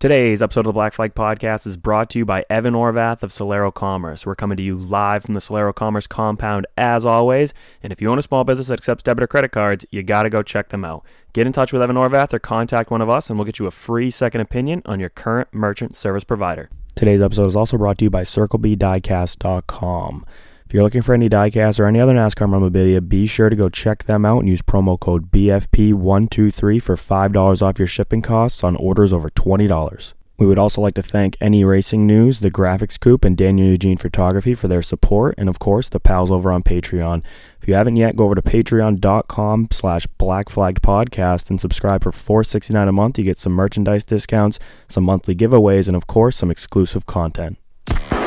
Today's episode of the Black Flag Podcast is brought to you by Evan Orvath of Solero Commerce. We're coming to you live from the Solero Commerce compound as always. And if you own a small business that accepts debit or credit cards, you got to go check them out. Get in touch with Evan Orvath or contact one of us, and we'll get you a free second opinion on your current merchant service provider. Today's episode is also brought to you by CircleBDiecast.com. If you're looking for any diecast or any other NASCAR memorabilia, be sure to go check them out and use promo code BFP123 for $5 off your shipping costs on orders over $20. We would also like to thank Any Racing News, The Graphics Coop, and Daniel Eugene Photography for their support, and of course, the pals over on Patreon. If you haven't yet, go over to patreon.com slash blackflagpodcast and subscribe for $4.69 a month. You get some merchandise discounts, some monthly giveaways, and of course, some exclusive content.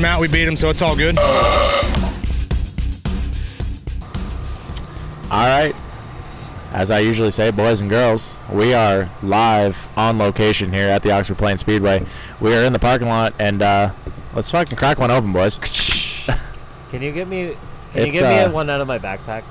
them out. We beat him, so it's all good. All right. As I usually say, boys and girls, we are live on location here at the Oxford Plains Speedway. We are in the parking lot, and uh, let's fucking crack one open, boys. Can you give me? Can you It's, give me uh, one out of my backpack?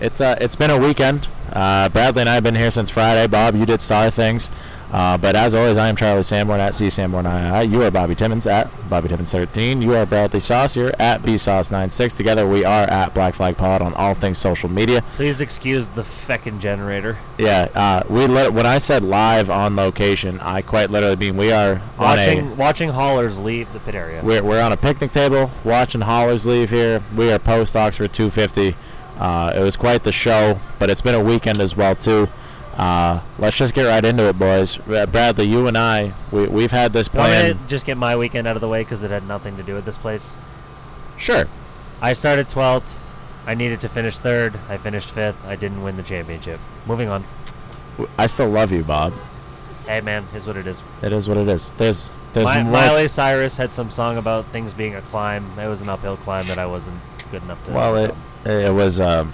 It's uh, it's been a weekend. Uh, Bradley and I have been here since Friday. Bob, you did star things. Uh, but as always, I am Charlie Sanborn at C Sanborn II. You are Bobby Timmons at Bobby Timmons 13. You are Bradley Saucier at B Sauce 96. Together, we are at Black Flag Pod on all things social media. Please excuse the feckin' generator. Yeah, uh, we lit- when I said live on location, I quite literally mean we are on Watching a watching haulers leave the pit area. we're, we're on a picnic table watching haulers leave here. We are post Oxford 250. Uh, it was quite the show, but it's been a weekend as well too. Uh, let's just get right into it, boys. Bradley, you and I, we, we've had this Do you want plan. just get my weekend out of the way because it had nothing to do with this place. Sure. I started 12th. I needed to finish third. I finished fifth. I didn't win the championship. Moving on. I still love you, Bob. Hey man, is what it is. It is what it is. There's there's more- Miley Cyrus had some song about things being a climb. It was an uphill climb that I wasn't good enough to. Well, it it was. Um,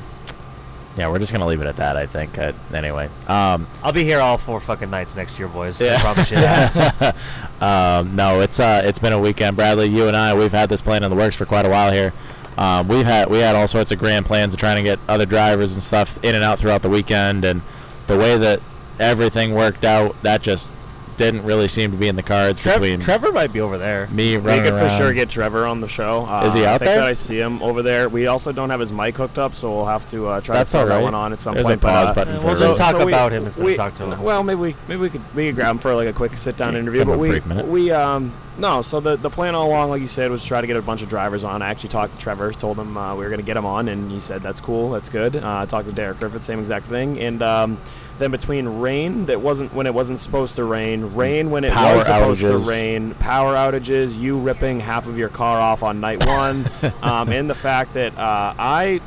yeah, we're just gonna leave it at that. I think. Uh, anyway. Um, I'll be here all four fucking nights next year, boys. Yeah. I promise you that. um, no, it's uh, it's been a weekend, Bradley. You and I, we've had this plan in the works for quite a while here. Um, we've had we had all sorts of grand plans of trying to get other drivers and stuff in and out throughout the weekend, and the way that everything worked out, that just didn't really seem to be in the cards Trev- between Trevor might be over there. me We running could for sure get Trevor on the show. Uh, Is he I out think there? That I see him over there. We also don't have his mic hooked up, so we'll have to uh, try That's to throw all that one on at some There's a point. but, pause uh, button for we'll just talk we- about him instead we- of talk to him. Well, maybe we maybe we could we could grab him for like a quick sit down interview. give him But a we brief minute. we um no. So the the plan all along, like you said, was try to get a bunch of drivers on. I actually talked to Trevor, told him uh, we were going to get him on, and he said that's cool, that's good. Uh, I talked to Derek Griffith, same exact thing, and. Um, then between rain that wasn't when it wasn't supposed to rain, rain when it Power was supposed outages. to rain, power outages, you ripping half of your car off on night one, um, and the fact that uh, I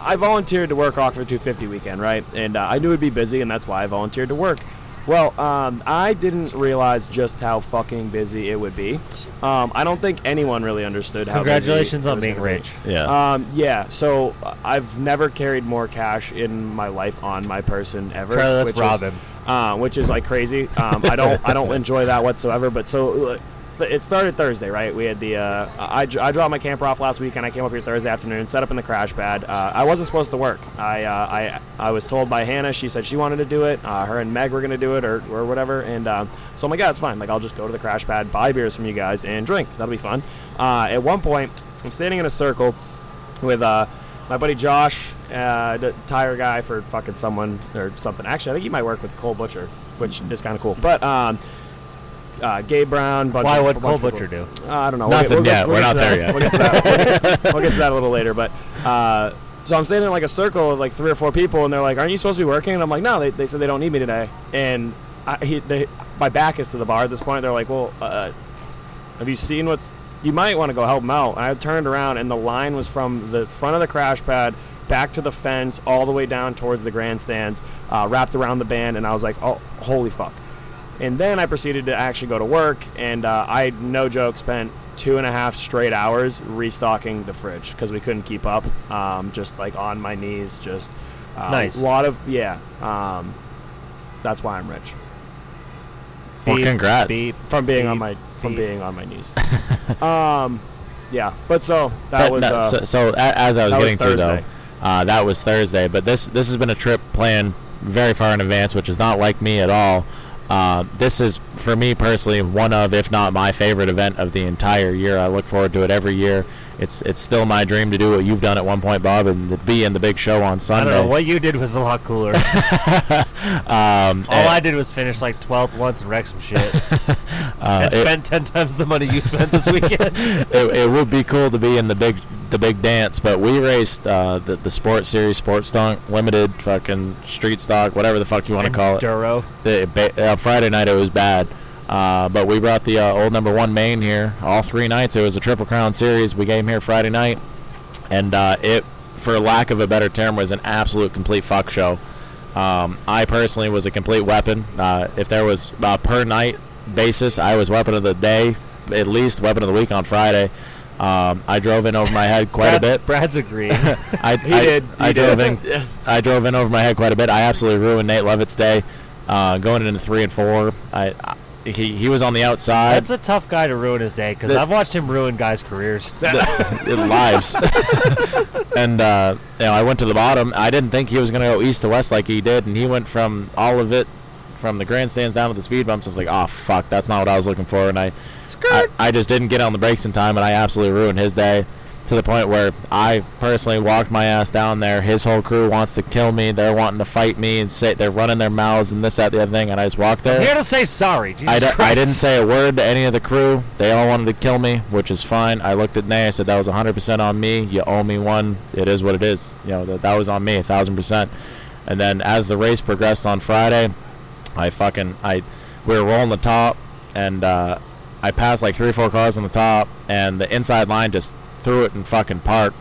I volunteered to work Oxford 250 weekend, right? And uh, I knew it'd be busy, and that's why I volunteered to work. Well, um, I didn't realize just how fucking busy it would be. Um, I don't think anyone really understood how. busy Congratulations it on was being gonna be. rich. Yeah. Um, yeah, so uh, I've never carried more cash in my life on my person ever. Charlie, let's which rob is, him. Uh, which is like crazy. Um, I don't I don't enjoy that whatsoever. But so uh, th- it started Thursday, right? We had the uh, I, I dropped my camper off last week, and I came up here Thursday afternoon, set up in the crash pad. Uh, I wasn't supposed to work. I uh, I I was told by Hannah. She said she wanted to do it. Uh, her and Meg were gonna do it, or, or whatever. And um, so I'm like, yeah, it's fine. Like I'll just go to the crash pad, buy beers from you guys, and drink. That'll be fun. Uh, at one point, I'm standing in a circle with uh, my buddy Josh, uh, the tire guy for fucking someone or something. Actually, I think he might work with Cole Butcher, which is kind of cool. But um, uh, Gabe Brown. Bunch Why of, would a Cole Butcher do? Uh, I don't know. Nothing get- yet. We're get not there yet. We'll get to that. We'll get, we'll get to that a little later. But uh, so I'm standing in like a circle of like three or four people, and they're like, "Aren't you supposed to be working?" And I'm like, "No." They, they said they don't need me today, and I, he, they, my back is to the bar at this point. They're like, "Well, uh, have you seen what's? You might want to go help them out." And I turned around, and the line was from the front of the crash pad back to the fence, all the way down towards the grandstands, uh, wrapped around the band, and I was like, "Oh, holy fuck!" And then I proceeded to actually go to work, and uh, I, no joke, spent two and a half straight hours restocking the fridge because we couldn't keep up. Um, just like on my knees, just uh, Nice. A lot of yeah. Um, that's why I'm rich Well, Beep, congrats. beep, from being on my from beep. being on my knees. um, yeah, but so that But was no, uh, so, so a- as I was that was getting to though, uh, that was Thursday. But this this has been a trip planned very far in advance, which is not like me at all. Uh, this is for me personally one of, if not my favorite event of the entire year. I look forward to it every year. It's it's still my dream to do what you've done at one point, Bob, and to be in the big show on Sunday. I don't know. What you did was a lot cooler. um, All I did was finish like 12th once and wreck some shit. uh, and spend 10 times the money you spent this weekend. it, it would be cool to be in the big the big dance, but we raced uh, the the Sport Series, Sports Stunk Limited, fucking Street Stock, whatever the fuck you want to call it. Duro. The, uh, Friday night it was bad, uh, but we brought the uh, old number one main here all three nights. It was a Triple Crown Series. We came here Friday night, and uh, it, for lack of a better term, was an absolute complete fuck show. Um, I personally was a complete weapon. Uh, if there was per night basis, I was weapon of the day, at least weapon of the week on Friday. Um, I drove in over my head quite a bit. Brad's agreeing. I, He I, did, I he drove did. in. I drove in over my head quite a bit. I absolutely ruined Nate Levitt's day. Uh, going into three and four, I, I he he was on the outside. That's a tough guy to ruin his day because I've watched him ruin guys' careers. the- lives. and uh, you know, I went to the bottom. I didn't think he was going to go east to west like he did, and he went from all of it, from the grandstands down to the speed bumps. I was like, oh fuck, that's not what I was looking for, and I, I, I just didn't get on the brakes in time, and I absolutely ruined his day. To the point where I personally walked my ass down there. His whole crew wants to kill me. They're wanting to fight me and say they're running their mouths and this, that, the other thing. And I just walked there. Here to say sorry. Jesus I, d- I didn't say a word to any of the crew. They all wanted to kill me, which is fine. I looked at Nay. I said that was 100% on me. You owe me one. It is what it is. You know that that was on me, a thousand percent. And then as the race progressed on Friday, I fucking I we were rolling the top, and uh, I passed like three or four cars on the top, and the inside line just threw it in fucking park.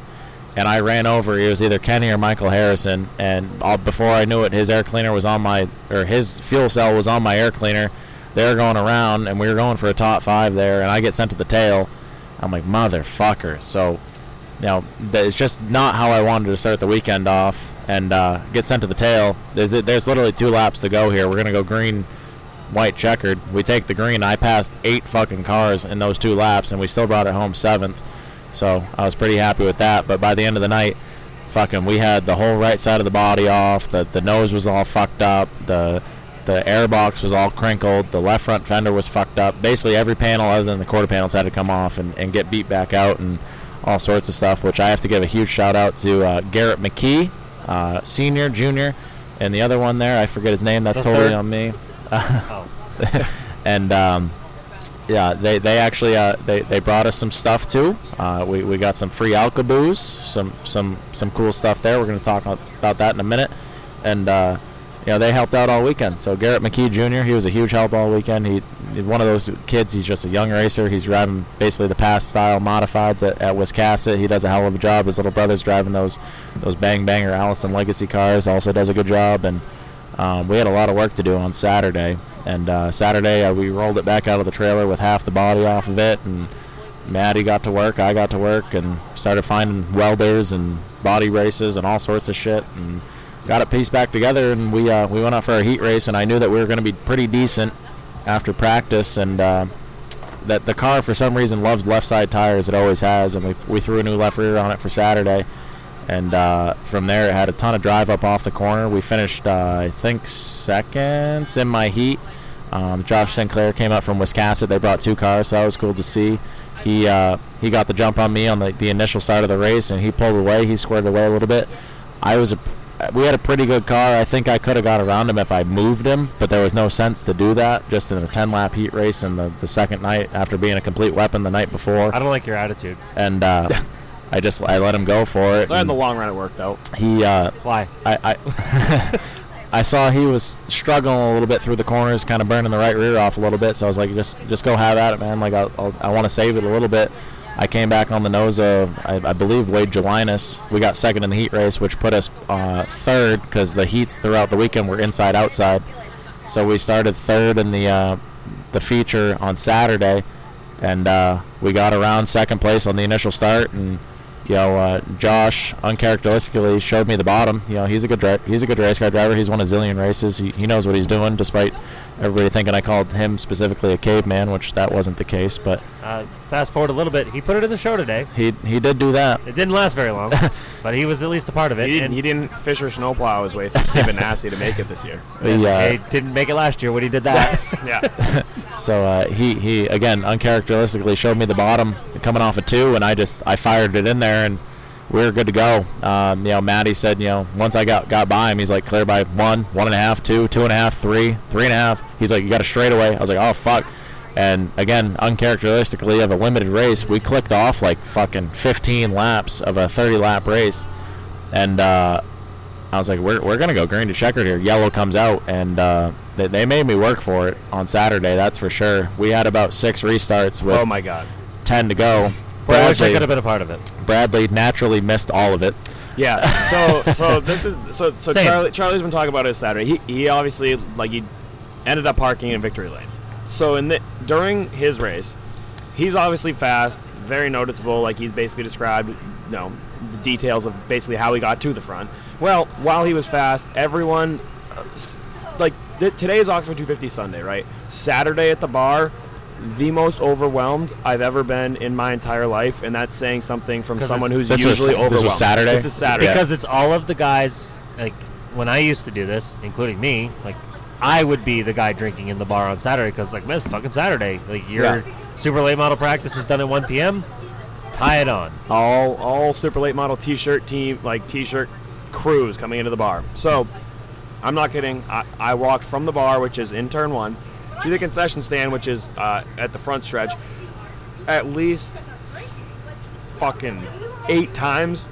And I ran over. It was either Kenny or Michael Harrison. And all, before I knew it, his air cleaner was on my, or his fuel cell was on my air cleaner. They were going around, and we were going for a top five there. And I get sent to the tail. I'm like, motherfucker. So, you know, it's just not how I wanted to start the weekend off. And uh, get sent to the tail. There's there's literally two laps to go here. We're gonna go green, white checkered. We take the green. I passed eight fucking cars in those two laps, and we still brought it home seventh. So I was pretty happy with that. But by the end of the night, fucking, we had the whole right side of the body off. The the nose was all fucked up. The the air box was all crinkled. The left front fender was fucked up. Basically, every panel other than the quarter panels had to come off and, and get beat back out and all sorts of stuff. Which I have to give a huge shout out to uh, Garrett McKee, uh, senior, junior, and the other one there. I forget his name. That's The totally third? on me. Oh. and um, yeah, they, they actually uh, they, they brought us some stuff too. Uh, we, we got some free Alcaboos, some some some cool stuff there. We're going to talk about that in a minute. And uh, you know they helped out all weekend. So Garrett McKee Jr. He was a huge help all weekend. He one of those kids. He's just a young racer. He's driving basically the pass style modifieds at, at Wiscasset. He does a hell of a job. His little brother's driving those those bang banger Allison Legacy cars. Also does a good job. And um, we had a lot of work to do on Saturday. And uh, Saturday uh, we rolled it back out of the trailer with half the body off of it. And Maddie got to work. I got to work and started finding welders and body races and all sorts of shit. And got it pieced back together. And we uh, we went out for a heat race. And I knew that we were going to be pretty decent after practice. And uh, that the car for some reason loves left side tires. It always has. And we we threw a new left rear on it for Saturday. And uh, from there, it had a ton of drive up off the corner. We finished, uh, I think, second in my heat. Um, Josh Sinclair came up from Wiscasset. They brought two cars, so that was cool to see. He uh, he got the jump on me on the, the initial start of the race, and he pulled away. He squared away a little bit. I was a, we had a pretty good car. I think I could have got around him if I moved him, but there was no sense to do that. Just in a 10 lap heat race and the, the second night after being a complete weapon the night before. I don't like your attitude. And uh, I just I let him go for it. in the long run, it worked out. he uh, Why? I I, I saw he was struggling a little bit through the corners, kind of burning the right rear off a little bit. So I was like, just just go have at it, man. Like I'll, I'll, I want to save it a little bit. I came back on the nose of I, I believe Wade Jelinas. We got second in the heat race, which put us uh, third because the heats throughout the weekend were inside outside. So we started third in the uh, the feature on Saturday, and uh, we got around second place on the initial start. And you know, uh, Josh uncharacteristically showed me the bottom. You know, he's a good dri- he's a good race car driver. He's won a zillion races. He, he knows what he's doing, despite everybody thinking I called him specifically a caveman, which that wasn't the case. But Uh, fast forward a little bit. He put it in the show today. he he did do that. It didn't last very long, but he was at least a part of it. He didn't, and he didn't fish or snowplow his way through Stephen Nasse to make it this year. He, uh, he didn't make it last year when he did that. Yeah. So uh, he he again uncharacteristically showed me the bottom coming off a two, and I just I fired it in there, and we were good to go. Um, you know, Matty said, you know, once I got got by him, he's like clear by one, one and a half, two, two and a half, three, three and a half. He's like, you got a straightaway. I was like, oh fuck. And again, uncharacteristically of a limited race, we clicked off like fucking 15 laps of a 30 lap race, and uh, I was like, we're, we're gonna go green to checkered here. Yellow comes out, and uh, they, they made me work for it on Saturday. That's for sure. We had about six restarts with Oh my God. 10 to go. Boy, I wish I Bradley, could have been a part of it. Bradley naturally missed all of it. Yeah. So so this is so so Same. Charlie Charlie's been talking about it Saturday. He he obviously like he ended up parking in victory lane. So in the during his race, he's obviously fast, very noticeable. Like he's basically described, you know, the details of basically how he got to the front. Well, while he was fast, everyone uh, like th- today is Oxford 250 Sunday, right? Saturday at the bar. The most overwhelmed I've ever been in my entire life, and that's saying something from someone who's This was- usually This was Saturday. This is Saturday. Because it's all of the guys, like, when I used to do this, including me, like, I would be the guy drinking in the bar on Saturday because, like, man, it's fucking Saturday. Like, your Yeah. super late model practice is done at 1 p.m. Tie it on. all all super late model t-shirt team like t-shirt crews coming into the bar so i'm not kidding i, I walked from the bar which is in turn one to the concession stand which is uh, at the front stretch at least fucking eight times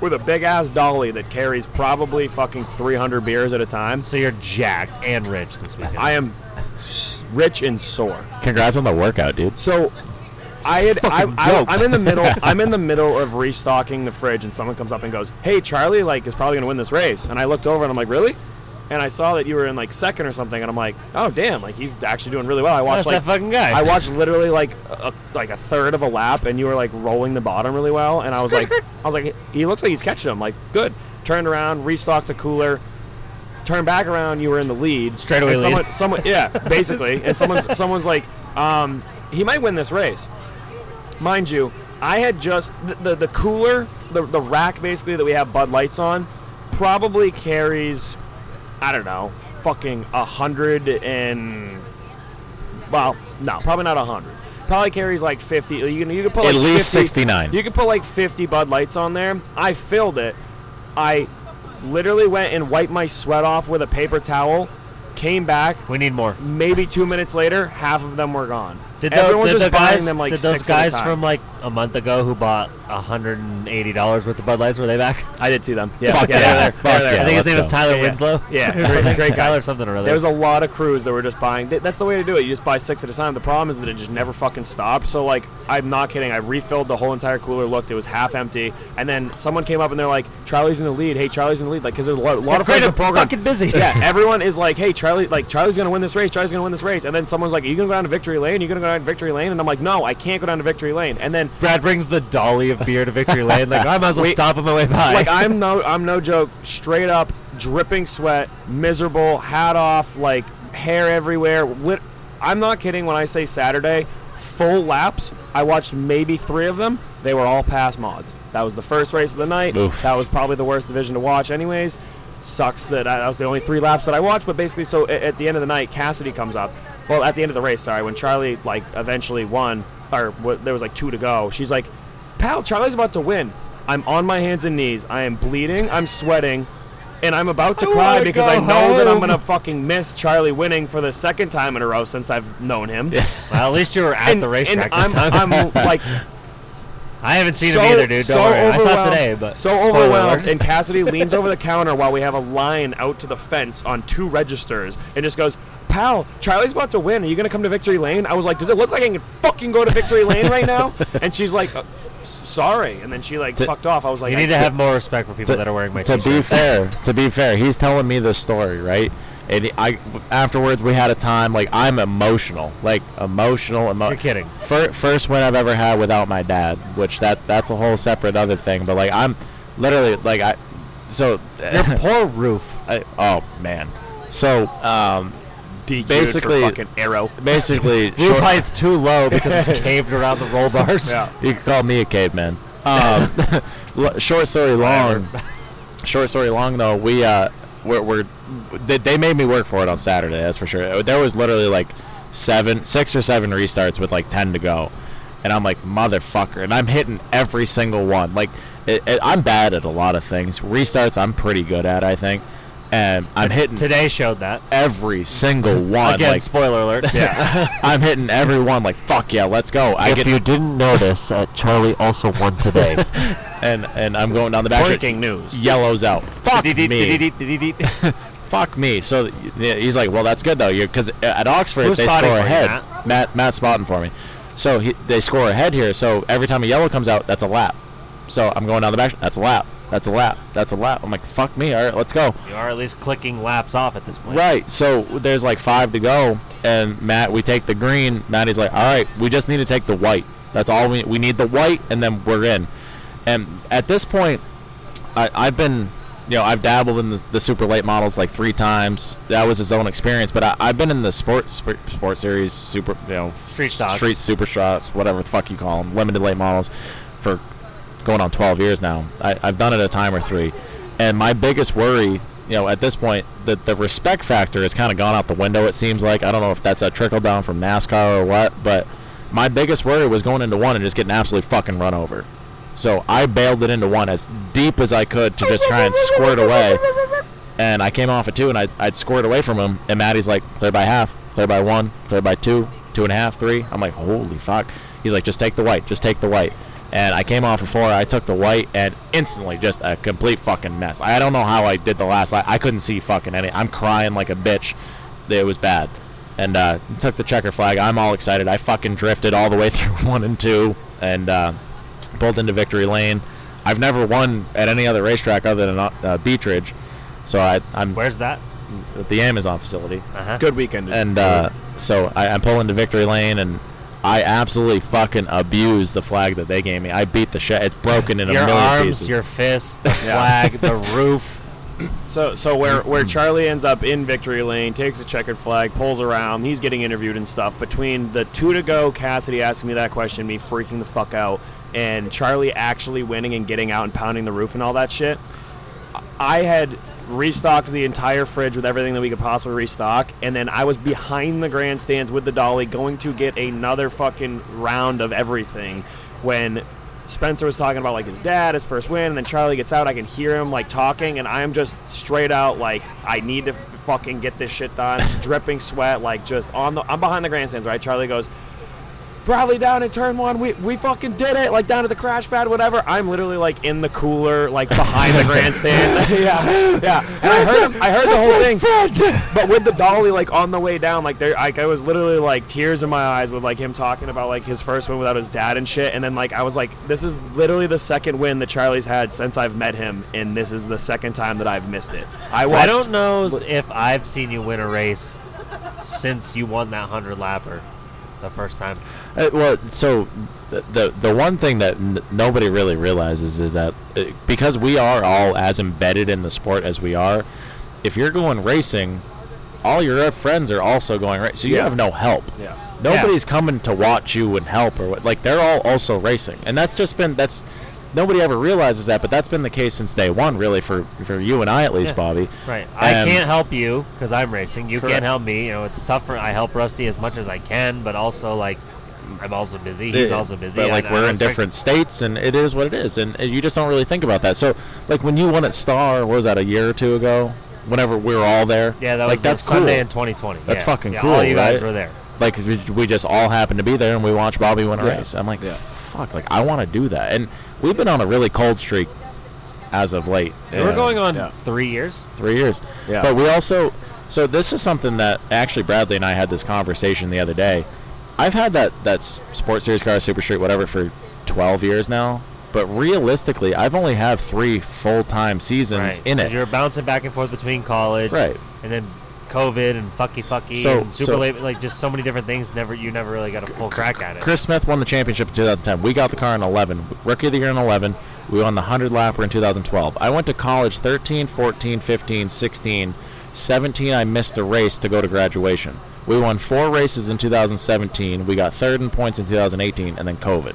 with a big ass dolly that carries probably fucking 300 beers at a time So you're jacked and rich this weekend. i am s- rich and sore Congrats on the workout, dude. so I had I, I. I'm in the middle I'm in the middle of restocking the fridge and someone comes up and goes, "Hey, Charlie like is probably going to win this race." And I looked over and I'm like, "Really?" And I saw that you were in like second or something and I'm like, "Oh, damn, like he's actually doing really well." I watched That's like that fucking guy. I watched literally like a, like a third of a lap and you were like rolling the bottom really well and I was like I was like he looks like he's catching him. Like, "Good." Turned around, restocked the cooler. Turned back around, you were in the lead. Straightaway and lead. someone, someone, yeah, basically. And someone's, someone's like, um, he might win this race mind you, I had just the the, the cooler, the, the rack basically that we have Bud Lights on, probably carries, I don't know, fucking a hundred and well, no, probably not a hundred. Probably carries like fifty. You can you can put At like least 69. You can put like fifty Bud Lights on there. I filled it. I literally went and wiped my sweat off with a paper towel. Came back. we need more. Maybe two minutes later, half of them were gone. Did, Everyone's did just the buying them like did those six at a guys time. from like a month ago who bought $180 worth of Bud Lights, were they back? I did see them. Yeah, Fuck yeah, yeah. they're there. Fuck They're there. yeah. I think his let's name is go. Tyler Yeah. Winslow. Yeah, or great- something. great guy. Tyler something or other. There was a lot of crews that were just buying. th- That's the way to do it. You just buy six at a time. The problem is that it just never fucking stopped. So like, I'm not kidding. I refilled the whole entire cooler. Looked, it was half empty. And then someone came up and they're like, "Charlie's in the lead. Hey, Charlie's in the lead." Like, because there's a lot, lot of Great, friends I'm program. fucking busy. yeah, everyone is like, "Hey, Charlie, like Charlie's gonna win this race. Charlie's gonna win this race." And then someone's like, "Are you gonna go down to victory lane? Are you gonna go down to victory lane?" And I'm like, "No, I can't go down to victory lane." And then Brad brings the dolly of beer to victory lane. Like I might as well Wait. stop on my way by. like I'm no I'm no joke, straight up dripping sweat, miserable, hat off, like hair everywhere. Lit- I'm not kidding when I say Saturday, full laps. I watched maybe three of them. They were all pass mods. That was the first race of the night. Oof. That was probably the worst division to watch, anyways. Sucks that I, that was the only three laps that I watched. But basically, so at, at the end of the night, Cassidy comes up. Well, at the end of the race, sorry, when Charlie like eventually won, or w- there was like two to go. She's like, "Pal, Charlie's about to win." I'm on my hands and knees. I am bleeding. I'm sweating. And I'm about to I cry because I know that I'm gonna fucking miss Charlie winning for the second time in a row since I've known him. well, at least you were at and, the racetrack and this I'm, time. I'm like I haven't seen so, him either, dude. Don't so worry. I saw it today, but so overwhelmed. alert. And Cassidy leans over the counter while we have a line out to the fence on two registers, and just goes, "Pal, Charlie's about to win. Are you gonna come to Victory Lane?" I was like, "Does it look like I can fucking go to Victory Lane right now?" And she's like, uh, "Sorry," and then she like fucked off. I was like, you I- need to have more respect for people that are wearing my to t-shirts. be fair, to be fair, he's telling me this story, right? And I afterwards we had a time like I'm emotional, like emotional. Emo- You're kidding. Fir- first win I've ever had without my dad, which that that's a whole separate other thing. But like I'm literally like I, so Your poor roof. I, oh man, so um, DQ'd Basically- for fucking arrow. basically Roof short- height's too low because it's caved around the roll bars. Yeah. You can call me a caveman. Um, short story long. Short story long though, we uh, we're, we're they, they made me work for it on Saturday. That's for sure. There was literally like seven, six or seven restarts with like ten to go, and I'm like motherfucker, and I'm hitting every single one. Like it, it, I'm bad at a lot of things. Restarts, I'm pretty good at, I think, and I'm hitting Today showed that. every single one. Again, like spoiler alert. Yeah. I'm hitting every one. Like fuck yeah, let's go. I if get you didn't notice, uh, Charlie also won today. and and I'm going down the back. straight. Breaking news. Yellows out. Fuck me. Fuck me. So yeah, he's like, well, that's good though, because at Oxford Who's they score for you, ahead. Matt? Matt Matt's spotting for me. So he, they score ahead here. So every time a yellow comes out, that's a lap. So I'm going down the back. That's a lap. That's a lap. That's a lap. I'm like, fuck me. All right, let's go. You are at least clicking laps off at this point. Right. So there's like five to go, and Matt, we take the green. Matty's like, all right, we just need to take the white. That's all we we need the white, and then we're in. And at this point, I, I've been, you know, I've dabbled in the, the super late models like three times. That was his own experience, but I, I've been in the sports sport, sport series, super, you know, Street stocks. street super stocks, whatever the fuck you call them, limited late models, for going on 12 years now. I, I've done it a time or three, and my biggest worry, you know, at this point, the the respect factor has kind of gone out the window. It seems like I don't know if that's a trickle down from NASCAR or what, but my biggest worry was going into one and just getting absolutely fucking run over. So I bailed it into one as deep as I could to just try and squirt away. And I came off at two, and I, I'd squirt away from him. And Maddie's like, clear by half, clear by one, clear by two, two and a half, three. I'm like, holy fuck. He's like, just take the white, just take the white. And I came off at four, I took the white, and instantly just a complete fucking mess. I don't know how I did the last lap. I couldn't see fucking any. I'm crying like a bitch. It was bad. And uh, took the checker flag. I'm all excited. I fucking drifted all the way through one and two, and uh, pulled into victory lane. I've never won at any other racetrack other than uh, Beech Ridge, so I, I'm Where's that? at the Amazon facility, Uh-huh. Good weekend. and uh, so I, I'm pulling to victory lane, and I absolutely fucking abused the flag that they gave me. I beat the shit. It's broken in a Your million arms, pieces. your fists, the flag, the roof. So, so where where Charlie ends up in victory lane, takes a checkered flag, pulls around. He's getting interviewed and stuff. Between the two to go, Cassidy asking me that question, me freaking the fuck out, and Charlie actually winning and getting out and pounding the roof and all that shit. I had restocked the entire fridge with everything that we could possibly restock, and then I was behind the grandstands with the dolly, going to get another fucking round of everything when Spencer was talking about like his dad, his first win, and then Charlie gets out. I can hear him like talking, and I'm just straight out like, I need to fucking get this shit done. It's dripping sweat, like just on the. I'm behind the grandstands, right? Charlie goes, Bradley down in turn one. We we fucking did it. Like down to the crash pad, whatever. I'm literally like in the cooler, like behind the grandstand. yeah, yeah. And I heard, I heard the whole thing. But with the dolly, like on the way down, like there, like I was literally like tears in my eyes with like him talking about like his first win without his dad and shit. And then like I was like, this is literally the second win that Charlie's had since I've met him, and this is the second time that I've missed it. I watched. I don't know if I've seen you win a race since you won that 100 lapper the first time. Uh, well, so the, the one thing that n- nobody really realizes is that uh, because we are all as embedded in the sport as we are, if you're going racing, all your friends are also going racing, so you Yeah. have no help. Yeah. Nobody's coming to watch you and help or what. Like they're all also racing, and that's just been that's nobody ever realizes that, but that's been the case since day one, really for for you and I at least, Yeah. Bobby. Right. I Um, can't help you because I'm racing. You Correct. can't help me. You know, it's tough for I help Rusty as much as I can, but also like I'm also busy. He's Yeah, also busy. But like and- we're and in I'm different states, and it is what it is, and, and you just don't really think about that. So, like when you won at Star, what was that a year or two ago? Whenever we were all there, Yeah, that like was that's the Sunday cool. in 2020. That's yeah. fucking yeah, cool. All you guys right? were there. Like we, we just all happened to be there, and we watched Bobby win a Yeah. race. I'm like, fuck, like I want to do that. And we've been on a really cold streak as of late. We're going on Yeah. three years. three years. Yeah. But we also, so this is something that actually Bradley and I had this conversation the other day. I've had that that sports series car, Super Street, whatever, for 12 years now. But realistically, I've only had three full time seasons Right. in it. You're bouncing back and forth between college, Right. and then COVID and fucky fucky So- and super so- late, like just so many different things. Never, you never really got a full crack at it. Chris Smith won the championship in 2010. We got the car in 11. Rookie of the year in 11. We won the 100 lapper in 2012. I went to college 13, 14, 15, 16, 17. I missed a race to go to graduation. We won four races in 2017. We got third in points in 2018, and then COVID.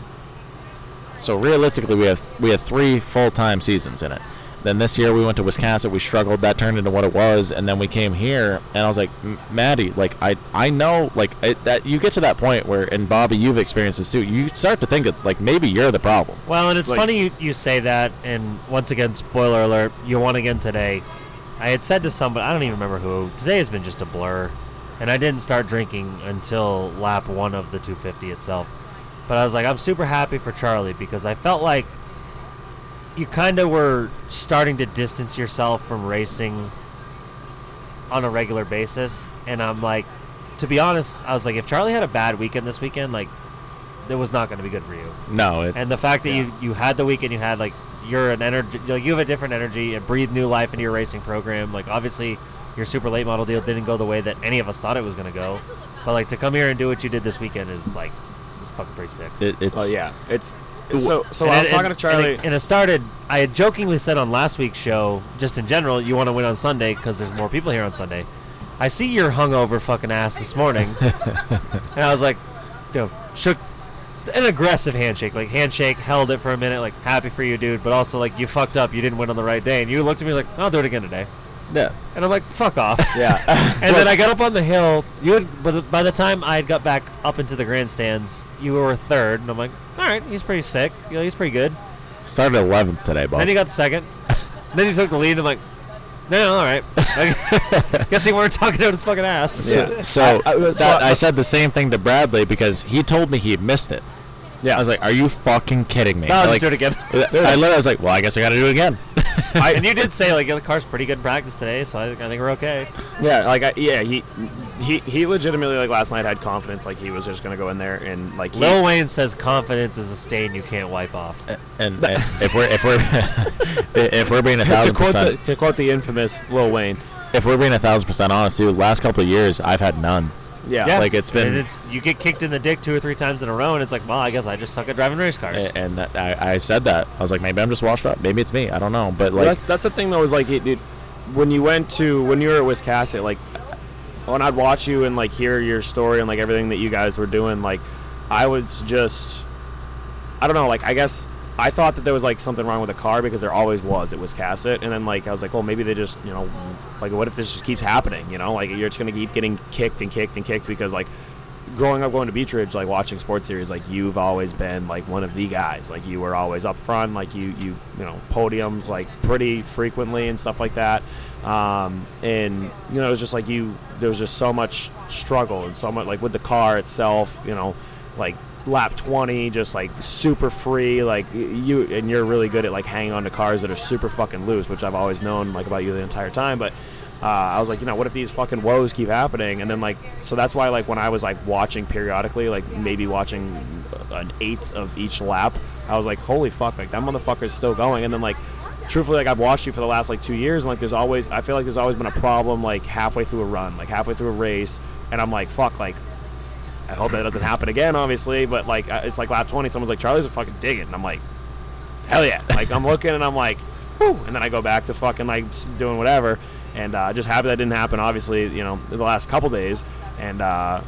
So realistically, we have we had three full time seasons in it. Then this year we went to Wiscasset. We struggled. That turned into what it was, and then we came here, and I was like, "M- Maddie, like I I know like it, that you get to that point where, and Bobby, you've experienced this too. You start to think of, like maybe you're the problem. Well, and it's Like- funny you, you say that, and once again, spoiler alert, you won again today. I had said to somebody, I don't even remember who, today has been just a blur, and I didn't start drinking until lap one of the 250 itself. But I was like, I'm super happy for Charlie because I felt like you kind of were starting to distance yourself from racing on a regular basis, and I'm like, to be honest, I was like, if Charlie had a bad weekend this weekend, like, it was not going to be good for you. No, it, And the fact that you, you had the weekend, you had like you're an energy, like, you have a different energy and breathe new life into your racing program. Like obviously, your super late model deal didn't go the way that any of us thought it was going to go. But like to come here and do what you did this weekend is like fucking pretty sick. it it's Oh yeah, it's so. So And I it- was talking to Charlie. and it, and it started. I had jokingly said on last week's show, just in general, you want to win on Sunday because there's more people here on Sunday. I see your hungover fucking ass this morning, and I was like, you know, shook an aggressive handshake, like handshake, held it for a minute, like happy for you, dude, but also like you fucked up, you didn't win on the right day, and you looked at me like, I'll do it again today, yeah. and I'm like, fuck off. yeah, And then I got up on the hill. You had, but by the time I had got back up into the grandstands, you were third, and I'm like, all right, he's pretty sick. You know, he's pretty good. Started 11th today, Bob. Then you got second. then he took the lead. and I'm like, no, all right. Guess he weren't talking out his fucking ass. So, so, I- I- so I- I said the same thing to Bradley because he told me he missed it. Yeah. I was like, "Are you fucking kidding me?" No, I'll like, just do it again. I literally was like, "Well, I guess I got to do it again." and you did say like yeah, the car's pretty good in practice today, so I, think- I think we're okay. yeah, like I, yeah, he he he legitimately like last night had confidence, like he was just gonna go in there and like he, Lil Wayne says confidence is a stain you can't wipe off. and, and if we're if we're if we're being a to thousand quote the percent to quote the infamous Lil Wayne. if we're being a thousand percent honest, dude, last couple of years I've had none. Yeah, Like, it's been- And it's you get kicked in the dick two or three times in a row, and it's like, well, I guess I just suck at driving race cars. A- And that, I, I said that I was like, maybe I'm just washed up. Maybe it's me. I don't know. But like, that's, that's the thing though is like it, it, when you went to when you were at Wiscasset, like when I'd watch you and like hear your story and like everything that you guys were doing, like I was just I don't know, like I guess I thought that there was like something wrong with the car because there always was It was Wiscasset, and then like I was like, well, maybe they just you know like what if this just keeps happening? You know, like you're just gonna keep getting kicked and kicked and kicked because like growing up going to Beech Ridge, like watching sports series, like you've always been like one of the guys. Like you were always up front, like you you you know podiums like pretty frequently and stuff like that. Um, and you know it was just like you there was just so much struggle and so much like with the car itself, you know, like lap 20 just like super free like you and you're really good at like hanging on to cars that are super fucking loose which i've always known like about you the entire time but uh, I was like, you know, what if these fucking woes keep happening? And then like, so that's why like when I was like watching periodically, like maybe watching an eighth of each lap, I was like, holy fuck, like that motherfucker's still going. And then like, truthfully, like I've watched you for the last like two years, and like there's always, I feel like there's always been a problem like halfway through a run, like halfway through a race, and I'm like, fuck, like. I hope that doesn't happen again, obviously, but like uh, it's like lap 20, someone's like, Charlie's a fucking digging. And I'm like, hell yeah. Like I'm looking and I'm like, whoo. And then I go back to fucking like doing whatever. And uh, just happy that didn't happen, obviously, you know, the last couple days. And uh,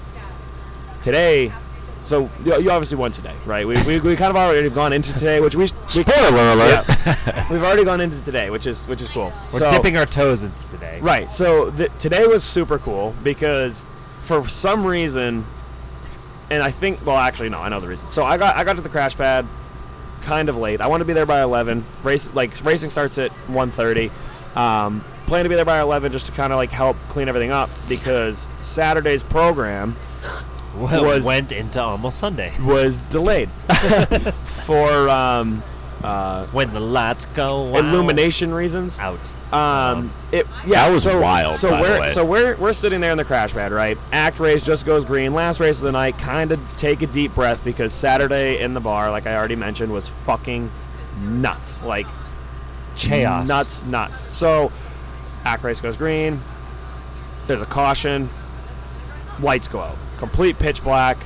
today, so you, obviously won today, right? We, we, we kind of already gone into today, which we. we Spoiler alert. Yeah. We've already gone into today, which is which is cool. We're So- dipping our toes into today. Right. So th- today was super cool because for some reason, and I think well, actually no, I know the reason. So I got I got to the crash pad kind of late. I want to be there by 11. Race like racing starts at 1:30. Um, plan to be there by 11 just to kind of like help clean everything up because Saturday's program Well, Was- went into almost Sunday. was delayed for um, uh, When the lights go out. illumination reasons. out. Um, it yeah, That was so, wild, So by we're way. so we're we're sitting there in the crash pad, right? ACT race just goes green. Last race of the night. Kind of take a deep breath because Saturday in the bar, like I already mentioned, was fucking nuts. Like Chaos. nuts, nuts. So ACT race goes green. There's a caution. Lights go out. Complete pitch black.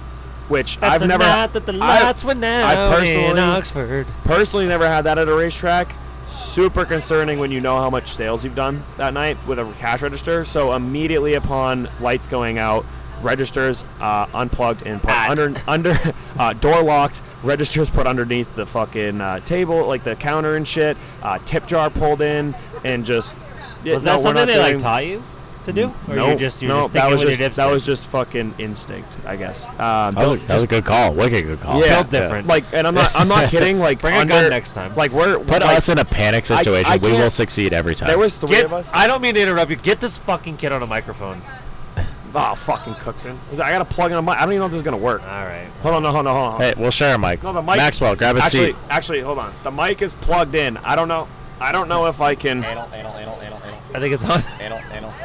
Which That's I've never. night that the I- lights went I out personally, in Oxford. personally never had that at a racetrack. Super concerning when you know how much sales you've done that night with a cash register. So immediately upon lights going out, registers uh, unplugged and put under under uh, door locked. Registers put underneath the fucking uh, table, like the counter and shit. Uh, tip jar pulled in and just. Was no, that something they like doing- taught you to do, or no, you just you're no, just that was just that was just fucking instinct, I guess. Um, That was, a, don't- that was a good call. Wicked good call. yeah, Built different. Like, and I'm not, I'm not kidding. Like, Bring a gun next time. Like, we're Put like, us in a panic situation. I we will succeed every time. There was three Get, of us. I don't mean to interrupt you. Get this fucking kid on a microphone. Oh, fucking Cookson. I gotta plug in a mic. I don't even know if this is gonna work. All right. Hold on, no, hold on, hold on. hey, we'll share a mic. No, the mic. Maxwell, grab a actually, seat. Actually, hold on. The mic is plugged in. I don't know. I don't know if I can. I think it's on.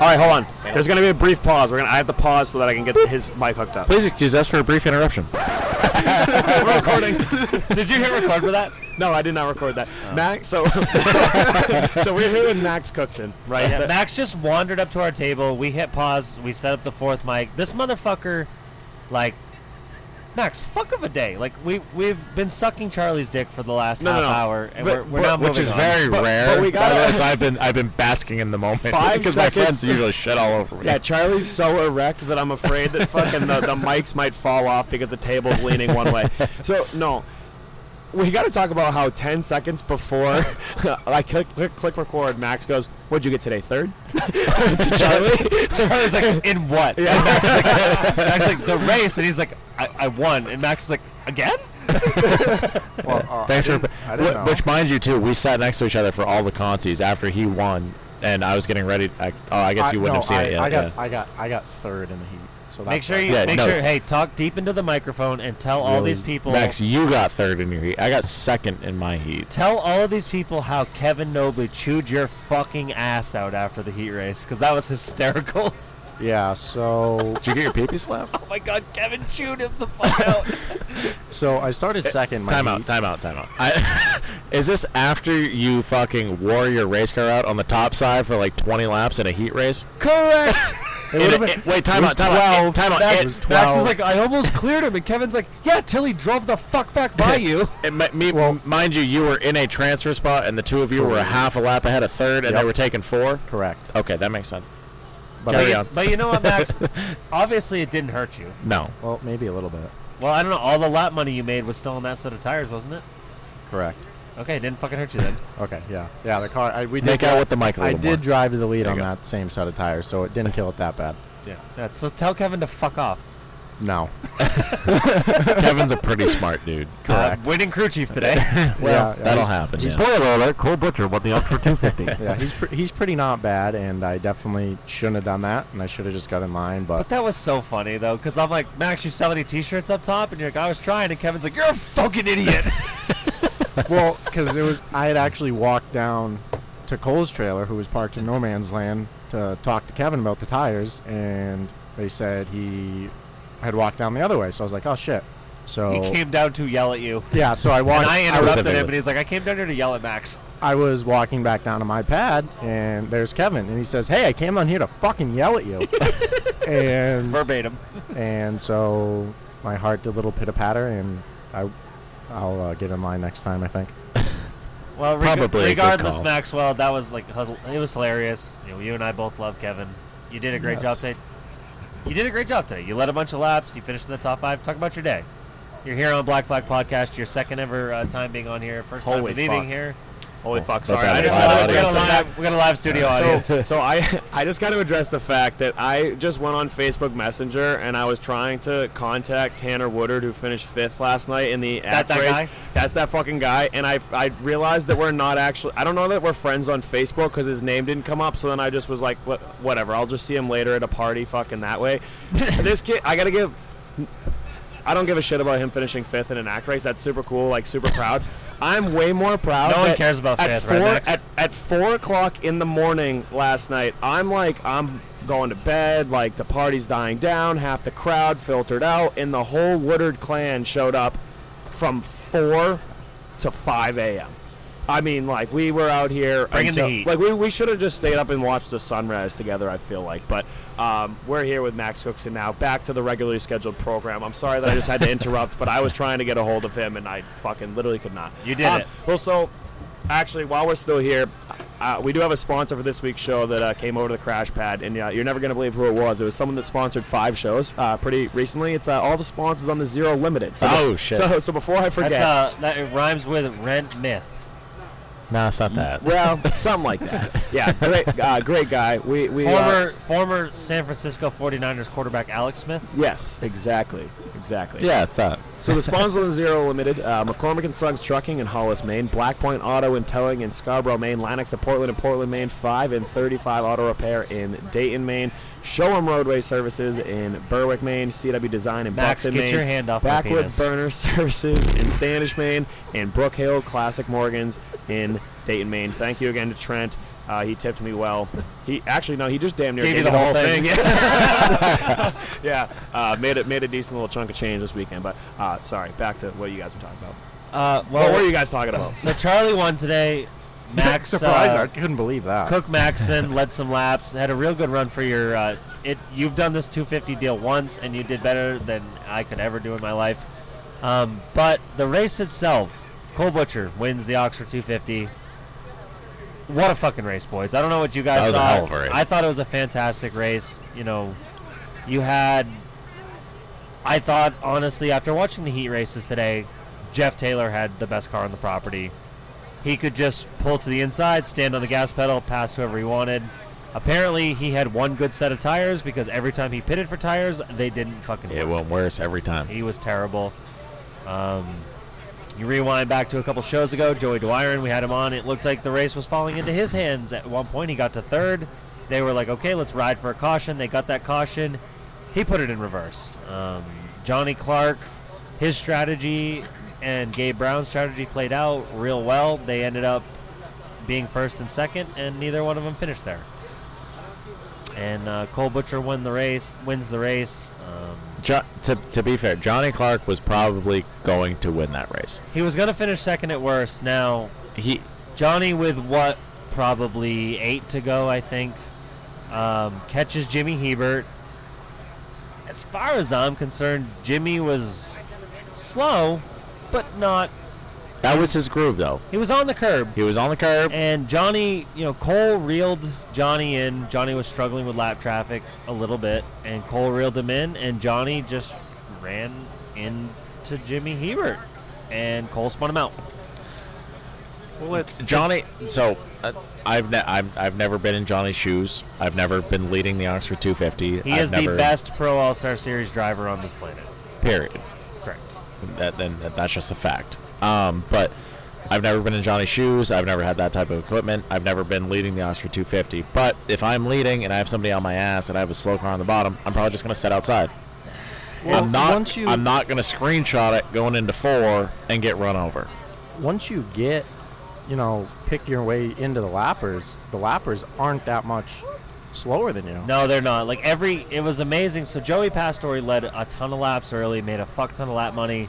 All right, hold on. There's gonna be a brief pause. We're gonna. I have to pause so that I can get his mic hooked up. Please excuse us for a brief interruption. We're recording. Did you hit record for that? No, I did not record that. Oh. Max. So, so we're here with Max Cookson, right? Yeah, Max just wandered up to our table. We hit pause. We set up the fourth mic. This motherfucker, like, Max, fuck of a day. Like we we've been sucking Charlie's dick for the last No, no, half no. hour, and But- we're, we're but- now Which is on. very But- rare. but we the so I've been I've been basking in the moment Five because my seconds. friends usually shit all over me. Yeah, Charlie's so erect that I'm afraid that fucking the, the mics might fall off because the table's leaning one way. So no, we got to talk about how 10 seconds before I click, click click record, Max goes, "What'd you get today? Third? to Charlie. Charlie's like, in what? Yeah. And Max like, Max like, the race, and he's like, I, I won, and Max is like, again? Well, uh, Thanks I for. didn't, I didn't wh- know. Which, mind you, too, we sat next to each other for all the contests after he won, and I was getting ready. I, oh, I guess you wouldn't no, have seen I, it yet. I got, yeah. I got, I got third in the heat. So Make sure you Yeah, make no. sure. Hey, talk deep into the microphone and tell all these people. Max, you got third in your heat. I got second in my heat. Tell all of these people how Kevin Nobley chewed your fucking ass out after the heat race, because that was hysterical. Yeah. So, Did you get your pee slapped? oh my god, Kevin chewed him the fuck out. so I started second. My Time out, heat. time out, time out. I, is this after you fucking wore your race car out on the top side for like 20 laps in a heat race? Correct. In would've been- it- wait, time it out, was time out, 12. time out. That It- was twelve. Max is like, I almost cleared him, and Kevin's like, Yeah, till he drove the fuck back by you. It, mi- me, mind you, you were in a transfer spot, and the two of you were a half a lap ahead of third, and they Yep. were taking four. Correct. Okay, that makes sense. But Carry I, on. But you know what, Max? Obviously, it didn't hurt you. No. well, maybe a little bit. Well, I don't know. All the lap money you made was still on that set of tires, wasn't it? Correct. Okay, it didn't fucking hurt you then. Okay. Yeah. Yeah. The car. I, we did Make out with the mic a I little did more. drive to the lead There on you go. that same set of tires, so it didn't kill it that bad. Yeah. yeah. So tell Kevin to fuck off. No. Kevin's a pretty smart dude. Correct. Uh, winning crew chief today. Well, yeah, That'll happen. yeah. Spoiler alert: Cole Butcher won the Ultra 250. Yeah, he's pre- he's pretty not bad, and I definitely shouldn't have done that, and I should have just got in line. But But that was so funny though, because I'm like, Max, you sell any T-shirts up top? And you're like, I was trying, and Kevin's like, you're a fucking idiot. well, because it was I had actually walked down to Cole's trailer, who was parked in no man's land, to talk to Kevin about the tires, and they said he had walked down the other way. So I was like, oh shit. So he came down to yell at you. yeah, so I walked. And I I interrupted him, Specifically. and he's like, I came down here to yell at Max. I was walking back down to my pad, and there's Kevin, and he says, "Hey, I came down here to fucking yell at you." and Verbatim. and so my heart did a little pitter patter, and I, I'll uh, get in line next time. I think. Well, reg- Probably a good regardless, call. Maxwell, that was like hil- it was hilarious. You know, you and I both love Kevin. You did a great Yes. job today. You did a great job today. You led a bunch of laps. You finished in the top five. Talk about your day. You're here on Black Flag Podcast. Your second ever uh, time being on here. First Holy time fuck. here. Holy oh, fuck! Sorry, I just got address a the fact. live, we got a live studio audience. So, so I, I just got to address the fact that I just went on Facebook Messenger and I was trying to contact Tanner Woodard, who finished fifth last night in the That ACT that race. guy? That's that fucking guy. And I, I realized that we're not actually. I don't know that we're friends on Facebook because his name didn't come up. So then I just was like, what, whatever. I'll just see him later at a party, fucking that way. this kid, I gotta give. I don't give a shit about him finishing fifth in an ACT race. That's super cool, like super proud. I'm way more proud. No one cares about at four, right, Max? At, at four o'clock in the morning last night, I'm like, I'm going to bed. Like the party's dying down, half the crowd filtered out, and the whole Woodard clan showed up from four to five a.m. I mean, like we were out here. Bring in the heat. Like we, we should have just stayed up and watched the sunrise together. I feel like, but um, we're here with Max Cookson now. Back to the regularly scheduled program. I'm sorry that I just had to interrupt, but I was trying to get a hold of him and I fucking literally could not. You did Um, it. Well, so actually, while we're still here, uh, we do have a sponsor for this week's show that uh, came over to the Crash Pad, and uh, you're never gonna believe who it was. It was someone that sponsored five shows uh, pretty recently. It's uh, all the sponsors on the Zero Limited. So Oh, shit. So, so before I forget, uh, that it rhymes with rent myth. No, it's not that. well, something like that. Yeah, great, uh, great guy. We we uh, Former former San Francisco 49ers quarterback Alex Smith. yes, exactly, exactly. Yeah, it's that. So the sponsors on Zero Limited, uh, McCormick and Sons Trucking in Hollis, Maine, Black Point Auto and Towing in Scarborough, Maine, Lennox of Portland and Portland, Maine, 5 and 35 Auto Repair in Dayton, Maine, Showroom Roadway Services in Berwick, Maine, CW Design in Max, Buxton, get Maine, your hand off Backwoods. Burner Services in Standish, Maine, and Brook Hill Classic Morgans in Dayton, Maine. Thank you again to Trent. Uh, he tipped me well. He actually no, he just damn near Gave gave me the whole thing. Yeah, yeah. Uh, made it made a decent little chunk of change this weekend. But uh, sorry, back to what you guys were talking about. Uh, Well, well, what were you guys talking about? So Charlie won today. Max Surprised! uh, I couldn't believe that. Cook Maxon led some laps. Had a real good run for your. Uh, it. You've done this 250 deal once, and you did better than I could ever do in my life. Um, but the race itself, Cole Butcher wins the Oxford 250. What a fucking race, boys! I don't know what you guys That was a hell of a race. I thought it was a fantastic race. You know, you had. I thought honestly, after watching the heat races today, Jeff Taylor had the best car on the property. He could just pull to the inside, stand on the gas pedal, pass whoever he wanted. Apparently, he had one good set of tires because every time he pitted for tires, they didn't fucking It went worse every time. He was terrible. Um, you rewind back to a couple shows ago, Joey Dwyer, we had him on. It looked like the race was falling into his hands. At one point, he got to third. They were like, okay, let's ride for a caution. They got that caution. He put it in reverse. Um, Johnny Clark, his strategy and Gabe Brown's strategy played out real well. They ended up being first and second, and neither one of them finished there. And uh, Cole Butcher won the race, wins the race. Um, Jo- to, to be fair, Johnny Clark was probably going to win that race. He was going to finish second at worst. Now, he Johnny with what probably eight to go, I think, um, catches Jimmy Hebert. As far as I'm concerned, Jimmy was slow, but not. That was his groove, though. He was on the curb. He was on the curb. And Johnny, you know, Cole reeled Johnny in. Johnny was struggling with lap traffic a little bit, and Cole reeled him in, and Johnny just ran into Jimmy Hebert, and Cole spun him out. Well, it's Johnny. So uh, I've ne- I've I've never been in Johnny's shoes. I've never been leading the Oxford 250. He I've is never, the best Pro All Star Series driver on this planet. Period. Correct. That, then that's just a fact. Um, but I've never been in Johnny's shoes. I've never had that type of equipment. I've never been leading the Oxford 250. But if I'm leading and I have somebody on my ass and I have a slow car on the bottom, I'm probably just going to sit outside. Well, I'm not. you- I'm not going to screenshot it going into four and get run over. once you get, you know, pick your way into the lappers, the lappers aren't that much slower than you. No, they're not. Like every, it was amazing. So Joey Pastore led a ton of laps early, made a fuck ton of lap money.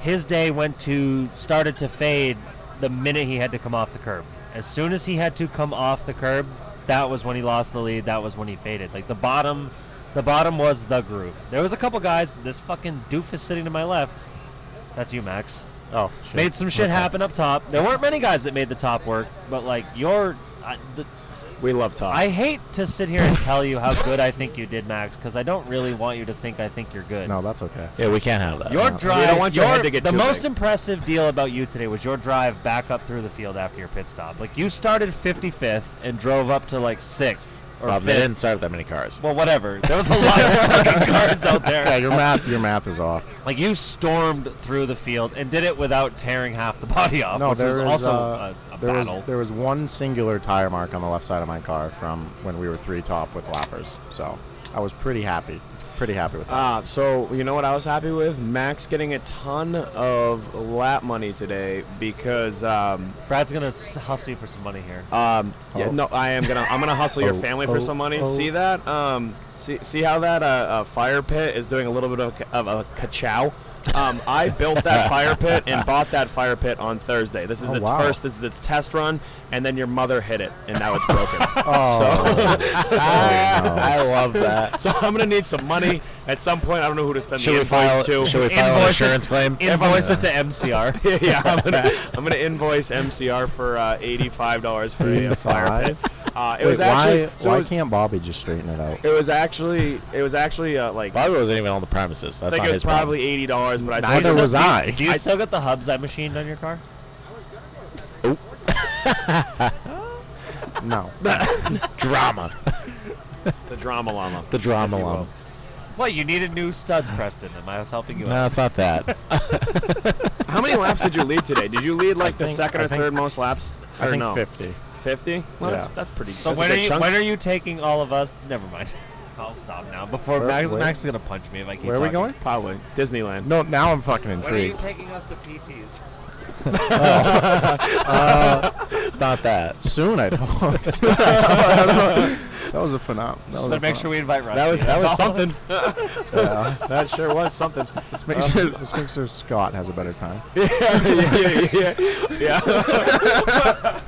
His day went to started to fade the minute he had to come off the curb. As soon as he had to come off the curb, that was when he lost the lead. That was when he faded. Like the bottom, the bottom was the groove. There was a couple guys. This fucking doofus sitting to my left. That's you, Max. Oh, shit. Made some shit Okay. happen up top. There weren't many guys that made the top work, but like your, I, the, We love top. I hate to sit here and tell you how good I think you did, Max, because I don't really want you to think I think you're good. No, that's okay. Yeah, we can't have that. Your No. drive. We don't want your your- head to get the too most big. impressive deal about you today was your drive back up through the field after your pit stop. Like you started 55th and drove up to like sixth or Rob, they fifth. didn't start with that many cars. Well, whatever. There was a lot of fucking cars out there. Yeah, your math, your math is off. Like you stormed through the field and did it without tearing half the body off, No, which was there was also uh, a, a there battle. was there was one singular tire mark on the left side of my car from when we were three top with lappers. So I was pretty happy, pretty happy with that. Uh, so you know what I was happy with? Max getting a ton of lap money today because um, Brad's gonna hustle you for some money here. um, yeah, Oh. no, I am gonna I'm gonna hustle your Oh, family for oh, some money. oh. See that? Um, see see how that uh, uh, fire pit is doing a little bit of, of a ka-chow. Um, I built that fire pit and bought that fire pit on Thursday. This is Oh, its wow. first. This is its test run, and then your mother hit it, and now it's broken. Oh. So I love that. So I'm gonna need some money at some point. I don't know who to send Should the invoice file- to. should we file an Invoice insurance it- claim? Invoice it to MCR. yeah, I'm gonna, I'm gonna invoice MCR for uh, eighty-five dollars for a uh, fire pit. Uh, it Wait, was actually why, so why was, can't Bobby just straighten it out? it was actually it was actually uh, like Bobby wasn't even on the premises. I That's think not it his was problem. probably eighty dollars, but I told Neither him- was I. Do you still got the hubs I machined on your car? No. drama. the drama llama. The drama if you will. llama. What, you needed new studs, Preston, and I was helping you No, out. it's not that. How many laps did you lead today? Did you lead like the think- second I or think- third most laps? I Or think no? 50. 50? Well, Yeah. that's, that's pretty. So that's a when are good you chunk. when are you taking all of us? Never mind. I'll stop now. Before Where- Max, where- Max is gonna punch me if I keep. Where are we talking. going? Probably Disneyland. No, now I'm fucking When are you intrigued. taking us to PTs? Oh. Uh, it's not that. Soon, I hope. I don't. That was a phenomenon. That Just was to a make phenom- sure we invite Rusty. That was that that's was all. something. Yeah. that sure was something. This makes, Um, this makes sure Scott has a better time. yeah, yeah, yeah, yeah.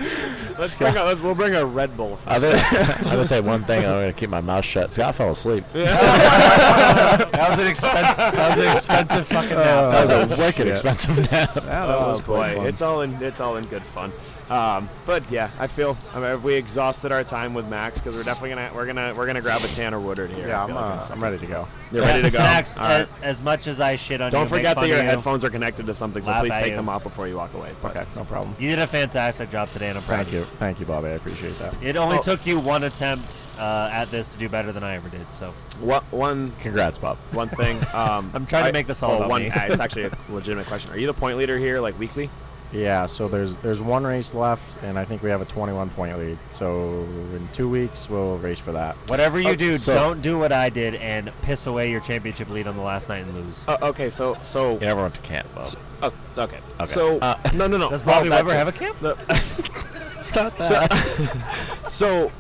let's bring a, let's we'll bring a Red Bull. For I'm gonna, I'm gonna say one thing. and I'm gonna keep my mouth shut. Scott fell asleep. that was an expensive. That was an expensive fucking nap. That was a Oh, wicked shit. expensive nap. Oh, was quite boy, fun. it's all in it's all in good fun. Um, but yeah, I feel I mean, we exhausted our time with Max because we're definitely gonna we're gonna we're gonna grab a Tanner Woodard here. Yeah, I I'm, feel like uh, I'm ready to go. You're ready to go. Max, All right. as, as much as I shit on you, Don't and forget that your you, headphones are connected to something, so Laugh please take you. them off before you walk away. But- Okay, no problem. You did a fantastic job today, and I'm proud Thank of you. Thank you, Bobby. I appreciate that. It only Oh. took you one attempt uh, at this to do better than I ever did. So What one Congrats, Bob. one thing? Um, I'm trying to make this all oh, about one, me. uh, It's actually a legitimate question. Are you the point leader here, like weekly? Yeah, so there's there's one race left, and I think we have a 21 point lead. So in two weeks, we'll race for that. whatever you Oh, do, so- don't do what I did and piss away your championship lead on the last night and lose. Uh, okay, so so You never went to camp, Bob. oh, okay. Okay. So Uh, no, no, no. Does Well, Bobby that Weber too. have a camp? So, so,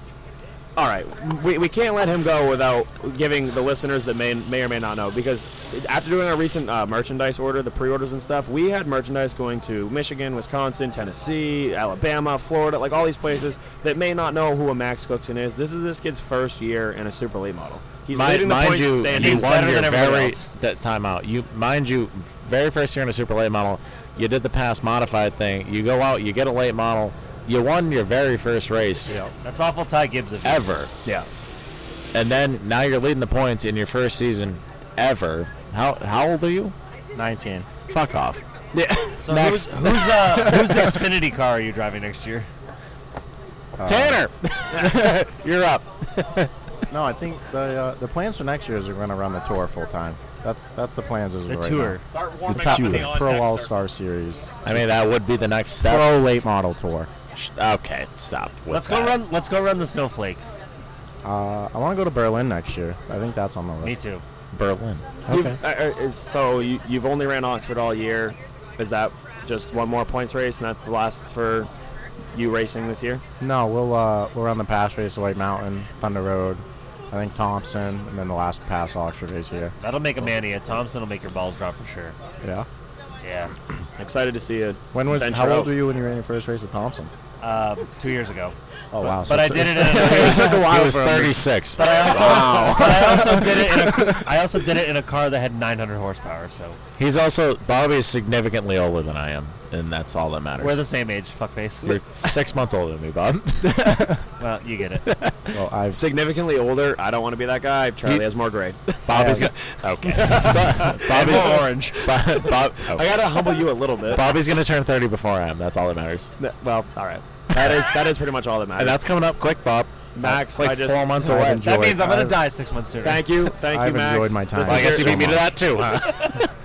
all right, we, we can't let him go without giving the listeners that may may or may not know because after doing our recent uh, merchandise order, the pre-orders and stuff, we had merchandise going to Michigan, Wisconsin, Tennessee, Alabama, Florida, like all these places that may not know who a Max Cookson is. This is this kid's first year in a super late model. He's mind, leading the mind points you, standings. you better than everybody very else. that time out. You mind you, very first year in a super late model, you did the pass modified thing. You go out, you get a late model. You won your very first race Yeah, That's awful Ty Gibbs of you. ever, yeah. and then now you're leading the points in your first season ever. How how old are you? 19. Fuck off. Yeah. So Next. who's who's uh, whose Xfinity car are you driving next year? Tanner, you're up. No, I think the uh, the plans for next year is we're going to run the tour full time. That's that's the plans as of The right tour. now. Start The warming up in the tour. Pro All. Star Series. I mean, that would be the next step. Pro late model tour. Sh- Okay, stop. with Let's go that. run. Let's go run the snowflake. Uh, I want to go to Berlin next year. I think that's on the list. Me too. Berlin. You've- Okay. uh, uh, is, so you, you've only ran Oxford all year. Is that just one more points race, and that's the last for you racing this year? No, we'll uh, we'll run the pass race at White Mountain, Thunder Road. I think Thompson, and then the last pass Oxford race here. That'll make a mania. Thompson will make your balls drop for sure. Yeah. Yeah. Excited to see it. When was venture how old out. were you when you ran your first race at Thompson? Um, two years ago. Oh wow! But I did it in it's- a. it's like a He while was for him. 36. But I also, but I also did it in a. I also did it in a car that had 900 horsepower. So He's also Bobby is significantly older than I am, and that's all that matters. we're the same age. Fuckface. You're six months older than me, Bob. Well, you get it. Well, I've Significantly older. I don't want to be that guy. Charlie He- has more gray. Bobby's Yeah. gonna okay. Bobby More orange. Bob, Bob, I gotta humble you a little bit. Bobby's gonna turn 30 before I am. That's all that matters. Well, all right. That is that is pretty much all that matters. And that's coming up quick, Bob. Max. like I just, four months away. That means I'm gonna I've- die six months sooner. Thank you, thank I've you, Max. enjoyed my time. Well, I guess you your- beat me to that too, huh?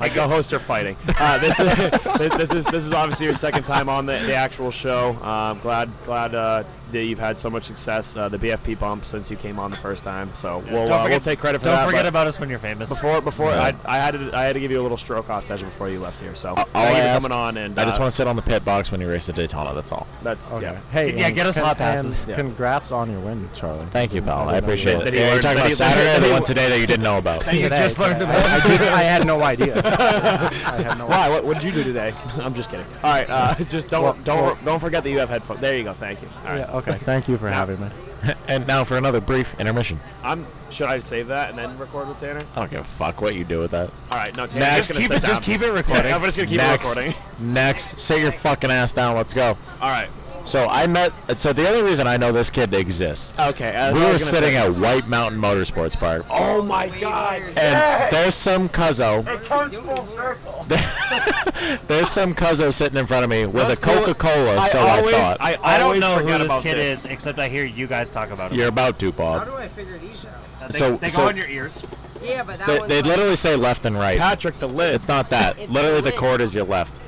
My co-hosts are fighting. Uh, this is this is this is obviously your second time on the, the actual show. Um, glad glad uh, that you've had so much success. Uh, the BFP bump since you came on the first time. So we'll, Don't uh, we'll take credit for that. don't forget about us when you're famous. Before before Yeah. I, I had to I had to give you a little stroke off session before you left here. So All thank I you for ask, coming on and I just uh, want to sit on the pit box when you race at Daytona. That's all. That's Okay. yeah. Hey, Yeah, get us con- hot passes. Yeah. Congrats on your win, Charlie. Thank you, pal. I didn't appreciate it. That yeah, you're talking about Saturday that the one today that you didn't know about? Today, just learned about I, had no idea. I had no Why? What, what did you do today? I'm just kidding. All right, uh, just don't don't don't forget that you have headphones. There you go. Thank you. All right. Yeah, okay. Thank you for Now- having me. and now for another brief intermission. I'm. Should I save that and then record with Tanner? I don't give a fuck what you do with that. All right. No, Tanner's Next. just gonna Keep sit it- just keep it recording. Yeah, I'm just gonna keep Next. it recording. Next, sit your fucking ass down. Let's go. All right. So I met. So the only reason I know this kid exists. Okay. as we were sitting say- at White Mountain Motorsports Park, Oh my God. and there's some cuzzo. It comes full circle. There's some cuzzo sitting in front of me with That's a. Coca-Cola. I so always, I thought I, I don't always know who this kid this. is, except I hear you guys talk about him. you're about to, Bob. How do I figure these out? They, so- they so- go in your ears. Yeah, but that They, one's they like- literally say left and right. Patrick the lid. It's not that. It's literally, the the cord is your left.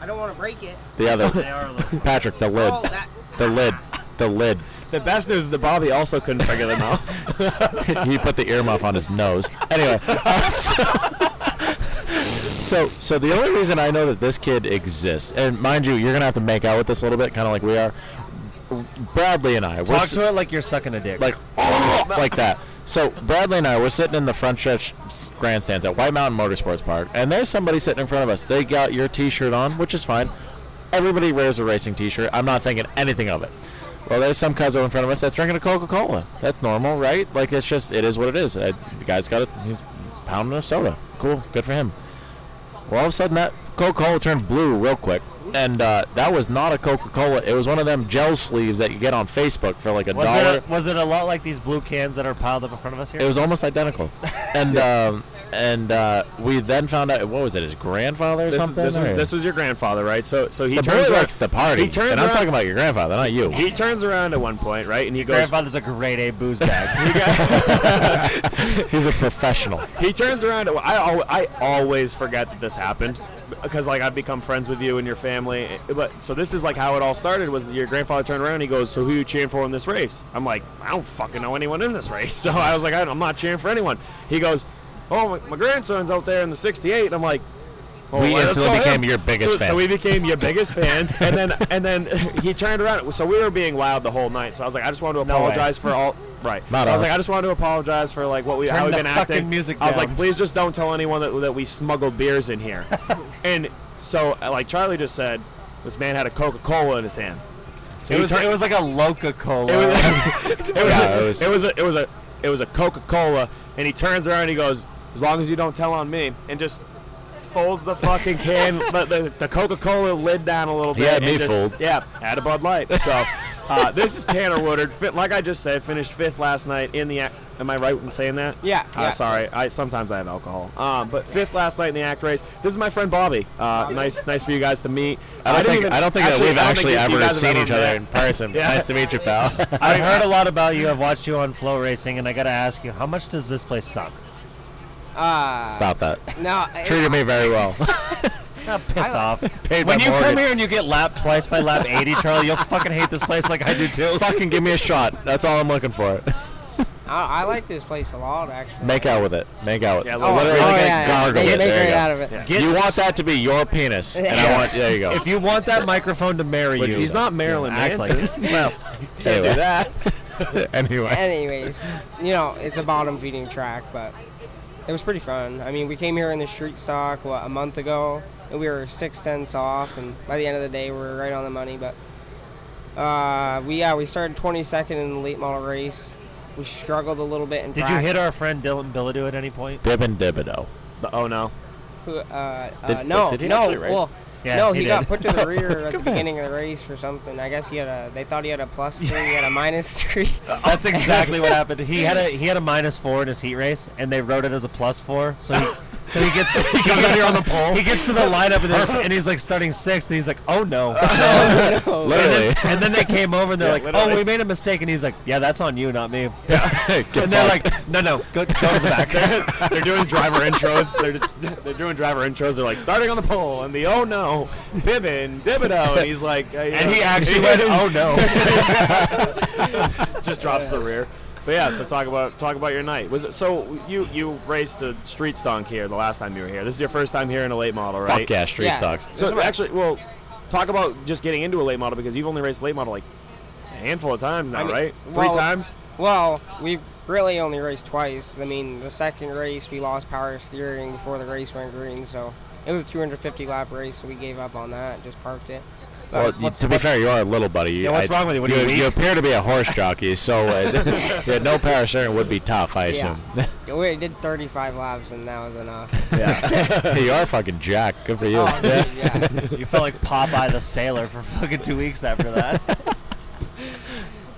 I don't want to break it. The other. They are a little. Patrick, the lid. Oh, that. The lid. The lid. the best news is that Bobby also couldn't figure them out. he put the earmuff on his nose. Anyway, uh, so, so so the only reason I know that this kid exists, and mind you, you're gonna have to make out with this a little bit, kind of like we are. Bradley and I, we're Talk s- to it like you're sucking a dick. like like that. So Bradley and I were sitting in the front stretch grandstands at White Mountain Motorsports Park, and there's somebody sitting in front of us. They got your T-shirt on, which is fine. Everybody wears a racing T-shirt. I'm not thinking anything of it. Well, there's some cuzzo in front of us that's drinking a Coca-Cola. That's normal, right? Like it's just it is what it is. Uh, the guy's got it. He's pounding a soda. Cool, good for him. Well, all of a sudden that Coca-Cola turned blue real quick, and uh, that was not a Coca-Cola. It was one of them gel sleeves that you get on Facebook for like a was dollar. it, a, was it a lot like these blue cans that are piled up in front of us here? It was almost identical, and um, and uh, we then found out what was it? His grandfather or this, something? this was or- this was your grandfather, right? So so he the turns boy around, likes the party, He turns and I'm talking about your grandfather, not you. He turns around at one point, right, and he goes. Grandfather's a great A booze bag. He's a professional. He turns around. I, al- I always forget that this happened because like I've become friends with you and your family. But so this is like how it all started. Was your grandfather turned around? and He goes, "So who you cheering for in this race?" I'm like, "I don't fucking know anyone in this race." So I was like, "I'm not cheering for anyone." He goes, "Oh, my, my grandson's out there in the '68." And I'm like. "Oh, We well, let's instantly go became him." your biggest so, fan. So we became your biggest fans, and then and then he turned around. So we were being loud the whole night. So I was like, I just wanted to No apologize for all. Right. Not so I was us. like, I just wanted to apologize for like what we Turn how we've the been fucking acting. music I was like, please just don't tell anyone that, that we smuggled beers in here. and so, uh, like Charlie just said, this man had a Coca Cola in his hand. So it was turned- it was like a Loca Cola. it was, it was, Yeah, a, it was- it was a it was a it was a Coca Cola, and he turns around and he goes, "As long as you don't tell on me," and just folds the fucking can, the, the, the Coca Cola lid down a little bit. had and me just- fooled. Yeah, had a Bud Light. So. Uh, this is Tanner Woodard. Fit, like I just said, finished fifth last night in the. ac- Am I right in saying that? Yeah, Uh, yeah. sorry, I sometimes I have alcohol. Um, but fifth last night in the ACT race. This is my friend Bobby. Uh, nice, nice for you guys to meet. I don't didn't think even- I don't think actually, that we've actually think ever seen each other in person. Yeah. Nice to meet you, pal. I've heard a lot about you. I've watched you on FloRacing, and I gotta ask you, how much does this place suck? Uh, Stop that. No, Treated me very well. Ah, piss off. Paid When my you come mortgage. here and you get lapped twice by lap 80, Charlie, you'll fucking hate this place like I do too. Fucking give me a shot. That's all I'm looking for. I, I like this place a lot, actually. Make out with it. Make out with it. Yeah, so oh, literally oh, like yeah, a gargle Make, it. make There you right go. out of it. Yeah. Get You want that to be your penis, and I Yeah. want. There you go. If you want that microphone to marry But you, he's not Marilyn act like Manson. it. well, Can't anyway. do that. anyway. Anyways, you know, it's a bottom feeding track, but it was pretty fun. I mean, we came here in the street stock, what, a month ago, and we were six tenths off, and by the end of the day, we were right on the money. But uh, we, yeah, we started 22nd in the late model race. We struggled a little bit in Did you hit our friend Dylan Billadu at any point? Bib and Dibido. oh no. Who, uh, uh, Did- no, did he no. actually race? Well, Yeah, no, he he, got put to the rear at the beginning of the race for something. I guess he had a. They thought he had a plus three. He had a minus three. That's exactly what happened. He had a he had a minus four in his heat race, and they wrote it as a plus four. So he, So he gets he comes out here on the pole. He gets to the lineup and, they're- and he's like starting sixth, and he's like, "Oh no!" Oh, no. And Literally. then, and then they came over and they're Yeah, like, literally. "Oh, we made a mistake," and he's like, "Yeah, that's on you, not me." Get and they're like, "No, no, go, go to the back." they're, they're doing driver intros. They're just, they're doing driver intros. They're like starting on the pole and the oh no, Bibbin, Bibido, and he's like, uh, and know, he actually went, "Oh no!" just drops the rear. But yeah, so talk about talk about your night. Was it so you you raced the street stonk here the last time you were here? This is your first time here in a late model, right? Fuck yeah, street Yeah. stocks. So actually, well, talk about just getting into a late model because you've only raced late model like a handful of times now, I mean, right? Three well- times. Well, we've really only raced twice. I mean, the second race we lost power steering before the race went green, so it was a 250 lap race, so we gave up on that, just parked it. Well, you, to be fair, you are a little buddy. Yeah, what's I- wrong with you? What, are you you appear to be a horse jockey, so uh, yeah, no power steering would be tough, I assume. Yeah, we did 35 laps, and that was enough. Yeah. you are fucking Jack. Good for you. Oh, dude, yeah. you felt like Popeye the Sailor for fucking two weeks after that.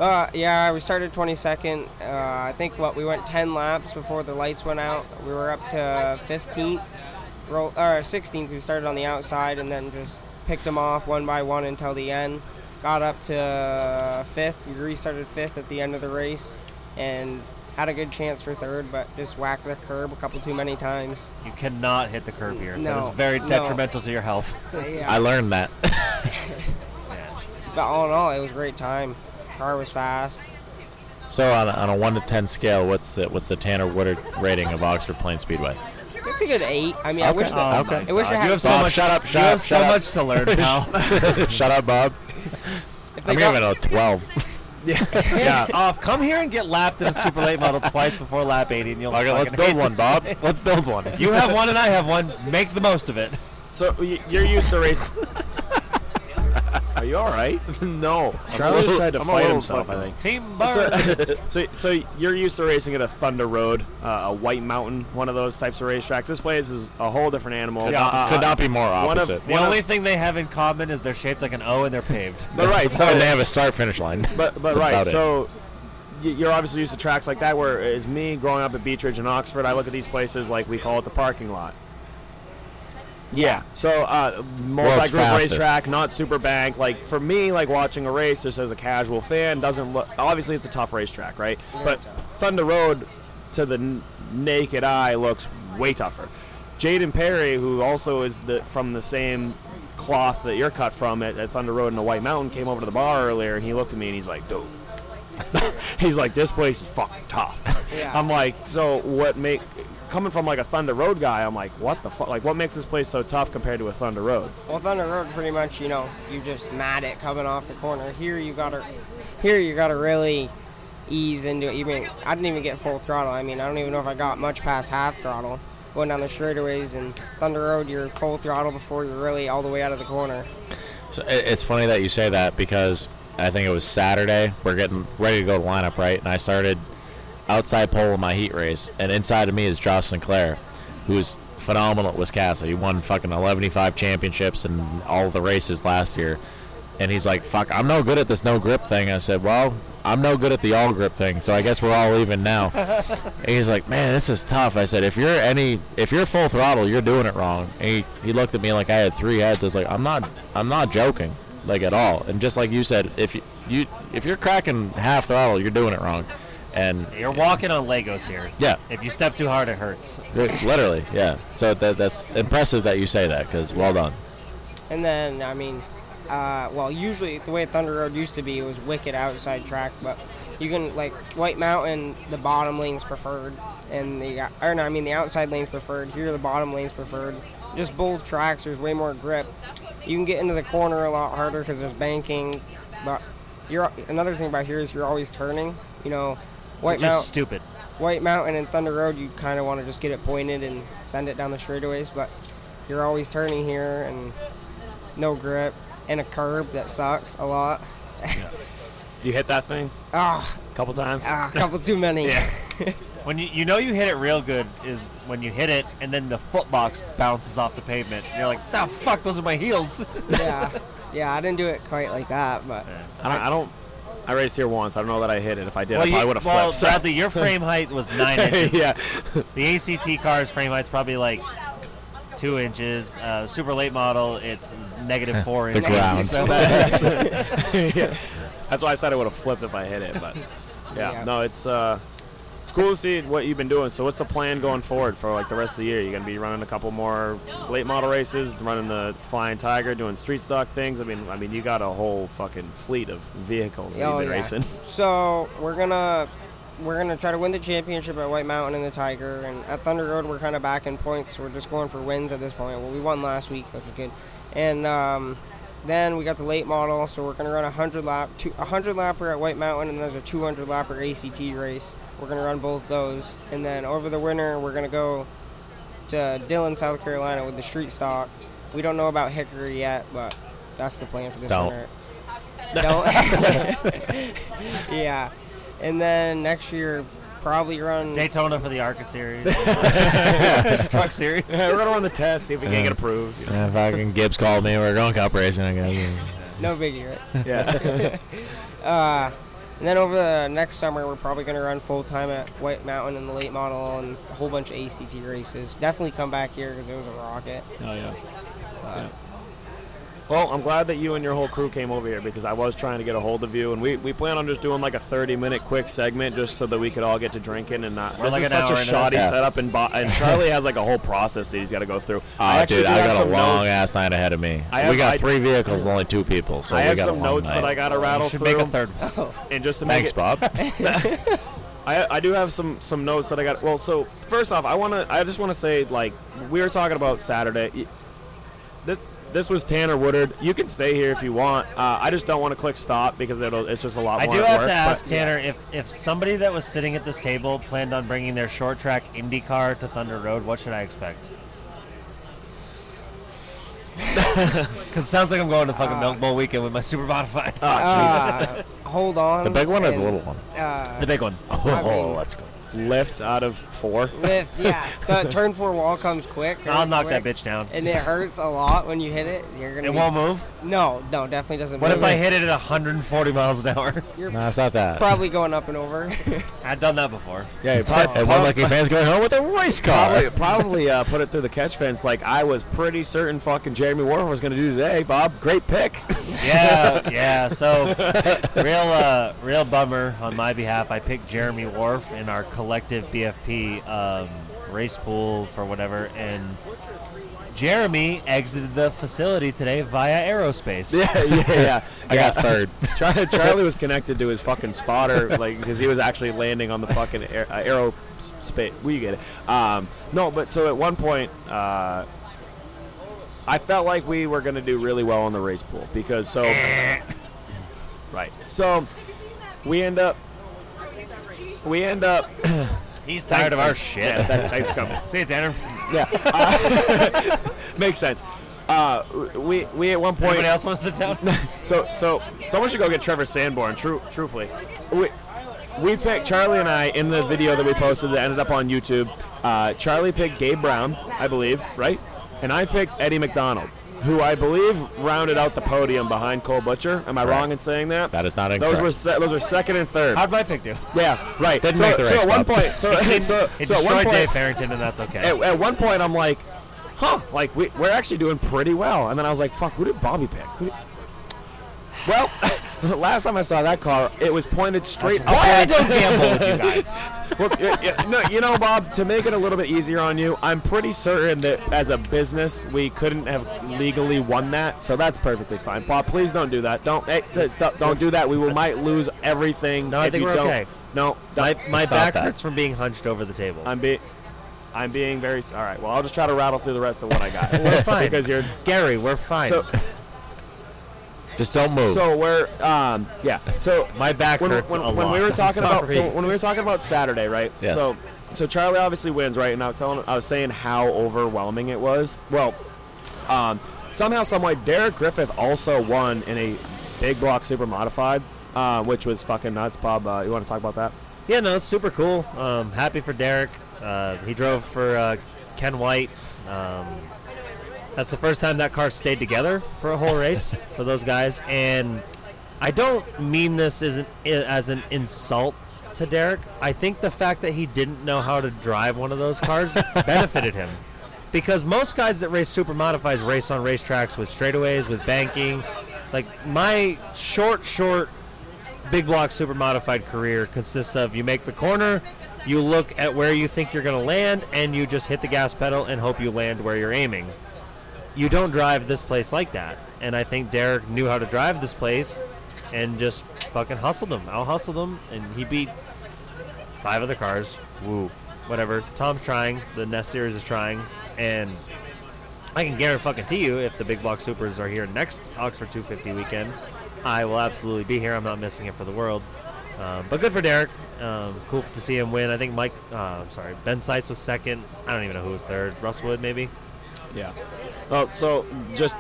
Uh, yeah, we started 22nd. Uh, I think what we went 10 laps before the lights went out. We were up to 15th, roll, or 16th. We started on the outside and then just picked them off one by one until the end. Got up to fifth. Restarted fifth at the end of the race and had a good chance for third, but just whacked the curb a couple too many times. You cannot hit the curb here. that No, is very no. detrimental to your health. Yeah. I learned that. But all in all, it was a great time. Car was fast. So on a, on a one to ten scale, what's the what's the Tanner Woodard rating of Oxford Plains Speedway? It's a good eight. I mean, I wish that. Oh Okay. I wish God. I had You have so Bob, much- shut up, you shut have up, so up. much to learn, pal. Shut up, Bob. If they I'm got- giving it a twelve. Yeah. Off. Come here and get lapped in a super late model twice before lap 80, and you'll. Okay, let's fucking build hate one, this Bob. Let's build one. You have one and I have one. Make the most of it. So y- you're used to racing. Are you all right? no. Charlie just tried to I'm fight little himself. I think. Team Bird. So, so, so you're used to racing at a Thunder Road, uh, a White Mountain, one of those types of racetracks. This place is a whole different animal. Could, Uh, not, could not be more one of- opposite. The one of- only thing they have in common is they're shaped like an O and they're paved. But right, so and they have a start finish line. But but That's right, about it. so y- you're obviously used to tracks like that. Where as me growing up at Beech Ridge and Oxford, I look at these places like we call it the parking lot. Yeah. So uh, multi-group fastest. racetrack, not super bank. Like for me, like watching a race just as a casual fan doesn't look. Obviously, it's a tough racetrack, right? But Thunder Road, to the n- naked eye, looks way tougher. Jaden Perry, who also is the from the same cloth that you're cut from at, at Thunder Road in the White Mountain, came over to the bar earlier and he looked at me and he's like, "Dude." he's like, "This place is fucking tough." Yeah. I'm like, "So what make?" Coming from like a Thunder Road guy, I'm like, "What the fuck? Like, what makes this place so tough compared to a Thunder Road?" Well, Thunder Road, pretty much, you know, you just mad it coming off the corner. Here, you gotta, here you gotta really ease into it. Even I didn't even get full throttle. I mean, I don't even know if I got much past half throttle going down the straightaways. And Thunder Road, you're full throttle before you're really all the way out of the corner. So it's funny that you say that because I think it was Saturday. We're getting ready to go to lineup, right? And I started outside pole in my heat race, and inside of me is Josh Sinclair, who's phenomenal at Wiscasset. He won fucking 11 championships and all the races last year. And he's like, "Fuck, I'm no good at this no grip thing." I said, "Well, I'm no good at the all grip thing, so I guess we're all even now." and he's like, "Man, this is tough." I said, "If you're any, if you're full throttle, you're doing it wrong." And he, he looked at me like I had three heads. I was like, "I'm not, I'm not joking, like at all." And just like you said, if you, you if you're cracking half throttle, you're doing it wrong. And You're walking on Legos here. Yeah. If you step too hard, it hurts. literally, yeah. So that that's impressive that you say that, because well done. And then, I mean, uh, well, usually the way Thunder Road used to be, it was wicked outside track, but you can like White Mountain, the bottom lane's preferred, and the or no, I mean the outside lane's preferred. Here, the bottom lane's preferred. Just both tracks, there's way more grip. You can get into the corner a lot harder because there's banking, but you're another thing about here is you're always turning. You know, White Mountain. stupid. White Mountain and Thunder Road, you kind of want to just get it pointed and send it down the straightaways, but you're always turning here and no grip and a curb that sucks a lot. Yeah. You hit that thing Ah, a couple times. ah, a couple too many. yeah. When you you know you hit it real good is when you hit it and then the foot box bounces off the pavement. You're like, oh fuck, those are my heels. yeah, yeah. I didn't do it quite like that, but I don't, I don't I raced here once. I don't know that I hit it. If I did, well, I probably would have well, flipped. Bradley, your frame height was nine inches. yeah. The ACT car's frame height's probably like two inches. Uh, super late model, it's negative four The inches. ground. So yeah. That's why I said I would have flipped if I hit it. But yeah, Yeah. no, it's uh, it's cool to see what you've been doing. So what's the plan going forward for like the rest of the year? You're gonna be running a couple more late model races, running the Flying Tiger, doing street stock things. I mean, I mean, you got a whole fucking fleet of vehicles that Oh, you've been yeah. racing. So we're gonna we're gonna try to win the championship at White Mountain and the Tiger, and at Thunder Road we're kind of back in points. We're just going for wins at this point. Well, we won last week, which was good, and um, then we got the late model, so we're gonna run a hundred lap, a hundred lapper at White Mountain, and there's a 200 lapper ACT race. We're gonna run both those, and then over the winter we're gonna go to Dillon, South Carolina, with the street stock. We don't know about Hickory yet, but that's the plan for this Don't. winter. Don't. yeah, and then next year probably run Daytona for the ARCA series, truck series. Yeah, we're gonna run the test, see if we can get approved. Yeah, if fucking Gibbs called me, we're going cup racing, I guess. No biggie, right? Yeah. uh, and then over the next summer, we're probably going to run full time at White Mountain in the late model and a whole bunch of ACT races. Definitely come back here because it was a rocket. Oh yeah. Uh, Well, I'm glad that you and your whole crew came over here because I was trying to get a hold of you, and we, we plan on just doing like a 30 minute quick segment just so that we could all get to drinking and not. We're this like is an such a shoddy. Yeah. setup, and, bo- and Charlie has like a whole process that he's got to go through. Ah, I Oh, actually dude, I got a long notes. ass night ahead of me. I have- we got I- three vehicles, only two people, so I we have got some notes night. that I got to rattle should through. make a third. And just to Thanks, Bob. I, I do have some some notes that I got. Well, so first off, I want to I just want to say like we were talking about Saturday. Y- This this was Tanner Woodard. You can stay here if you want. Uh, I just don't want to click stop because it'll it's just a lot more fun. I more. do have work, to ask but- Tanner if, if somebody that was sitting at this table planned on bringing their short track Indy car to Thunder Road, what should I expect? Because it sounds like I'm going to fucking Uh, Milk Bowl weekend with my super modified. uh, hold on. The big one or the little one? Uh, the big one. Oh, I mean- let's go. Lift out of four. lift, yeah. The turn four wall comes quick. I'll very knock that bitch down. And it hurts a lot when you hit it. You're gonna. It be, won't move. No, no, definitely doesn't. What move. if I hit it at 140 miles an hour? You're No, it's not that. probably going up and over. I've done that before. Yeah, you And prob- one lucky fan's going home with a race car. probably probably uh, put it through the catch fence like I was pretty certain fucking Jeremy Warren was going to do today. Bob, great pick. Yeah, yeah. So, real, uh, real bummer on my behalf. I picked Jeremy Wharf in our collective BFP um, race pool for whatever, and Jeremy exited the facility today via aerospace. yeah, yeah, yeah. I got third. Charlie, Charlie was connected to his fucking spotter, like because he was actually landing on the fucking air, uh, aero space. We get it. Um, no, but so at one point, uh, I felt like we were gonna do really well on the race pool because so, right. So we end up, we end up. He's tired of our shit. Yeah, that, thanks for coming. See you, Tanner. Yeah, uh, makes sense. Uh, we we at one point. Anybody else want to down? So so someone should go get Trevor Sanborn. True, truthfully, we we picked Charlie and I in the video that we posted that ended up on YouTube. Uh, Charlie picked Gabe Brown, I believe, right? And I picked Eddie MacDonald, who I believe rounded out the podium behind Cole Butcher. Am I wrong in saying that? That is not Those incorrect. were se- those were second and third. How'd my pick do? yeah, right. Didn't so, make the so at one point, so It, so, it so at one destroyed point, Dave Farrington, and that's okay. at, at one point, I'm like, huh, like we, we're actually doing pretty well. And then I was like, fuck, who did Bobby pick? Who did... Well, last time I saw that car, it was pointed straight That's why I don't gamble with you guys. Well, y- y- no, you know, Bob, to make it a little bit easier on you, I'm pretty certain that as a business, we couldn't have legally won that, so that's perfectly fine. Bob, please don't do that. Don't, hey, stop, don't do that. We will, might lose everything. No, I if think you we're don't. okay. No, My, my back that. hurts from being hunched over the table. I'm being, I'm being very. All right. Well, I'll just try to rattle through the rest of what I got. We're fine. because you're. Gary, we're fine. So, Just don't move. so we're, um, yeah. So my back when, hurts when, a when lot. we were talking about so when we were talking about Saturday, right? Yes. So so Charlie obviously wins, right? And I was telling I was saying how overwhelming it was. Well, um, somehow, someway, Derek Griffith also won in a big block super modified, uh, which was fucking nuts. Bob, uh, you want to talk about that? Yeah, no, it's super cool. Um, happy for Derek. Uh, he drove for uh, Ken White. Um, that's the first time that car stayed together for a whole race for those guys. And I don't mean this as an, as an insult to Derek. I think the fact that he didn't know how to drive one of those cars benefited him. Because most guys that race super modifieds race on racetracks with straightaways, with banking. Like my short, short, big block super modified career consists of you make the corner, you look at where you think you're going to land, and you just hit the gas pedal and hope you land where you're aiming. You don't drive this place like that. And I think Derek knew how to drive this place and just fucking hustled him. I'll hustle him, and he beat five other cars. Woo. Whatever. Tom's trying. The Nest Series is trying. And I can guarantee to you, if the Big Block Supers are here next Oxford 250 weekend, I will absolutely be here. I'm not missing it for the world. Um, but good for Derek. Um, cool to see him win. I think Mike, uh, I'm sorry, Ben Seitz was second. I don't even know who was third. Russ Wood, maybe? Yeah. Oh, so just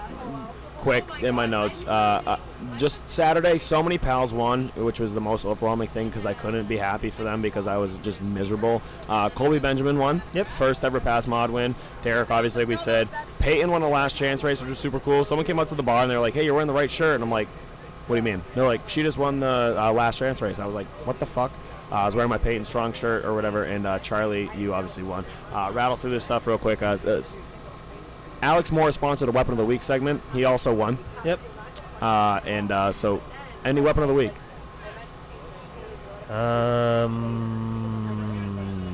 quick in my notes. Uh, uh, just Saturday, so many pals won, which was the most overwhelming thing because I couldn't be happy for them because I was just miserable. Uh, Colby Benjamin won. Yep. First ever pass mod win. Derek, obviously, we said. Peyton won a last chance race, which was super cool. Someone came up to the bar and they're like, "Hey, you're wearing the right shirt," and I'm like, "What do you mean?" They're like, "She just won the uh, last chance race." I was like, "What the fuck?" Uh, I was wearing my Peyton Strong shirt or whatever, and uh, Charlie, you obviously won. Uh, rattle through this stuff real quick. Uh, Alex Moore sponsored a Weapon of the Week segment. He also won. Yep. Uh, and uh, so, any Weapon of the Week? Um,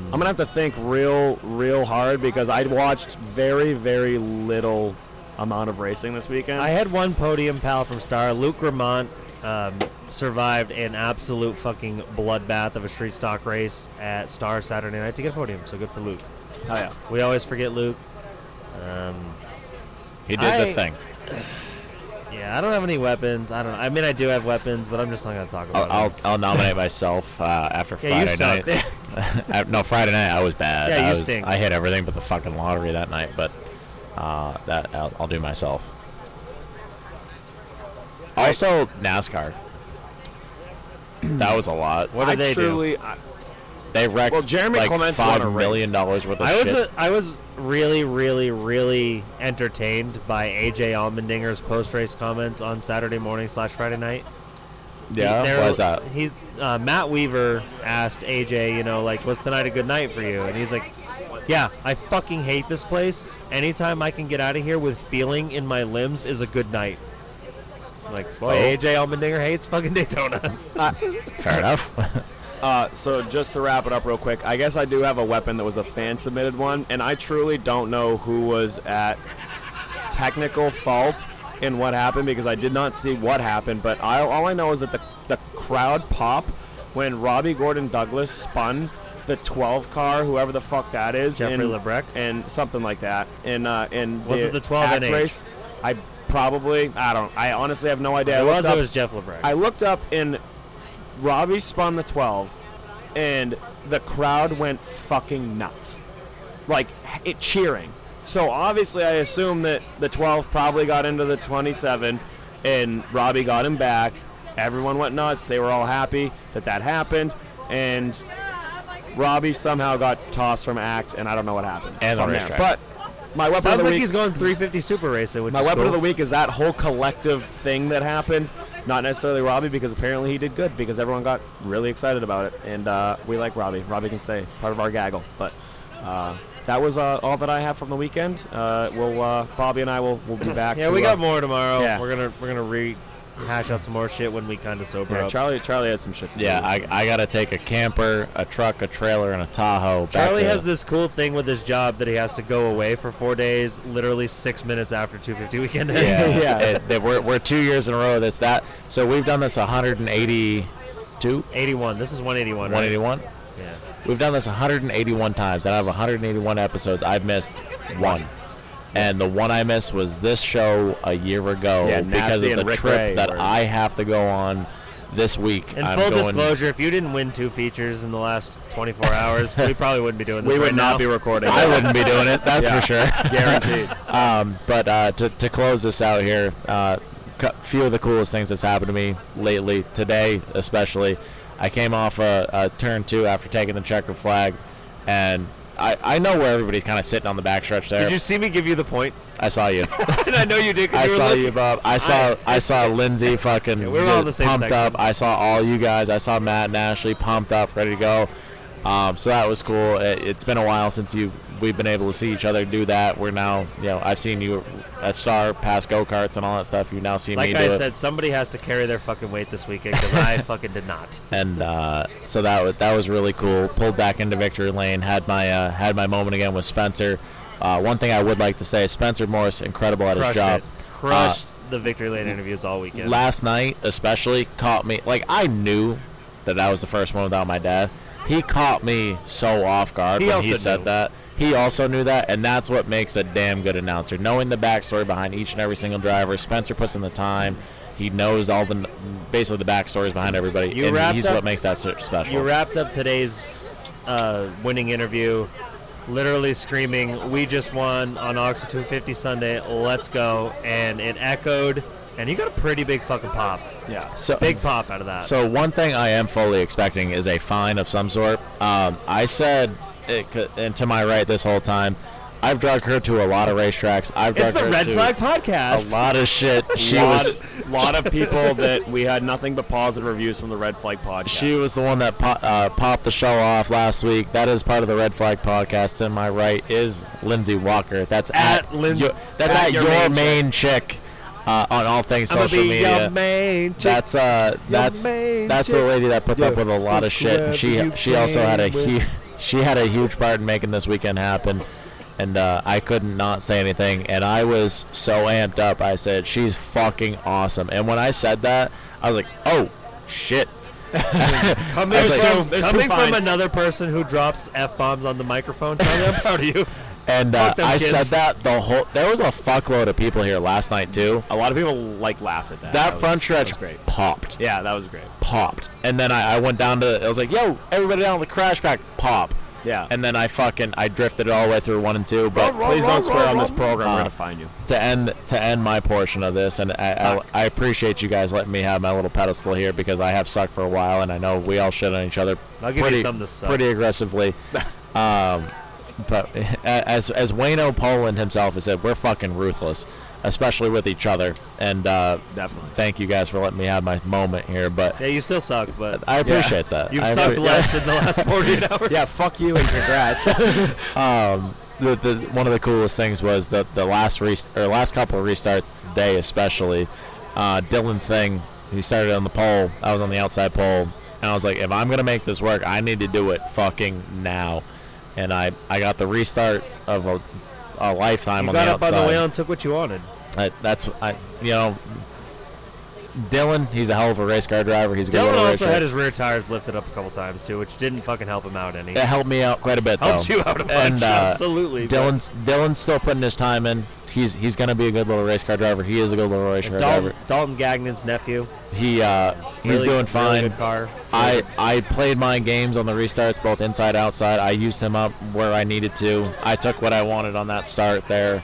I'm gonna have to think real, real hard because I watched very, very little amount of racing this weekend. I had one podium pal from Star, Luke Gramont. Um, survived an absolute fucking bloodbath of a street stock race at Star Saturday night to get a podium. So good for Luke. Oh yeah. We always forget Luke. Um, He did I- the thing. Yeah, I don't have any weapons. I don't. I mean, I do have weapons, but I'm just not gonna talk I'll, about I'll, it. I'll nominate myself uh, after Yeah, Friday suck. night. Uh, no, Friday night I was bad. Yeah, I you was, stink. I hit everything but the fucking lottery that night. But uh, that I'll, I'll do myself. Also, NASCAR. that was a lot. What did I they do? truly, I, They wrecked Well, Jeremy like Clements won five a race. dollars worth of I was shit. a, I was really really really entertained by AJ Allmendinger's post race comments on Saturday morning slash Friday night. Yeah, There- why is that? He uh, Matt Weaver asked AJ, you know, like, "Was tonight a good night for you?" And he's like, "Yeah, I fucking hate this place. Anytime I can get out of here with feeling in my limbs is a good night." I'm like, boy, Oh. AJ Allmendinger hates fucking Daytona. Fair enough. Uh, so just to wrap it up real quick, I guess I do have a weapon that was a fan submitted one, and I truly don't know who was at technical fault in what happened because I did not see what happened. But I, all I know is that the the crowd pop when Robbie Gordon Douglas spun the 12 car, whoever the fuck that is, Jeffrey in- Lebrecht? and something like that. And uh, in Was it the 12 ACT NH? race. I probably I don't. I honestly have no idea. It was up- it was Jeff Lebrecht. I looked up and Robbie spun the 12 and the crowd went fucking nuts. Like it cheering. So obviously I assume that the 12 probably got into the 27 and Robbie got him back. Everyone went nuts. They were all happy that that happened and Robbie somehow got tossed from ACT and I don't know what happened. And the from there. But my weapon Sounds of the like week he's going 350 super racing, which my is weapon cool. of the week is that whole collective thing that happened. Not necessarily Robbie, because apparently he did good because everyone got really excited about it, and uh, we like Robbie. Robbie can stay part of our gaggle. But uh, that was uh, all that I have from the weekend. Uh, we'll uh, Bobby and I will will be back. Yeah, we uh, got more tomorrow. yeah. We're gonna we're gonna rehash out some more shit when we kind of sober Yeah, up. Charlie Charlie has some shit. To yeah, do. I, I got to take a camper, a truck, a trailer, and a Tahoe. back Charlie to- has this cool thing with his job that he has to go away for four days, literally six minutes after 250 weekend ends. Yeah, Yeah. It- that we're, we're two years in a row of this that. So we've done this 182, 81. This is 181. right? 181. Yeah. We've done this 181 times. and Out of 181 episodes, I've missed one. And the one I missed was this show a year ago Yeah, because of the Rick trip Ray that I have to go on this week. In I'm full going, disclosure, if you didn't win two features in the last 24 hours, we probably wouldn't be doing this we right would not now. be recording. I wouldn't be doing it. That's Yeah, for sure. guaranteed. Um, but uh, to, to close this out here, uh, a few of the coolest things that's happened to me lately, today especially. I came off a, a turn two after taking the checker flag, and I, I know where everybody's kind of sitting on the backstretch there. Did you see me give you the point? I saw you. and I know you did. I you saw looking. you, Bob. I saw I, saw Lindsay fucking we were all the same pumped section. up. I saw all you guys. I saw Matt and Ashley pumped up, ready to go. Um, so that was cool. It, it's been a while since you we've been able to see each other do that. We're now, you know, I've seen you at Star pass go karts and all that stuff. You now see Like me I do it. said, somebody has to carry their fucking weight this weekend because I fucking did not. and uh, so that was that was really cool. Pulled back into victory lane, had my uh, had my moment again with Spencer. Uh, one thing I would like to say, Spencer Morris, incredible at Crushed his job. it. Crushed the victory lane interviews all weekend. Last night, especially, caught me like I knew that I was the first one without my dad. He caught me so off guard He when he said knew. that. He also knew that, and that's what makes a damn good announcer. Knowing the backstory behind each and every single driver. Spencer puts in the time. He knows all the basically the backstories behind everybody, You and he's up- what makes that special. You wrapped up today's uh, winning interview, literally screaming, "We just won on Oxford 250 Sunday. Let's go!" And it echoed, and you got a pretty big fucking pop. Yeah, So- big pop out of that. So one thing I am fully expecting is a fine of some sort. Um, I said, it, could- and to my right this whole time, I've drugged her to a lot of racetracks. I've it's drugged the her Red to Flag podcast. a lot of shit. She lot, was a lot of people that we had nothing but positive reviews from the Red Flag podcast. she was the one that po- uh, popped the show off last week. That is part of the Red Flag podcast. To my right is Lindsay Walker. That's at, At Linds- your, that's at at, your your, main main, chick. Uh, on all things I'ma social be media. your main chick. That's uh that's main that's the lady that puts up with a lot of shit. And she she also had a playing huge she had a huge part in making this weekend happen. And uh, I couldn't not say anything, and I was so amped up. I said, "She's fucking awesome." And when I said that, I was like, "Oh, shit!" Coming, like- from, coming from another person who drops f bombs on the microphone, Charlie, I'm proud of you. And uh, I kids. said that the whole. There was a fuckload of people here last night too. a lot of people like laughed at that. That, was- front stretch that great. popped, Yeah, that was great. popped, and then I, I went down to. I was like, "Yo, everybody down on the crash pack, pop!" Yeah. And then I fucking I drifted it all the way through one and two. But Please don't swear on this program. Uh, We're gonna find you. to end to end my portion of this, and I, I, I appreciate you guys letting me have my little pedestal here because I have sucked for a while, and I know we all shit on each other I'll give you pretty something to suck. pretty aggressively. um, but as as Wayno Poland himself has said, we're fucking ruthless, especially with each other. And uh, Definitely. thank you guys for letting me have my moment here. But Yeah, you still suck, but I appreciate that. you've I sucked appre- less in the last 48 hours. Yeah, fuck you and congrats. um, the, the one of the coolest things was the the last rest- or last couple of restarts today, especially uh, Dylan Thing. He started on the pole. I was on the outside pole, and I was like, if I'm gonna make this work, I need to do it fucking now. And I I got the restart of a, a lifetime You on got the up outside. on the wheel and took what you wanted. I, that's I you know. Dylan, he's a hell of a race car driver. He's a good Dylan little also had his rear tires lifted up a couple times too, which didn't fucking help him out any. It helped me out quite a bit, though. Helped you out a bunch, And, uh, absolutely. Dylan's Dylan's still putting his time in. He's he's gonna be a good little race car driver. He is a good little race car Dalton, driver. Dalton Gagnon's nephew. He uh, he's Really- doing really fine. good car. I I played my games on the restarts, both inside outside. I used him up where I needed to. I took what I wanted on that start there,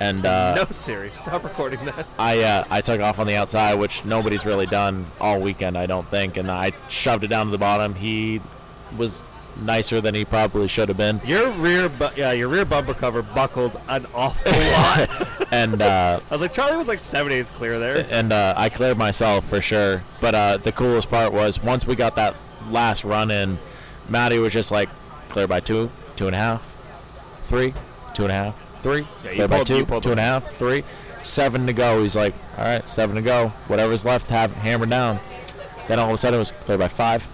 and uh, no, Siri, stop recording that. I uh, I took off on the outside, which nobody's really done all weekend, I don't think, and I shoved it down to the bottom. He was nicer than he probably should have been. Your rear, bu- yeah, your rear bumper cover buckled an awful lot. and uh, I was like, Charlie was like seven eighths clear there. and uh, I cleared myself for sure. But uh, the coolest part was once we got that last run in, Matty was just like, clear by two, two and a half, three, two and a half, three, Yeah, you clear pulled- you two, two and a half, three, seven to go. He's like, all right, seven to go. Whatever's left, have hammered down. Then all of a sudden it was clear by five,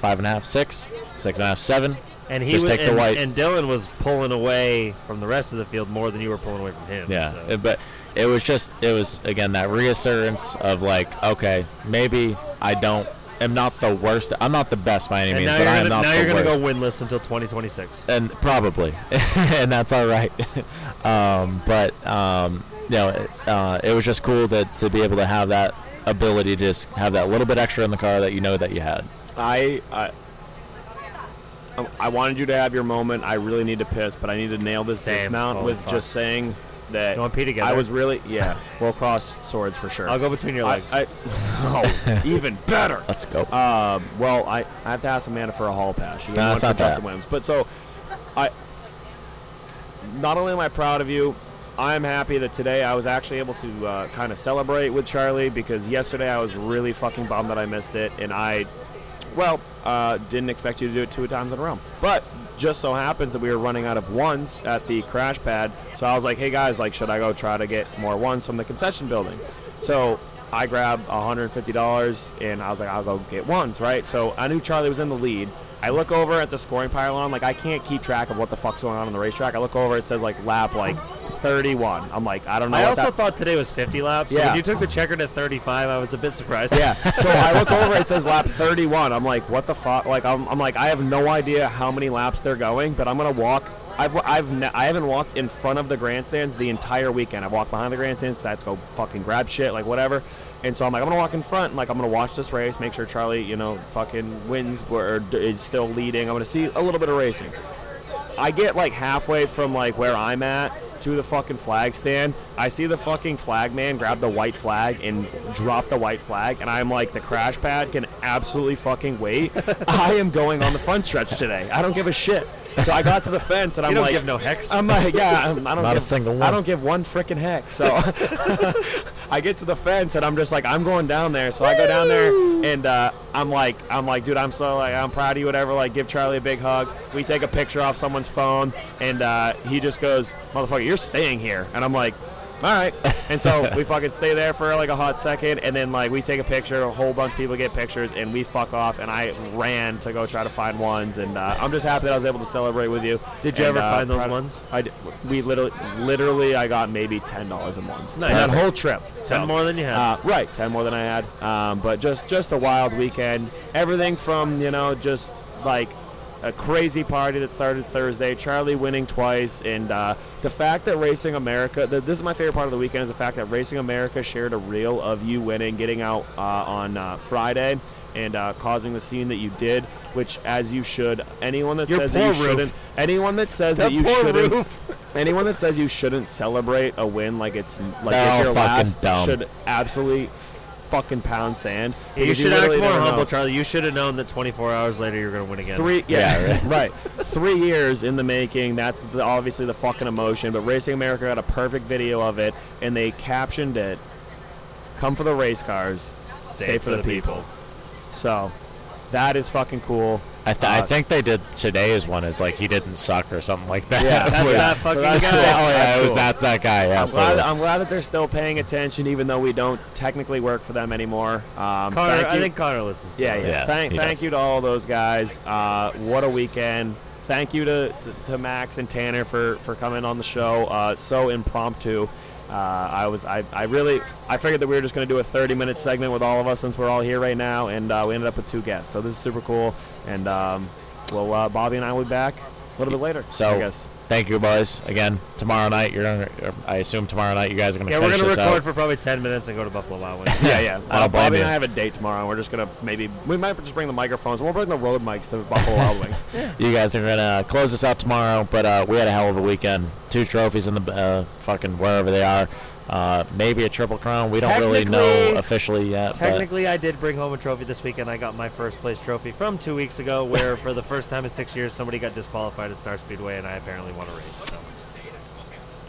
five and a half, six, six and a half, seven. And he just was, take the and, white. and Dylan was pulling away from the rest of the field more than you were pulling away from him. Yeah, so. it- but it was just it was again that reassurance of like, okay, maybe I don't am not the worst. I'm not the best by any And means, but you're I am gonna, not now the you're gonna worst. go winless until 2026. and probably, and that's all right. um, but um, you know, it, uh, it was just cool to to be able to have that ability to just have that little bit extra in the car that you know that you had. I, I I wanted you to have your moment. I really need to piss, but I need to nail this Same. dismount Holy with fuck. just saying that You want pee together? I was really yeah. We'll cross swords for sure. I'll go between your I- legs. I, oh, even better. Let's go. Um, well, I, I have to ask Amanda for a hall pass. She No, got one it's for not Justin. Williams. But so, I not only am I proud of you, I'm happy that today I was actually able to uh, kind of celebrate with Charlie because yesterday I was really fucking bummed that I missed it, and I, well, uh, didn't expect you to do it two times in a row. But just so happens that we were running out of ones at the crash pad, so I was like, hey guys, like, should I go try to get more ones from the concession building? So I grabbed $150 and I was like, I'll go get ones, right? So I knew Charlie was in the lead. I look over at the scoring pylon, like I can't keep track of what the fuck's going on on the racetrack. I look over, it says like lap like 31. I'm like, I don't know. I also that- thought today was 50 laps. So Yeah. when you took the checker to 35, I was a bit surprised. Yeah. So I look over, it says lap 31. I'm like, what the fuck? Like, I'm, I'm like, I have no idea how many laps they're going, but I'm gonna walk. I've, I've ne- I haven't walked in front of the grandstands the entire weekend. I've walked behind the grandstands because I had to go fucking grab shit, like whatever. And so I'm like, I'm gonna walk in front, and like I'm gonna watch this race, make sure Charlie, you know, fucking wins or is still leading. I'm gonna see a little bit of racing. I get like halfway from like where I'm at to the fucking flag stand. I see the fucking flag man grab the white flag and drop the white flag, and I'm like, the crash pad can absolutely fucking wait. I am going on the front stretch today. I don't give a shit. So I got to the fence, and You I'm don't like, give no hex? I'm like, yeah, I'm, I don't Not a give, single I one. don't give one freaking heck. So I get to the fence, and I'm just like, I'm going down there. So I go down there, and uh, I'm like, I'm like, dude, I'm so like, I'm proud of you, whatever. Like, give Charlie a big hug. We take a picture off someone's phone, and uh, he just goes, motherfucker, you're staying here, and I'm like. All right, and so we fucking stay there for like a hot second, and then like we take a picture. A whole bunch of people get pictures, and we fuck off. And I ran to go try to find ones, and uh, I'm just happy that I was able to celebrate with you. Did you And, ever uh, find those ones? I did, we literally, literally, I got maybe ten dollars in ones. Nice. That whole trip. 10 more than you had. Uh, right, ten more than I had. Um, but just just a wild weekend. Everything from you know just like a crazy party that started Thursday. Charlie winning twice, and uh, the fact that Racing America. The, this is my favorite part of the weekend is the fact that Racing America shared a reel of you winning, getting out uh, on uh, Friday. And uh, causing the scene that you did, which, as you should, anyone that Your says that you roof. shouldn't, anyone that says That that you shouldn't, roof. anyone that says you shouldn't celebrate a win like it's like They're it's your last dumb. should absolutely fucking pound sand. You because should act literally more humble, know. Charlie. You should have known that 24 hours later you're going to win again. Three, yeah, Yeah, right. Three years in the making. That's the, obviously the fucking emotion. But Racing America got a perfect video of it, and they captioned it: "Come for the race cars, stay, for, the, people. So, that is fucking cool. I, th- I Uh, think they did today's one is like he didn't suck or something like that. Yeah, That's Yeah. that So fucking that's guy. cool. oh yeah, That's it was that's that guy. Yeah, I'm that's glad. I'm glad that they're still paying attention, even though we don't technically work for them anymore. Um, Connor, thank I you- think Connor listens. to Yeah, us. yeah. Yeah, thank thank does. you to all those guys. Uh, what a weekend. Thank you to, to, to Max and Tanner for, for coming on the show. Uh, so impromptu. Uh, I was I, I really I figured that we were just going to do a 30 minute segment with all of us since we're all here right now, and uh, we ended up with two guests. So this is super cool. And um, well, uh, Bobby and I will be back a little bit later. So I guess. thank you, boys. Again, tomorrow night you're gonna. I assume tomorrow night you guys are gonna. Yeah, we're going to this record out. for probably 10 minutes and go to Buffalo Wild Wings. Yeah, yeah. I don't Uh, Bobby you. and I have a date tomorrow, and we're just gonna maybe we might just bring the microphones. We'll bring the road mics to Buffalo Wild Wings. You guys are gonna close this out tomorrow, but uh, we had a hell of a weekend. Two trophies in the uh, fucking wherever they are. Uh, maybe a triple crown. We don't really know officially yet. but- Technically, I did bring home a trophy this weekend. I got my first place trophy from two weeks ago, where for the first time in six years, somebody got disqualified at Star Speedway, and I apparently won a race. So.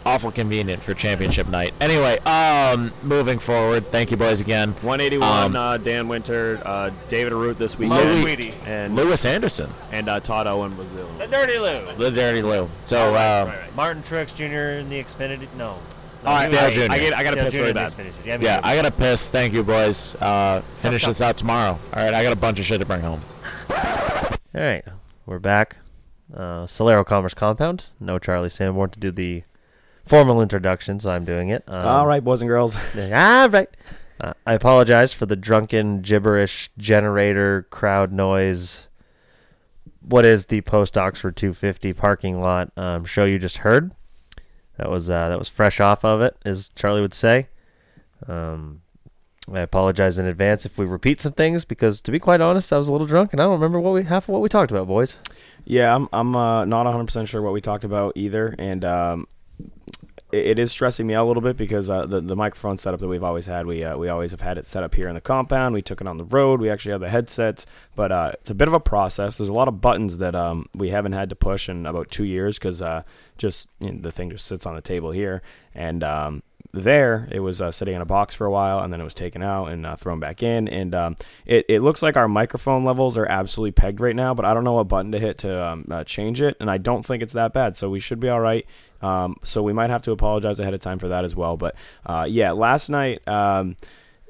awful convenient for championship night. Anyway, um, moving forward, thank you boys again. 181, Um, uh, Dan Winter, uh, David Arute this Mo weekend, Tweedy. and Lewis Anderson, and uh, Todd Owen was the The Dirty Lou. the Dirty Lou. So, right, uh, right, right. Martin Truex Jr. in the Xfinity. No. No, All right, Dale I, Jr. I, get, I got to Dale piss Jr. really in the bad. Yeah, me yeah, too. I gotta piss. Thank you, boys. Uh, finish Tough, this out tomorrow. All right, I got a bunch of shit to bring home. All right, we're back. Uh, Solero Commerce Compound. No Charlie Sanborn to do the formal introduction, so I'm doing it. Um, All right, boys and girls. All right. Uh, I apologize for the drunken gibberish generator crowd noise. What is the post Oxford 250 parking lot um, show you just heard? That was uh, that was fresh off of it, as Charlie would say. Um, I apologize in advance if we repeat some things because, to be quite honest, I was a little drunk and I don't remember what we half of what we talked about, boys. Yeah, I'm I'm uh, not 100 percent sure what we talked about either, and um, it, is stressing me out a little bit because uh, the the microphone setup that we've always had, we uh, we always have had it set up here in the compound. We took it on the road. We actually have the headsets, but uh, it's a bit of a process. There's a lot of buttons that um, we haven't had to push in about two years because uh, just you know, the thing just sits on the table here, and um, there it was uh, sitting in a box for a while and then it was taken out and uh, thrown back in and um, it, it looks like our microphone levels are absolutely pegged right now but i don't know what button to hit to um, change it and i don't think it's that bad so we should be all right um, so we might have to apologize ahead of time for that as well but uh, yeah last night um,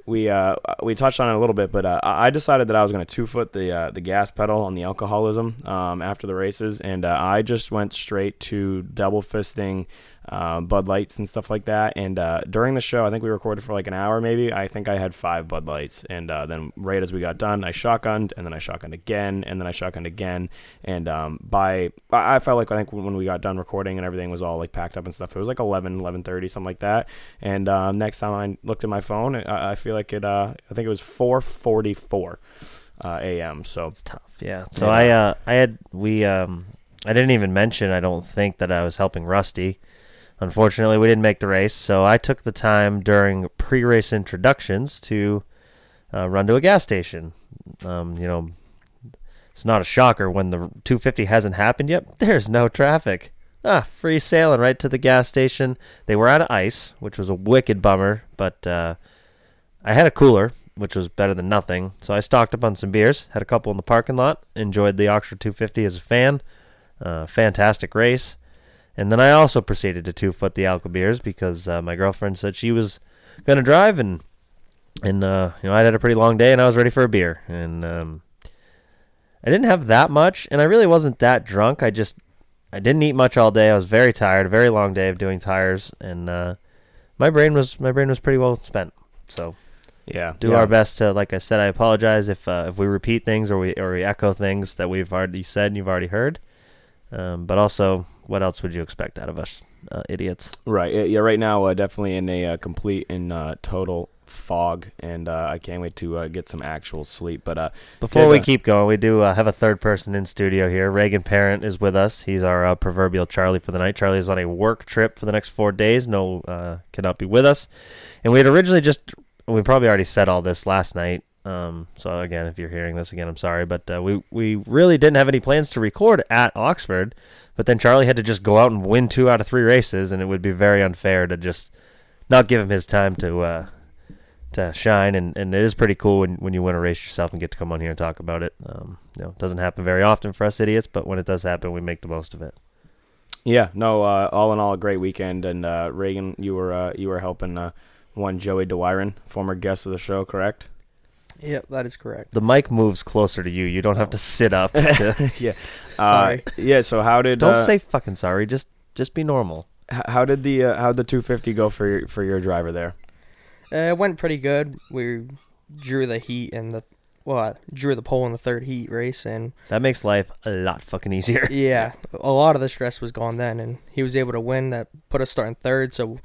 we uh, we touched on it a little bit, but uh, I decided that I was going to two foot the uh, the gas pedal on the alcoholism um, after the races, and uh, I just went straight to double fisting uh, Bud Lights and stuff like that. And uh, during the show, I think we recorded for like an hour, maybe. I think I had five Bud Lights, and uh, then right as we got done, I shotgunned, and then I shotgunned again, and then I shotgunned again. And um, by I felt like I think when we got done recording and everything was all like packed up and stuff, it was like 11, 11.30, something like that. And um, next time I looked at my phone, I, I feel like it. Uh, I think it was four forty four. Uh, a.m. So it's tough. Yeah. So yeah. I uh, I had we um I didn't even mention I don't think that I was helping Rusty. Unfortunately, we didn't make the race, so I took the time during pre-race introductions to uh, run to a gas station. Um, you know, it's not a shocker when the 250 hasn't happened yet. There's no traffic. Ah, free sailing right to the gas station. They were out of ice, which was a wicked bummer, but uh, I had a cooler, which was better than nothing. So I stocked up on some beers, had a couple in the parking lot, enjoyed the Oxford 250 as a fan. Uh, fantastic race. And then I also proceeded to two foot the Alka beers because uh, my girlfriend said she was gonna drive, and and uh, you know I had a pretty long day and I was ready for a beer, and um, I didn't have that much, and I really wasn't that drunk. I just I didn't eat much all day. I was very tired, a very long day of doing tires, and uh, my brain was my brain was pretty well spent. So yeah, do yeah. our best to, like I said, I apologize if uh, if we repeat things or we or we echo things that we've already said and you've already heard. Um, but also, what else would you expect out of us, uh, idiots? Right. Yeah. Right now, uh, definitely in a uh, complete and uh, total fog, and uh, I can't wait to uh, get some actual sleep. But before we keep going, we do have a third person in studio here. Reagan Parent is with us. He's our proverbial Charlie for the night. Charlie is on a work trip for the next four days. No, cannot be with us. And we had originally just we probably already said all this last night. Um, so again, if you're hearing this again, I'm sorry, but uh, we we really didn't have any plans to record at Oxford. But then Charlie had to just go out and win two out of three races, and it would be very unfair to just not give him his time to uh, to shine. And, and it is pretty cool when, when you win a race yourself and get to come on here and talk about it. Um, you know, it doesn't happen very often for us idiots, but when it does happen, we make the most of it. Yeah, no. Uh, all in all, a great weekend. And uh, Reagan, you were uh, you were helping uh, one Joey Doiron, former guest of the show, correct? Yep, that is correct. The mic moves closer to you. You don't have to sit up. To yeah. Sorry. Uh, yeah. So how did? Don't uh, say fucking sorry. Just just be normal. How did the uh, how the 250 go for your for your driver there? Uh, it went pretty good. We drew the heat and the well, drew the pole in the third heat race, and that makes life a lot fucking easier. yeah, a lot of the stress was gone then, and he was able to win. That put us starting third. So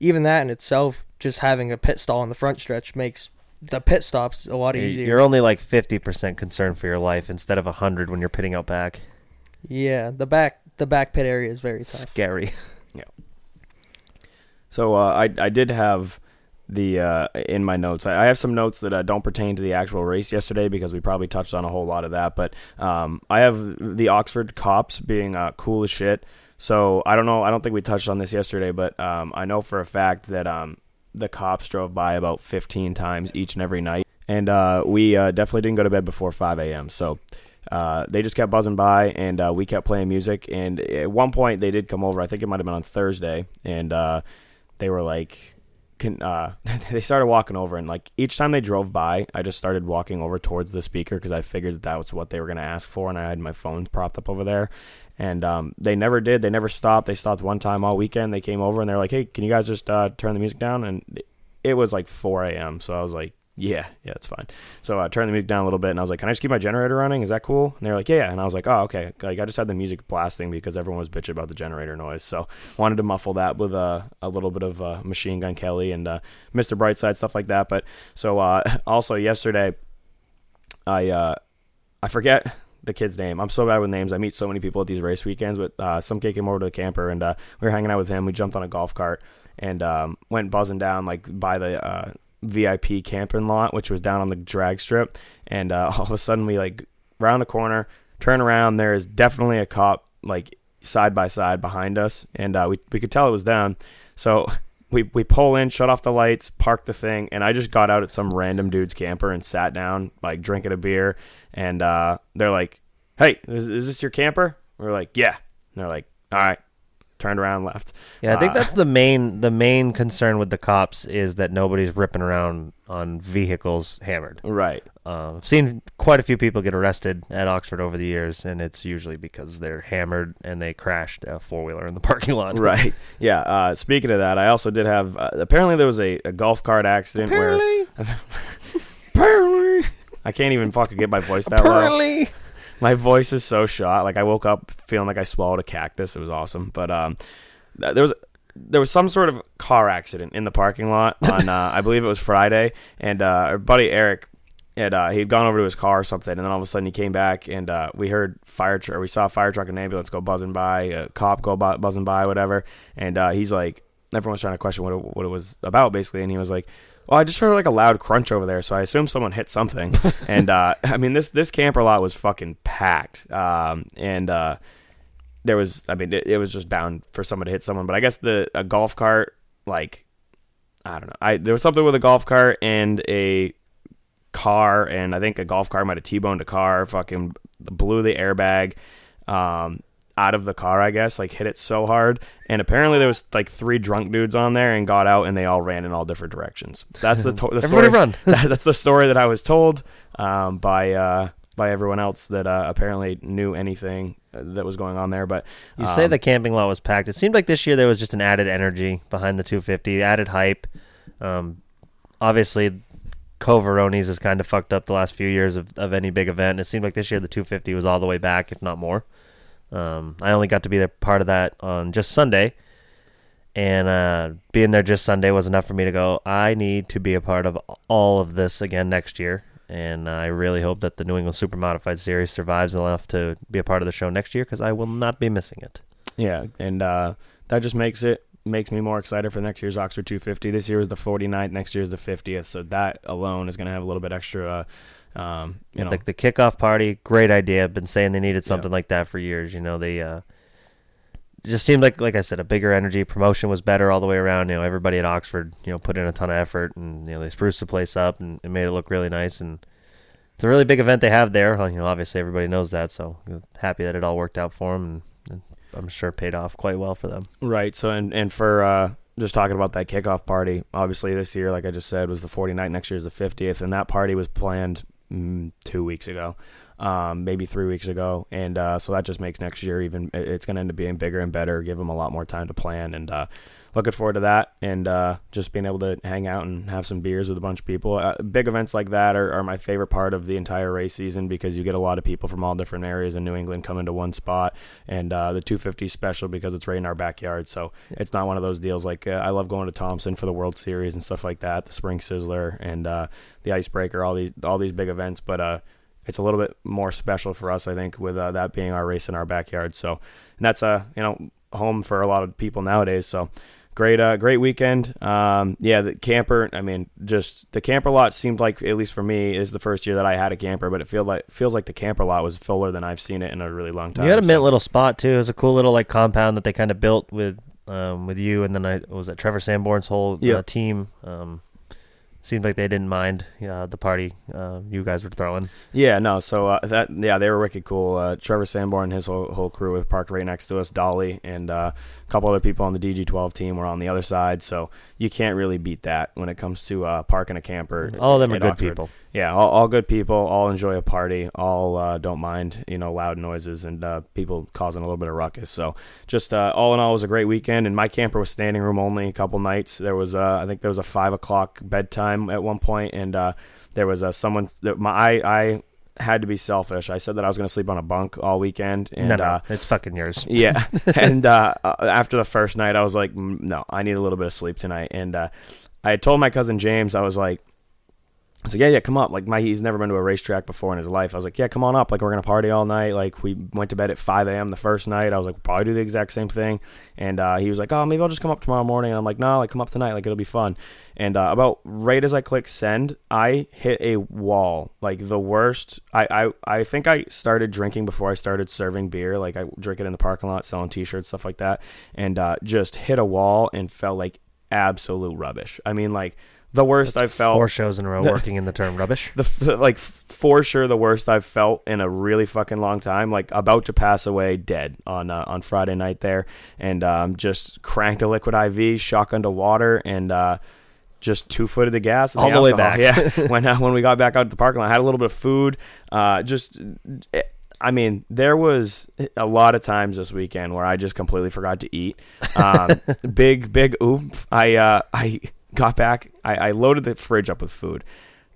even that in itself, just having a pit stall in the front stretch makes the pit stops a lot easier. You're only like 50% concerned for your life instead of 100 when you're pitting out back. Yeah, the back the back pit area is very tough. Scary. yeah. So uh, I I did have the uh, in my notes. I, have some notes that uh, don't pertain to the actual race yesterday because we probably touched on a whole lot of that. But um, I have the Oxford cops being uh, cool as shit. So I don't know. I don't think we touched on this yesterday, but um, I know for a fact that um, the cops drove by about 15 times each and every night, and uh, we uh, definitely didn't go to bed before 5 a.m. So uh, they just kept buzzing by, and uh, we kept playing music. And at one point, they did come over. I think it might have been on Thursday, and uh, they were like. Can, uh, they started walking over and like each time they drove by i just started walking over towards the speaker because i figured that, that was what they were going to ask for and i had my phone propped up over there and um, they never did. They never stopped. They stopped one time all weekend. They came over and they're like, "Hey, can you guys just uh, turn the music down?" And it was like 4 a.m. So I was like, "Yeah, yeah, it's fine." So I turned the music down a little bit and I was like, "Can I just keep my generator running? Is that cool?" And they're like, "Yeah." And I was like, "Oh, okay." Like I just had the music blasting because everyone was bitching about the generator noise. So wanted to muffle that with uh, a little bit of uh, Machine Gun Kelly and uh, Mr. Brightside stuff like that. But so uh, also yesterday, I uh, I forget the kid's name. I'm so bad with names. I meet so many people at these race weekends, but uh, some kid came over to the camper and uh, we were hanging out with him. We jumped on a golf cart and um, went buzzing down like by the uh, VIP camping lot, which was down on the drag strip. And uh, all of a sudden, we like round the corner, turn around. There is definitely a cop like side by side behind us, and uh, we we could tell it was them. So we we pull in, shut off the lights, park the thing, and I just got out at some random dude's camper and sat down, like drinking a beer. And uh, they're like, "Hey, is, is this your camper?" We're like, "Yeah." And they're like, "All right." Turned around, left. Yeah, I think Uh, that's the main the main concern with the cops is that nobody's ripping around on vehicles hammered. Right. Uh, I've seen quite a few people get arrested at Oxford over the years, and it's usually because they're hammered and they crashed a four wheeler in the parking lot. Right. Yeah. Uh, speaking of that, I also did have. Uh, apparently, there was a, a golf cart accident Apparently. where. apparently. I can't even fucking get my voice that. Apparently. My voice is so shot. Like I woke up feeling like I swallowed a cactus. It was awesome. But um, there was there was some sort of car accident in the parking lot on uh, I believe it was Friday, and uh, our buddy Eric had uh, he'd gone over to his car or something, and then all of a sudden he came back, and uh, we heard fire truck, or we saw a fire truck and ambulance go buzzing by, a cop go bu- buzzing by, whatever, and uh, he's like, everyone's trying to question what it, what it was about, basically, and he was like. Well, I just heard like a loud crunch over there, so I assume someone hit something. and uh, I mean, this this camper lot was fucking packed, um, and uh, there was I mean it, it was just bound for someone to hit someone. But I guess the a golf cart like I don't know. I there was something with a golf cart and a car, and I think a golf cart might have t-boned a car. Fucking blew the airbag um, out of the car. I guess like hit it so hard, and apparently there was like three drunk dudes on there and got out, and they all ran in all different directions. That's the, to- the Everybody story. run. that- that's the story that I was told um, by. Uh, by everyone else that uh, apparently knew anything uh, that was going on there, but You say um, the camping lot was packed. It seemed like this year there was just an added energy behind the 250, added hype. Um, obviously, Coronavirus has kind of fucked up the last few years of, of any big event. It seemed like this year the 250 was all the way back, if not more. Um, I only got to be a part of that on just Sunday, and uh, being there just Sunday was enough for me to go. I need to be a part of all of this again next year, and I really hope that the New England Super Modified Series survives enough to be a part of the show next year because I will not be missing it. Yeah, and uh, that just makes it makes me more excited for next year's Oxford 250. This year is the 49th, next year is the 50th, so that alone is going to have a little bit extra. Uh, um, you know, the, the kickoff party, great idea. I've been saying they needed something like that for years. You know, they uh, just seemed like, like I said, a bigger energy. Promotion was better all the way around. You know, everybody at Oxford, you know, put in a ton of effort, and you know, they spruced the place up and it made it look really nice. And it's a really big event they have there. You know, obviously everybody knows that, so happy that it all worked out for them, and, and I'm sure paid off quite well for them. Right. So and and for uh, just talking about that kickoff party, obviously this year, like I just said, was the 49th. Next year is the 50th, and that party was planned two weeks ago, um, maybe three weeks ago, and uh, so that just makes next year even. It's going to end up being bigger and better. Give them a lot more time to plan, and uh, looking forward to that, and uh, just being able to hang out and have some beers with a bunch of people. Uh, big events like that are, are my favorite part of the entire race season because you get a lot of people from all different areas in New England come into one spot, and uh, the 250 is special because it's right in our backyard. So it's not one of those deals like uh, I love going to Thompson for the World Series and stuff like that, the Spring Sizzler and uh, the Icebreaker, all these all these big events, but. Uh, it's a little bit more special for us, I think, with uh, that being our race in our backyard. So, and that's a you know home for a lot of people nowadays. So, great, uh, great weekend. Um, yeah, the camper. I mean, just the camper lot seemed like, at least for me, is the first year that I had a camper. But it feels like feels like the camper lot was fuller than I've seen it in a really long time. You had a So- mint little spot too. It was a cool little like compound that they kind of built with um, with you, and then I was at Trevor Sanborn's whole uh, team. Um, seemed like they didn't mind uh, the party uh, you guys were throwing. Yeah, no. So uh, that yeah, they were wicked cool. Uh, Trevor Sanborn and his whole, whole crew were parked right next to us. Dolly and uh, a couple other people on the DG12 team were on the other side. So you can't really beat that when it comes to uh, parking a camper. All of them are good Oxford. people. Yeah, all, all good people. All enjoy a party. All uh, don't mind you know loud noises and uh, people causing a little bit of ruckus. So just uh, all in all, it was a great weekend. And my camper was standing room only. A couple nights there was uh, I think there was a five o'clock bedtime at one point, and uh, there was uh, someone that my I, I had to be selfish. I said that I was going to sleep on a bunk all weekend, and no, no, uh, it's fucking yours. yeah. and uh, uh, after the first night, I was like, "Mm, no, I need a little bit of sleep tonight. And uh, I told my cousin James, I was like, I was like, yeah, yeah, come up. Like my, he's never been to a racetrack before in his life. I was like, yeah, come on up. Like we're gonna party all night. Like we went to bed at 5 a.m. the first night. I was like, we'll probably do the exact same thing. And uh, he was like, oh, maybe I'll just come up tomorrow morning. And I'm like, no, like come up tonight. Like it'll be fun. And uh, about right as I click send, I hit a wall. Like the worst. I, I I think I started drinking before I started serving beer. Like I drink it in the parking lot, selling T-shirts, stuff like that, and uh, just hit a wall and felt like absolute rubbish. I mean, like the worst I've felt. Four shows in a row working in the term rubbish. The, the, like for sure the worst I've felt in a really fucking long time. Like about to pass away, dead on uh, on Friday night there, and um, just cranked a liquid IV, shotgun to water, and. Uh, just two foot of the gas all the, the way back. Yeah, when uh, when we got back out to the parking lot, I had a little bit of food. Uh, just, I mean, there was a lot of times this weekend where I just completely forgot to eat. Um, big, big oof. I uh, I got back. I, I loaded the fridge up with food.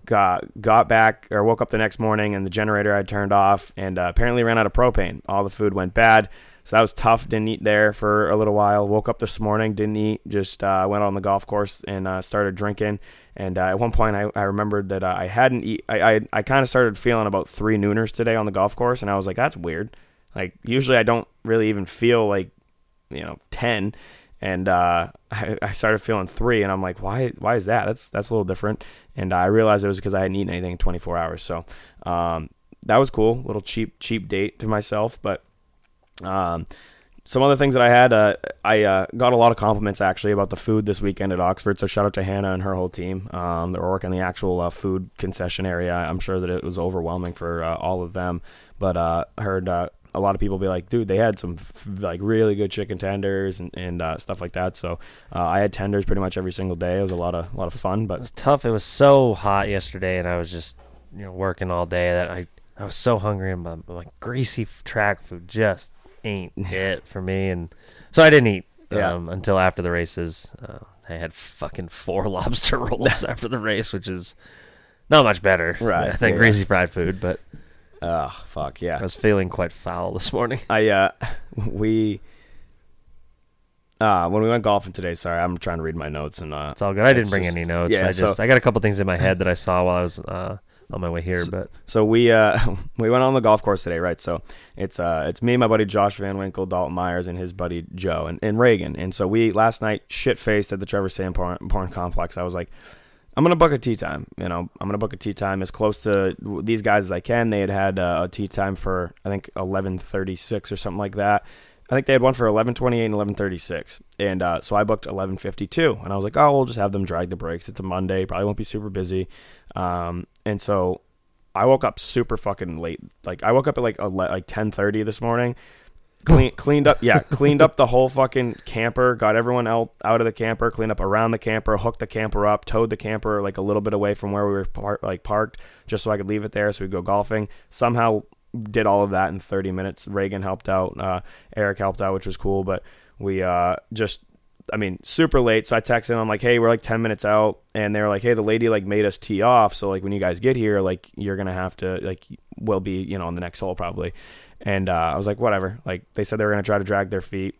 Got got back or woke up the next morning and the generator had turned off and uh, apparently ran out of propane. All the food went bad. So that was tough. Didn't eat there for a little while. Woke up this morning, didn't eat. Just uh, went on the golf course and uh, started drinking. And uh, at one point, I, I remembered that uh, I hadn't eat. I I, I kind of started feeling about three nooners today on the golf course, and I was like, that's weird. Like usually, I don't really even feel like you know ten and uh, I, I, started feeling three, and I'm like, why? Why is that? That's that's a little different. And I realized it was because I hadn't eaten anything in 24 hours. So um, that was cool. Little cheap cheap date to myself, but. Um, some other things that I had, uh, I uh, got a lot of compliments actually about the food this weekend at Oxford. So shout out to Hannah and her whole team. Um, they were working the actual uh, food concession area. I'm sure that it was overwhelming for uh, all of them. But uh, heard uh, a lot of people be like, dude, they had some f- like really good chicken tenders and, and uh, stuff like that. So uh, I had tenders pretty much every single day. It was a lot of a lot of fun, but it was tough. It was so hot yesterday, and I was just you know working all day that I I was so hungry, and my, my greasy track food just ain't it for me, and so I didn't eat yeah. um, until after the races. Uh, I had fucking four lobster rolls after the race, which is not much better right, than yeah. greasy fried food, but Oh fuck yeah! I was feeling quite foul this morning. I uh, we uh, when we went golfing today. Sorry, I'm trying to read my notes and uh, it's all good. I didn't bring just, any notes. Yeah, I just so, I got a couple things in my head that I saw while I was uh, on my way here. So, but so we uh we went on the golf course today, right? So it's uh it's me, my buddy Josh Van Winkle, Dalton Myers, and his buddy Joe and, and Reagan. And so we last night shit faced at the Trevor Sanborn porn complex. I was like, I'm gonna book a tee time. You know, I'm gonna book a tee time as close to these guys as I can. They had had uh, a tee time for I think 11:36 or something like that. I think they had one for 11:28 and 11:36, and uh, so I booked 11:52, and I was like, oh, we'll just have them drag the brakes. It's a Monday, probably won't be super busy, um, and so I woke up super fucking late. Like I woke up at like like 10:30 this morning Clean, cleaned up, yeah, cleaned up the whole fucking camper. Got everyone out out of the camper, cleaned up around the camper, hooked the camper up, towed the camper like a little bit away from where we were par- like parked, just so I could leave it there so we'd go golfing. Somehow did all of that in 30 minutes. Reagan helped out, uh, Eric helped out, which was cool. But we uh, just, I mean, super late. So I texted them. I'm like, hey, we're like 10 minutes out, and they're like, hey, the lady like made us tee off. So like when you guys get here, like you're gonna have to like we'll be you know on the next hole probably. And uh, I was like, whatever. Like they said they were gonna try to drag their feet.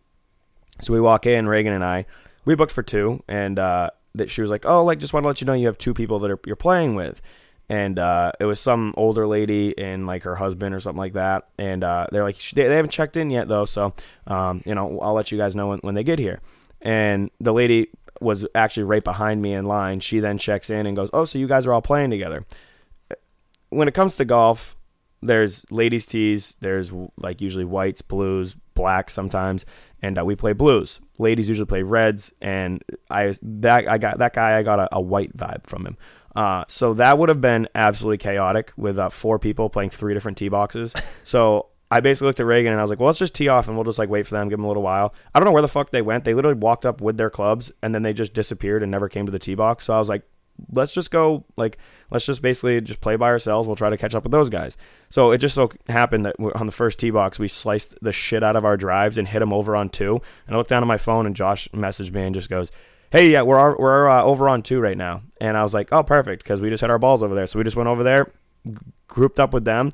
So we walk in, Reagan and I. We booked for two, and uh, that she was like, oh, like just want to let you know you have two people that are, you're playing with. And uh, it was some older lady and like her husband or something like that. And uh, they're like, they, they haven't checked in yet though, so um, you know I'll let you guys know when, when they get here. And the lady was actually right behind me in line. She then checks in and goes, "Oh, so you guys are all playing together." When it comes to golf, there's ladies tees there's like usually whites blues blacks sometimes and uh, we play blues ladies usually play reds and i that i got that guy i got a, a white vibe from him uh, so that would have been absolutely chaotic with uh, four people playing three different tee boxes so I basically looked at Reagan and I was like, well, let's just tee off and we'll just like wait for them, give them a little while. I don't know where the fuck they went. They literally walked up with their clubs and then they just disappeared and never came to the tee box. So I was like, let's just go like let's just basically just play by ourselves. We'll try to catch up with those guys. So it just so happened that on the first tee box we sliced the shit out of our drives and hit them over on two. And I looked down at my phone and Josh messaged me and just goes, "Hey, yeah, we're we're uh, over on two right now." And I was like, "Oh, perfect," because we just had our balls over there. So we just went over there, grouped up with them.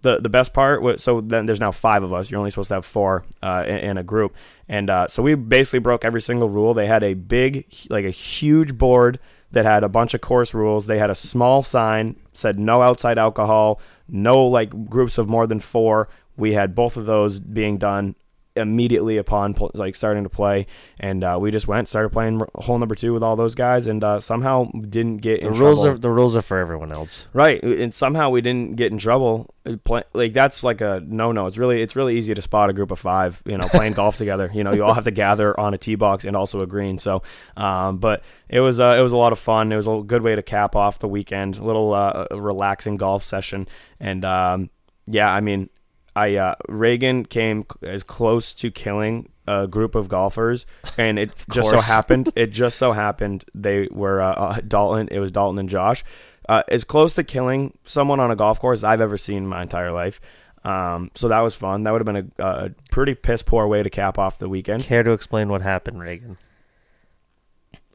The, the best part was so then there's now five of us. You're only supposed to have four uh, in, in, a group, and uh, so we basically broke every single rule. They had a big, like a huge board that had a bunch of course rules. They had a small sign said no outside alcohol, no like groups of more than four. We had both of those being done immediately upon like starting to play, and uh, we just went started playing r- hole number two with all those guys, and uh, somehow didn't get The in rules trouble. are the rules are for everyone else. Right, and somehow we didn't get in trouble. Uh, like that's like a no no. It's really it's really easy to spot a group of five. You know, playing golf together. You know, you all have to gather on a tee box and also a green. So, um, but it was uh, it was a lot of fun. It was a good way to cap off the weekend. A little uh, relaxing golf session, and um, yeah, I mean, I uh, Reagan came c- as close to killing a group of golfers, and it just so happened. It just so happened they were uh, uh, Dalton. It was Dalton and Josh. Uh, as close to killing someone on a golf course I've ever seen in my entire life. Um, so that was fun. That would have been a, a pretty piss poor way to cap off the weekend. Care to explain what happened, Reagan?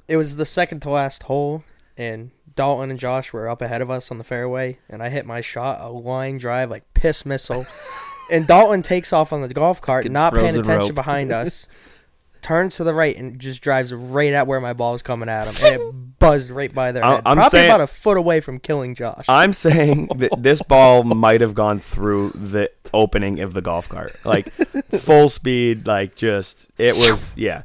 It was the second to last hole, and Dalton and Josh were up ahead of us on the fairway, and I hit my shot, a line drive, like piss missile. and Dalton takes off on the golf cart, not paying frozen attention rope. behind us, turns to the right, and just drives right at where my ball was coming at him. And it buzzed right by their I- head. I'm Probably saying- about a foot away from killing Josh. I'm saying that this ball might have gone through the opening of the golf cart, like full speed, like just it was yeah.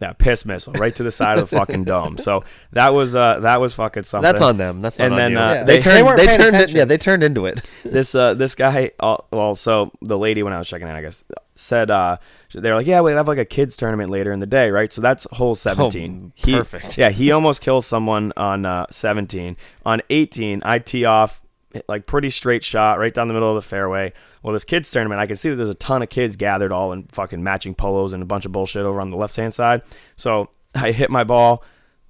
Yeah, piss missile right to the side of the fucking dome. So that was uh that was fucking something. That's on them. That's not and on then you. Uh, Yeah. They turned- they turned it- yeah, they turned into it. This uh this guy uh, well so the lady when I was checking in I guess said uh they were like yeah we have like a kids tournament later in the day right so that's hole 17 he, perfect. yeah he almost kills someone on uh 17 on 18 I tee off like pretty straight shot right down the middle of the fairway well this kids tournament I can see that there's a ton of kids gathered all in fucking matching polos and a bunch of bullshit over on the left hand side so I hit my ball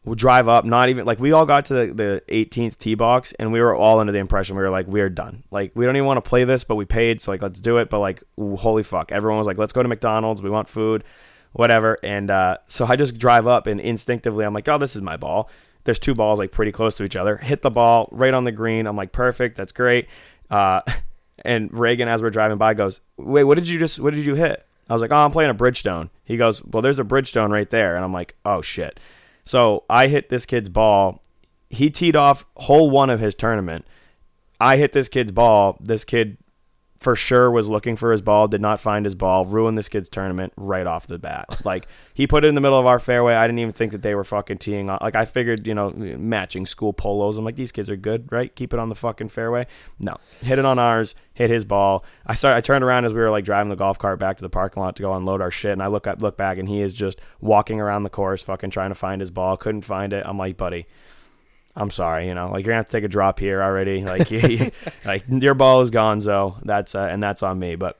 we drive up, not even like we all got to the, the 18th tee box and we were all under the impression we were like, we're done. Like, we don't even want to play this, but we paid, so like, let's do it. But like, holy fuck. Everyone was like, let's go to McDonald's. We want food, whatever. And uh, so I just drive up and instinctively I'm like, oh, this is my ball. There's two balls like pretty close to each other. Hit the ball right on the green. I'm like, perfect. That's great. Uh, and Reagan, as we're driving by, goes, wait, what did you just, what did you hit? I was like, oh, I'm playing a Bridgestone. He goes, well, there's a Bridgestone right there. And I'm like, oh, shit. So I hit this kid's ball. He teed off hole one of his tournament. I hit this kid's ball. This kid for sure was looking for his ball, did not find his ball, ruined this kid's tournament right off the bat. Like he put it in the middle of our fairway. I didn't even think that they were fucking teeing off. Like I figured, you know, matching school polos. I'm like, these kids are good, right? Keep it on the fucking fairway. No, hit it on ours. Hit his ball. I started. I turned around as we were like driving the golf cart back to the parking lot to go unload our shit, and I look up, look back, and he is just walking around the course, fucking trying to find his ball. Couldn't find it. I'm like, buddy. I'm sorry, you know, like you're gonna have to take a drop here already. Like, you- like your ball is gone, so that's uh, and that's on me. But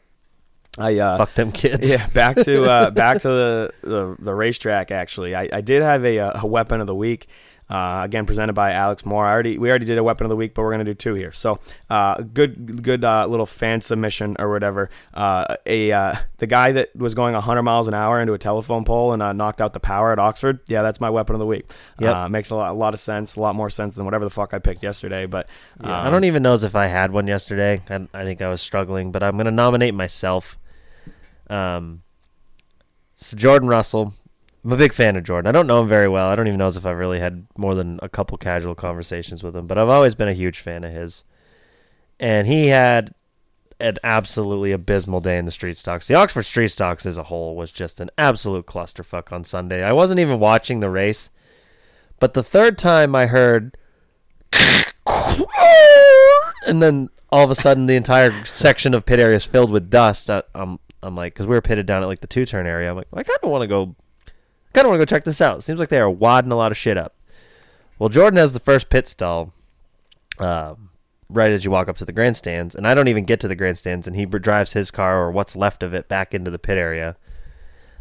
I uh, Fuck them kids. Yeah, back to uh, back to the, the the racetrack. Actually, I, I did have a, uh, a weapon of the week. Uh, again, presented by Alex Moore. I already we already did a weapon of the week, but we're gonna do two here. So, uh, good good uh, little fan submission or whatever. Uh, a uh, the guy that was going 100 miles an hour into a telephone pole and uh, knocked out the power at Oxford. Yeah, that's my weapon of the week. Yep. Uh, makes a lot, a lot of sense, a lot more sense than whatever the fuck I picked yesterday. But Yeah, I um, don't even know if I had one yesterday. I, I think I was struggling, but I'm going to nominate myself. Um, so Jordan Russell, I'm a big fan of Jordan. I don't know him very well. I don't even know if I've really had more than a couple casual conversations with him, but I've always been a huge fan of his. And he had an absolutely abysmal day in the street stocks. The Oxford street stocks as a whole was just an absolute clusterfuck on Sunday. I wasn't even watching the race, but the third time I heard and then all of a sudden the entire section of pit area is filled with dust. I, I'm I'm like, because we were pitted down at like the two turn area. I'm like, I kind of want to go, kind of want to go check this out. Seems like they are wadding a lot of shit up. Well, Jordan has the first pit stall, um, right as you walk up to the grandstands, and I don't even get to the grandstands, and he drives his car or what's left of it back into the pit area,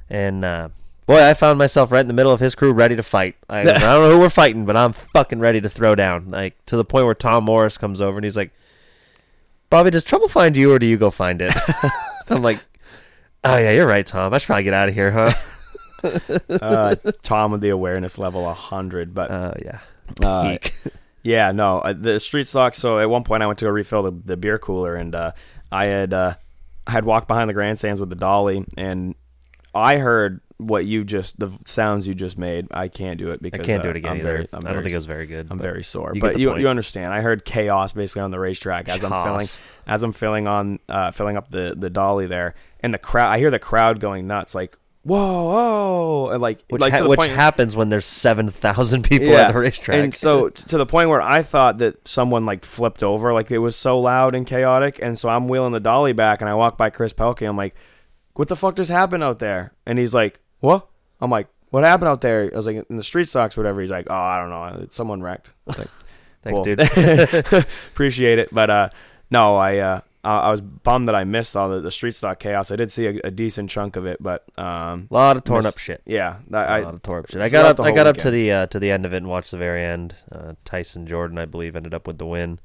and. uh Boy, I found myself right in the middle of his crew, ready to fight. I, I don't know who we're fighting, but I'm fucking ready to throw down. Like to the point where Tom Morris comes over and he's like, "Bobby, does trouble find you, or do you go find it?" I'm like, "Oh yeah, you're right, Tom. I should probably get out of here, huh?" uh, Tom with the awareness level 100, but uh, yeah, uh, yeah, no, uh, the street stock. So at one point, I went to go refill the, the beer cooler, and uh, I had uh, I had walked behind the grandstands with the dolly, and I heard what you just the sounds you just made. I can't do it because I can't do uh, it again I'm either. Very, I'm I don't very think it was very good, I'm very sore, you but you point. you understand. I heard chaos basically on the racetrack as I'm filling as I'm filling on uh, filling up the the dolly there, and the crowd. I hear the crowd going nuts, like whoa, whoa, and like Which, like ha- which point, happens when there's seven thousand people at the racetrack. and so to the point where I thought that someone like flipped over, like it was so loud and chaotic, and so I'm wheeling the dolly back, and I walk by Chris Pelkey. I'm like, "What the fuck just happened out there?" And he's like, "What?" I'm like, "What happened out there?" I was like, "In the street stocks, or whatever." He's like, "Oh, I don't know. Someone wrecked." I was like, Thanks, dude. Appreciate it, but uh, no, I uh, I I was bummed that I missed all the, the street stock chaos. I did see a, a decent chunk of it, but um, a lot of torn missed- up shit. Yeah, a I, lot of torn up shit. I got up. I whole got up to the uh, to the end of it and watched the very end. Uh, Tyson Jordan, I believe, ended up with the win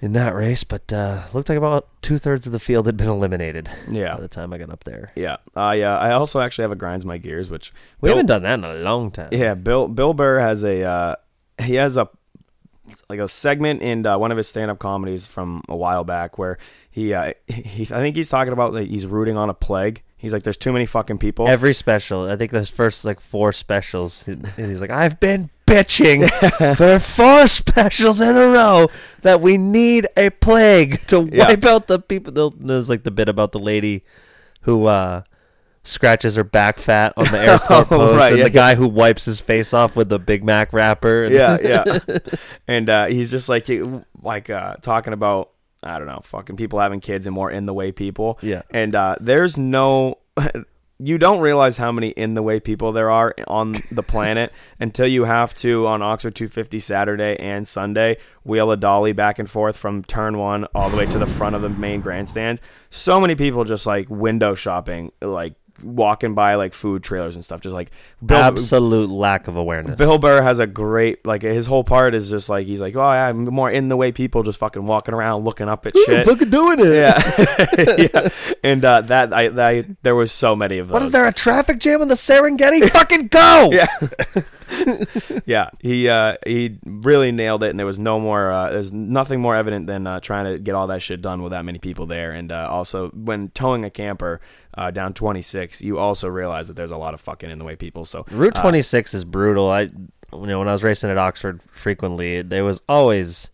in that race, but uh, looked like about two thirds of the field had been eliminated. Yeah. by the time I got up there. Yeah, I uh, I also actually have a grinds my gears, which We Bill- haven't done that in a long time. Yeah, Bill Bill Burr has a uh, he has a like a segment in uh, one of his stand up comedies from a while back where he uh, he I think he's talking about like he's rooting on a plague. He's like, there's too many fucking people. Every special, I think those first like four specials, he- he's like, I've been bitching for four specials in a row that we need a plague to Yeah. wipe out the people. There's like the bit about the lady who uh, scratches her back fat on the airport Oh, post, right, and yeah, the guy who wipes his face off with the Big Mac wrapper. and- yeah, yeah. and uh, he's just like he- like uh, talking about I don't know, fucking people having kids and more in the way people. Yeah. And uh, there's no. You don't realize how many in the way people there are on the planet until you have to on Oxford 250 Saturday and Sunday wheel a dolly back and forth from turn one all the way to the front of the main grandstands. So many people just like window shopping, like walking by like food trailers and stuff, just like Bill- Absolute lack of awareness. Bill Burr has a great like his whole part is just like he's like oh yeah I'm more in the way people just fucking walking around looking up at shit fucking doing it. yeah yeah and uh, that I, I there was so many of those What is there a traffic jam in the Serengeti? fucking go! yeah yeah he uh, he really nailed it and there was no more uh, there's nothing more evident than uh, trying to get all that shit done with that many people there and uh, also when towing a camper uh, down 26 you also realize that there's a lot of fucking in the way people so Route uh, 26 is brutal. I, you know, when I was racing at Oxford frequently, there was always,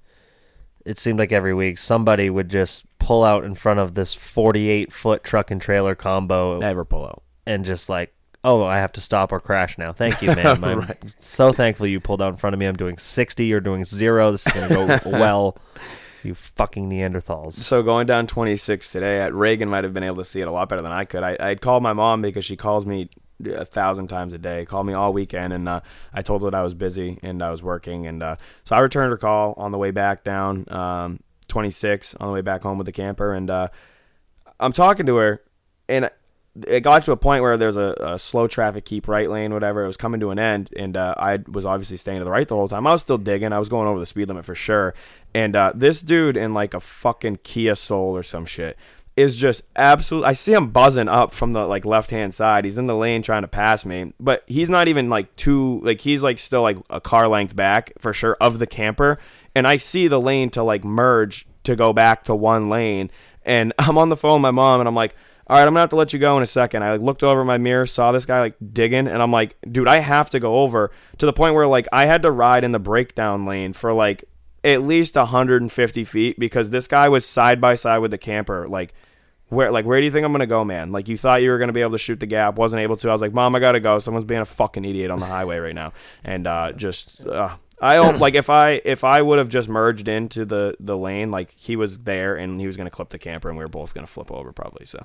it seemed like every week, somebody would just pull out in front of this 48 foot truck and trailer combo. Never pull out. And just like, oh, I have to stop or crash now. Thank you, man. I'm Right. so thankful you pulled out in front of me. I'm doing 60. You're doing zero. This is going to go well. You fucking Neanderthals. So going down 26 today, at Reagan might have been able to see it a lot better than I could. I, I'd called my mom because she calls me a thousand times a day. Called me all weekend, and uh, I told her that I was busy and I was working, and uh, so I returned her call on the way back down um, 26 on the way back home with the camper, and uh, I'm talking to her, and it got to a point where there's a, a slow traffic keep right lane, whatever. It was coming to an end, and uh, I was obviously staying to the right the whole time. I was still digging. I was going over the speed limit for sure. And uh, this dude in like a fucking Kia Soul or some shit is just absolute. I see him buzzing up from the like left hand side. He's in the lane trying to pass me, but he's not even like too like he's like still like a car length back for sure of the camper. And I see the lane to like merge to go back to one lane. And I'm on the phone with my mom, and I'm like, all right, I'm gonna have to let you go in a second. I like, looked over my mirror, saw this guy like digging, and I'm like, dude, I have to go over to the point where like I had to ride in the breakdown lane for like at least 150 feet because this guy was side by side with the camper. Like, where like where do you think I'm gonna go, man? Like you thought you were gonna be able to shoot the gap, wasn't able to. I was like, mom, I gotta go. Someone's being a fucking idiot on the highway right now, and uh, just. Uh, I don't like if I if I would have just merged into the the lane like he was there and he was gonna clip the camper and we were both gonna flip over probably so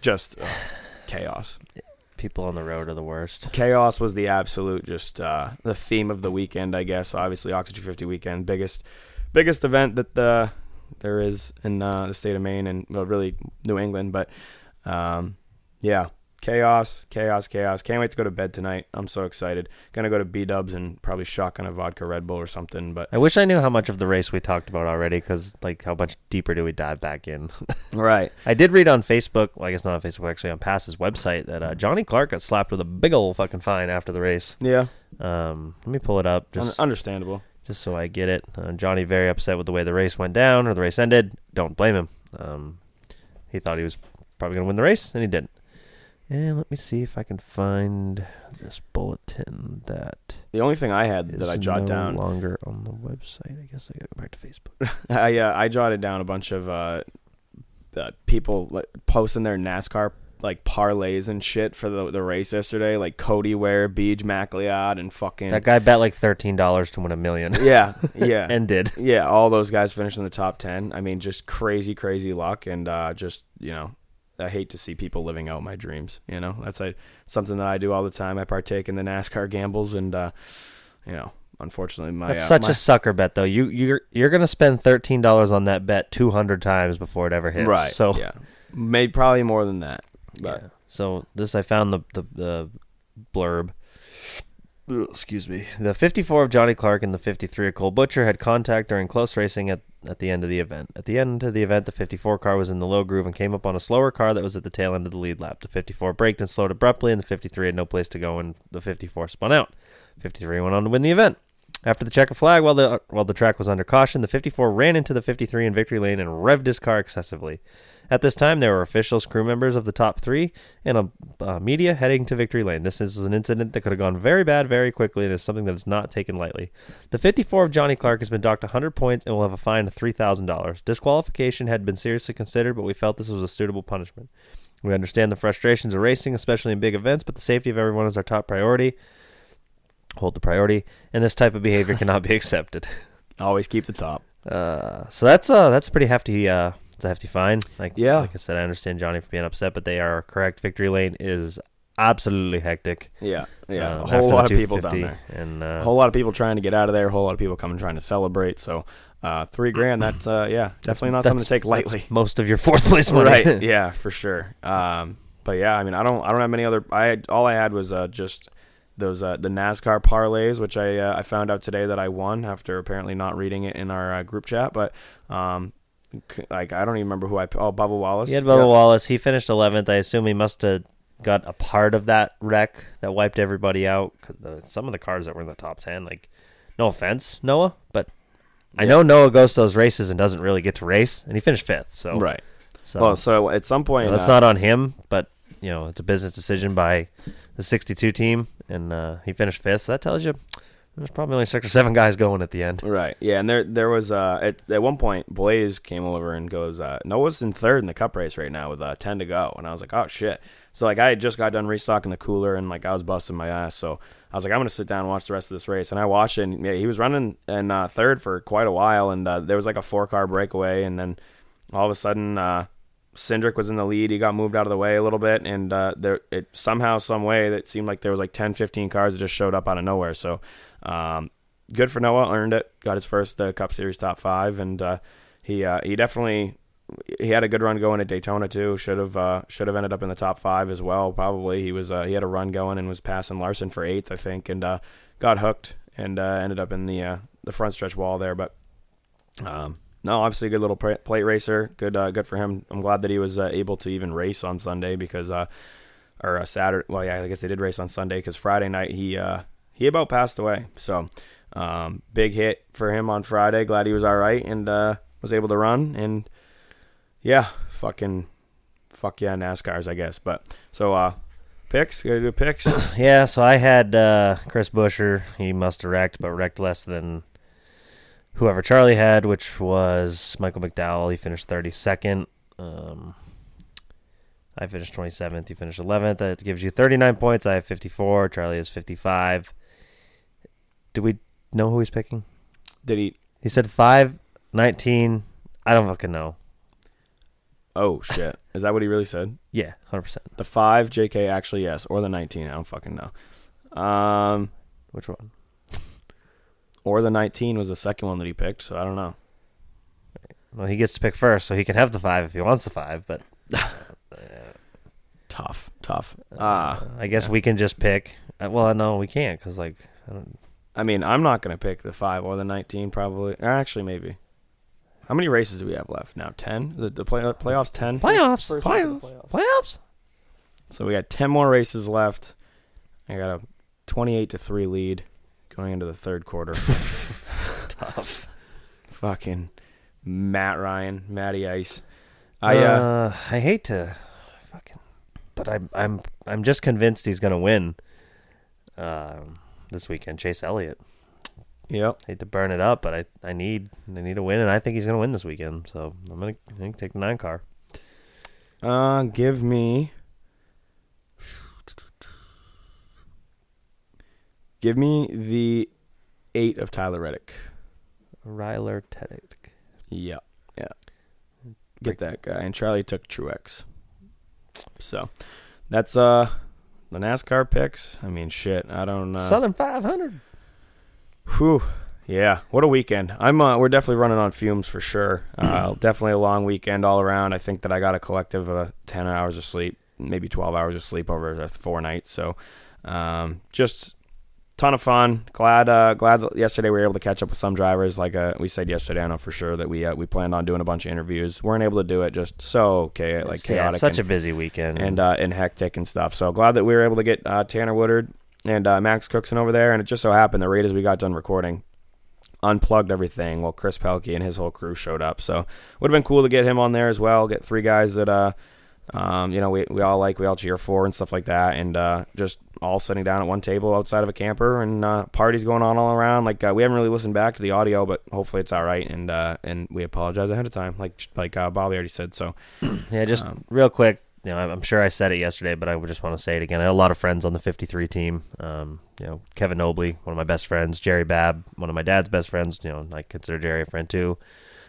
just uh, chaos. People on the road are the worst. chaos was the absolute just uh, the theme of the weekend I guess. Obviously Oxford 250 weekend biggest biggest event that the there is in uh, the state of Maine and well really New England but um, yeah chaos chaos chaos can't wait to go to bed tonight I'm so excited gonna go to B Dubs and probably shotgun a vodka Red Bull or something but I wish I knew how much of the race we talked about already, because like how much deeper do we dive back in? Right. I did read on Facebook. Well, I guess not on Facebook, actually on Pass's website that uh, Johnny Clark got slapped with a big old fucking fine after the race. Yeah. Um, let me pull it up. Just Un- understandable. Just so I get it. Uh, Johnny very upset with the way the race went down or the race ended. Don't blame him. Um, he thought he was probably going to win the race, and he didn't. And let me see if I can find this bulletin that The only thing I had that I jot no down longer on the website. I guess I gotta go back to Facebook. I uh, I jotted down a bunch of uh, uh, people like, posting their NASCAR like parlays and shit for the the race yesterday, like Cody Ware, B.J. McLeod, and fucking that guy bet like thirteen dollars to win a million. Yeah, yeah, and did. Yeah, all those guys finished in the top ten. I mean, just crazy, crazy luck, and uh, just you know, I hate to see people living out my dreams. You know, that's a, something that I do all the time. I partake in the NASCAR gambles, and uh, you know, unfortunately, my That's uh, such my- a sucker bet, though. You you're you're gonna spend thirteen dollars on that bet two hundred times before it ever hits. right. So yeah, maybe probably more than that. But So this I found the the, the blurb. Excuse me. The 54 of Johnny Clark and the 53 of Cole Butcher had contact during close racing at, at the end of the event. At the end of the event, the 54 car was in the low groove and came up on a slower car that was at the tail end of the lead lap. The 54 braked and slowed abruptly, and the 53 had no place to go, and the 54 spun out. 53 went on to win the event. After the checker flag, while the while the track was under caution, the 54 ran into the 53 in victory lane and revved his car excessively. At this time, there were officials, crew members of the top three, and a uh, media heading to victory lane. This is an incident that could have gone very bad very quickly, and is something that is not taken lightly. The 54 of Johnny Clark has been docked 100 points and will have a fine of $3,000. Disqualification had been seriously considered, but we felt this was a suitable punishment. We understand the frustrations of racing, especially in big events, but the safety of everyone is our top priority. Hold the priority, and this type of behavior cannot be accepted. Always keep the top. Uh, so that's uh that's a pretty hefty uh it's a hefty fine. Like Yeah. like I said, I understand Johnny for being upset, but they are correct. Victory lane is absolutely hectic. Yeah, yeah, Um, a whole lot of people down there, and uh, a whole lot of people trying to get out of there, a whole lot of people coming trying to celebrate. So, uh, three grand, that's uh, yeah, definitely not something to take lightly. most of your fourth place money. right? Yeah, for sure. Um, but yeah, I mean, I don't, I don't have many other. I all I had was uh, just those uh, the NASCAR parlays, which I uh, I found out today that I won after apparently not reading it in our uh, group chat. But um, like I don't even remember who I. Oh, Bubba Wallace. He had Bubba. Wallace. He finished 11th. I assume he must have got a part of that wreck that wiped everybody out. 'Cause the, some of the cars that were in the top 10, like, no offense, Noah, but I know Noah goes to those races and doesn't really get to race, and he finished fifth. So Right. So, Well, so at some point, you know, it's uh, not on him, but you know, it's a business decision by the 62 team, and uh, he finished fifth. So that tells you there's probably only six or seven guys going at the end. Right. Yeah, and there there was uh at, at one point Blaze came over and goes, uh Noah's in third in the cup race right now with uh ten to go and I was like, Oh shit. So like I had just got done restocking the cooler and like I was busting my ass, so I was like, I'm gonna sit down and watch the rest of this race and I watched it and yeah, he was running in uh, third for quite a while and uh, there was like a four car breakaway and then all of a sudden uh Cindric was in the lead. He got moved out of the way a little bit, and uh, there it somehow, some way, that seemed like there was like 10, 15 cars that just showed up out of nowhere. So, um, good for Noah. Earned it. Got his first uh, Cup Series top five, and uh, he uh, he definitely he had a good run going at Daytona too. Should have uh, should have ended up in the top five as well. Probably he was uh, he had a run going and was passing Larson for eighth, I think, and got hooked and ended up in the the front stretch wall there. But um, no, obviously a good little plate racer. Good, uh, good for him. I'm glad that he was uh, able to even race on Sunday because, uh, or uh, Saturday. Well, yeah, I guess they did race on Sunday because Friday night he uh, he about passed away. So um, big hit for him on Friday. Glad he was all right and uh, was able to run. And yeah, fucking fuck yeah, NASCARs, I guess. But so uh, picks. Gotta do picks. Yeah, so I had Chris Buescher. He must have wrecked, but wrecked less than whoever Charlie had, which was Michael McDowell. He finished 32nd. Um, I finished 27th. He finished 11th. That gives you 39 points. I have 54. Charlie has 55. Do we know who he's picking? Did he? He said 5, 19. I don't fucking know. Oh shit! Is that what he really said? Yeah, hundred percent. The five, J.K. Actually, yes, or the nineteen. I don't fucking know. Um, which one? Or the nineteen was the second one that he picked. So I don't know. Well, he gets to pick first, so he can have the five if he wants the five. But tough, tough. Ah, I guess yeah. we can just pick. Uh, well, no, we can't because like I don't. I mean, I'm not gonna pick the five or the nineteen. Probably. Or actually, maybe. How many races do we have left now? Ten. The, the play, playoffs. Ten. Playoffs. First playoffs. playoffs. Playoffs. So we got ten more races left. I got a twenty-eight to three lead going into the third quarter. Tough. Fucking Matt Ryan, Matty Ice. I uh, uh, I hate to fucking, but I'm I'm I'm just convinced he's going to win um, this weekend. Chase Elliott. Yep. Hate to burn it up, but I, I need I need a win, and I think he's going to win this weekend. So I'm going to take the nine car. Uh, give me. Give me the eight of Tyler Reddick. Ryler Teddick. Yeah, yeah. Get that guy. And Charlie took Truex. So, that's uh the NASCAR picks. I mean, shit. I don't. Uh, Southern 500. Whew. Yeah, what a weekend! I'm uh, we're definitely running on fumes for sure. Uh, definitely a long weekend all around. I think that I got a collective of ten hours of sleep, maybe twelve hours of sleep over four nights. So, um, just ton of fun. Glad uh, glad that yesterday we were able to catch up with some drivers. Like uh, we said yesterday, I know for sure that we uh, we planned on doing a bunch of interviews. weren't able to do it. Just so okay, like Yeah, chaotic. such and, a busy weekend. and uh, and hectic and stuff. So glad that we were able to get uh, Tanner Woodard and uh, Max Cookson over there. And it just so happened that right as we got done recording, unplugged everything while Chris Pelkey and his whole crew showed up. So would have been cool to get him on there as well. Get three guys that uh, um, you know, we we all like, we all cheer for and stuff like that, and uh, just all sitting down at one table outside of a camper and uh, parties going on all around. Like uh, we haven't really listened back to the audio, but hopefully it's all right. And uh, and we apologize ahead of time, like like uh, Bobby already said. So Yeah, just um, real quick. You know, I'm I'm sure I said it yesterday, but I would just want to say it again. I had a lot of friends on the 53 team. Um, you know, Kevin Nobley, one of my best friends. Jerry Babb, one of my dad's best friends. You know, I consider Jerry a friend too.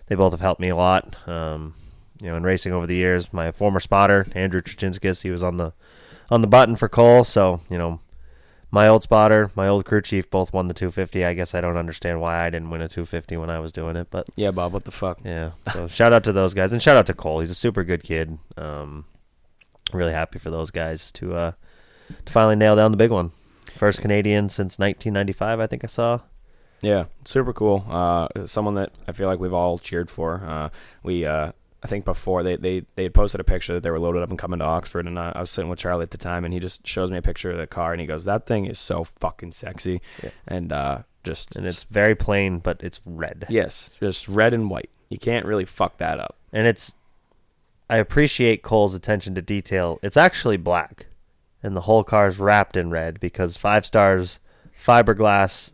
They both have helped me a lot. Um, you know, in racing over the years. My former spotter, Andrew Trachinskis, he was on the on the button for Cole. So you know, my old spotter, my old crew chief, both won the 250. I guess I don't understand why I didn't win a 250 when I was doing it, but yeah, Bob, what the fuck? Yeah. So shout out to those guys and shout out to Cole. He's a super good kid. Um, really happy for those guys to uh, to finally nail down the big one. First Canadian since 1995, I think I saw. Yeah, super cool. Uh, someone that I feel like we've all cheered for. Uh, we, uh, I think before they, they they had posted a picture that they were loaded up and coming to Oxford, and uh, I was sitting with Charlie at the time, and he just shows me a picture of the car, and he goes, "That thing is so fucking sexy," and uh, just and it's very plain, but it's red. Yes, just red and white. You can't really fuck that up. And it's I appreciate Cole's attention to detail. It's actually black, and the whole car is wrapped in red because Five Stars fiberglass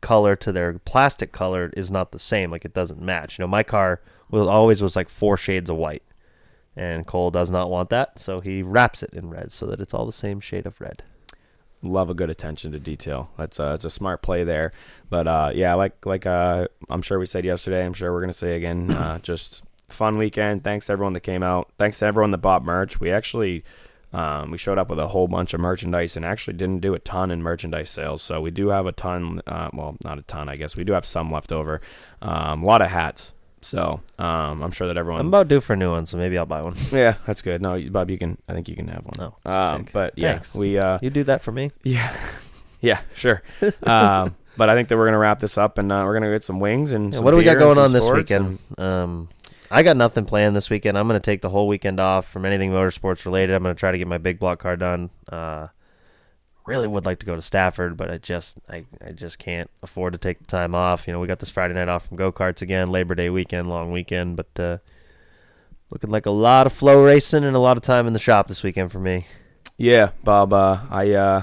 color to their plastic color is not the same. Like it doesn't match. You know, my car will always was like four shades of white, and Cole does not want that, so he wraps it in red so that it's all the same shade of red. Love a good attention to detail. That's uh, it's a smart play there. But uh, yeah, like like uh, I'm sure we said yesterday. I'm sure we're gonna say again. Uh, just fun weekend. Thanks to everyone that came out. Thanks to everyone that bought merch. We actually um, we showed up with a whole bunch of merchandise and actually didn't do a ton in merchandise sales. So we do have a ton. Uh, well, not a ton, I guess. We do have some left over. Um, a lot of hats. So um, I'm sure that everyone. I'm about due for a new one, so maybe I'll buy one. Yeah, that's good. No, you- Bob, you can. I think you can have one. No, um, sick. but yeah, Thanks. we. Uh, You do that for me? Yeah, yeah, sure. um, but I think that we're gonna wrap this up, and uh, we're gonna get some wings and Yeah, some what do we got beer and going some on this sports weekend? and- Um, I got nothing planned this weekend. I'm going to take the whole weekend off from anything motorsports related. I'm going to try to get my big block car done. Uh, really would like to go to Stafford, but I just I, I just can't afford to take the time off. You know, we got this Friday night off from go karts again, Labor Day weekend, long weekend, but uh, looking like a lot of FloRacing and a lot of time in the shop this weekend for me. Yeah, Bob. Uh, I uh,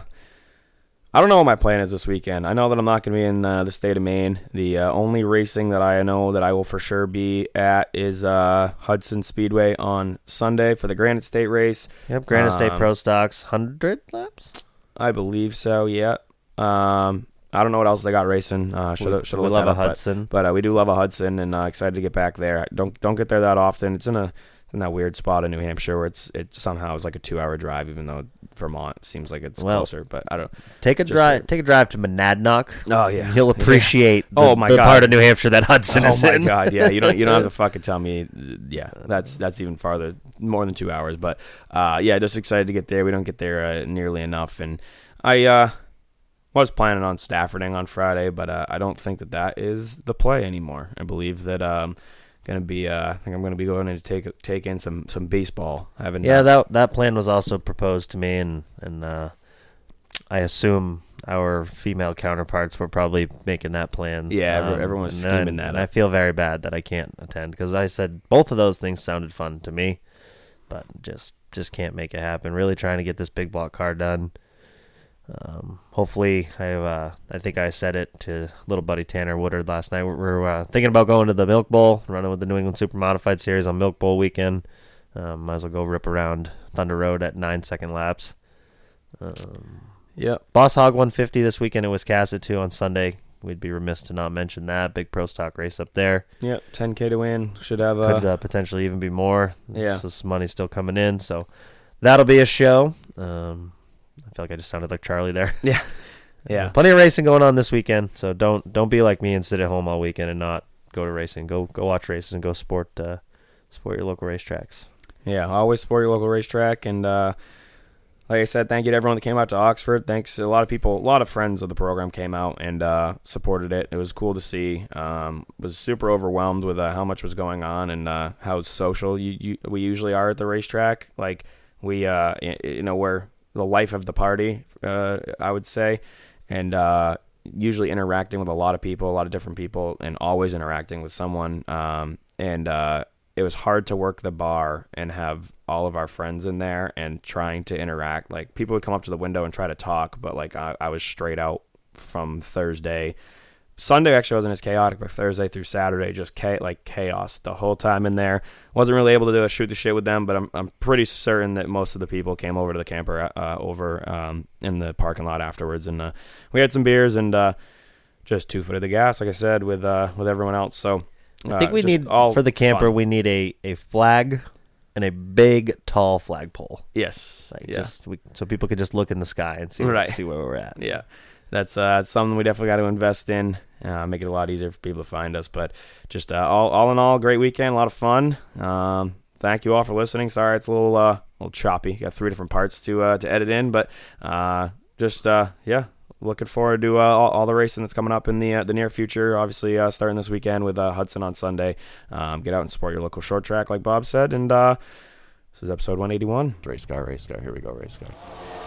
I don't know what my plan is this weekend. I know that I'm not going to be in uh, the state of Maine. The uh, only racing that I know that I will for sure be at is uh, Hudson Speedway on Sunday for the Granite State race. Yep, Granite State Um, Pro Stocks, hundred laps. I believe so. Yeah. Um, I don't know what else they got racing. Uh, should We- have should have love a up, but- Hudson. but, uh, we do love a Hudson, and uh, excited to get back there. Don't don't get there that often. It's in a it's in that weird spot in New Hampshire where it's it somehow is like a two hour drive, even though Vermont seems like it's Well, closer. But I don't Take a drive. Take a drive to Monadnock. Oh yeah, you'll Yeah. appreciate. The, oh my the god, part of New Hampshire that Hudson oh is my in. god, yeah. You don't you don't have to fucking tell me. Yeah, that's that's even farther, more than two hours. But uh, yeah, just excited to get there. We don't get there uh, nearly enough, and I uh, was planning on Staffording on Friday, but uh, I don't think that that is the play anymore. I believe that um, gonna be. Uh, I think I'm gonna be going in to take take in some some baseball. I haven't. Yeah, that that plan was also proposed to me, and and uh, I assume our female counterparts were probably making that plan. Yeah, everyone was scheming that And up. I feel very bad that I can't attend because I said both of those things sounded fun to me, but just just can't make it happen. Really trying to get this big block car done. Um, hopefully, I uh, I think I said it to little buddy Tanner Woodard last night. We're, we're uh, thinking about going to the Milk Bowl, running with the New England Super Modified Series on Milk Bowl weekend. Um, might as well go rip around Thunder Road at nine second laps. Um, Yep. Boss Hog 150 this weekend at Wiscasset too on Sunday. We'd be remiss to not mention that big pro stock race up there. Yep. 10k to win. Should have uh, Could uh, potentially even be more. Yeah. this, some money still coming in, so that'll be a show. Um, I feel like I just sounded like Charlie there. Yeah. Yeah. Plenty of racing going on this weekend, so don't don't be like me and sit at home all weekend and not go to racing. Go go watch races and go sport uh, support your local racetracks. Yeah, always support your local racetrack. And uh, like I said, thank you to everyone that came out to Oxford. Thanks. A lot of people, a lot of friends of the program came out and uh, supported it. It was cool to see. Um, was super overwhelmed with uh, how much was going on and uh, how social you, you, we usually are at the racetrack. Like we, uh, you know, we're the life of the party. Uh, I would say, and uh, usually interacting with a lot of people, a lot of different people, and always interacting with someone. Um, and uh, it was hard to work the bar and have all of our friends in there and trying to interact. Like people would come up to the window and try to talk, but like I, I was straight out from Thursday. Sunday actually wasn't as chaotic, but Thursday through Saturday just cha- like chaos the whole time in there. Wasn't really able to do a shoot the shit with them, but I'm I'm pretty certain that most of the people came over to the camper uh, over um, in the parking lot afterwards, and uh, we had some beers and uh, just two foot of the gas, like I said, with uh, with everyone else. So I think uh, we need all for the camper. fun. We need a, a flag and a big tall flagpole. Yes, like yeah. just we, so people could just look in the sky and see Right. see where we're at. Yeah, that's uh, something we definitely got to invest in. Uh, make it a lot easier for people to find us. But just uh, all all in all, great weekend, a lot of fun. Um, thank you all for listening. Sorry, it's a little uh, little choppy. Got three different parts to uh, to edit in, but uh, just uh, yeah. Looking forward to uh, all, all the racing that's coming up in the uh, the near future. Obviously, uh, starting this weekend with uh, Hudson on Sunday. Um, get out and support your local short track, like Bob said. And uh, this is episode 181. Race car, race car. Here we go, race car.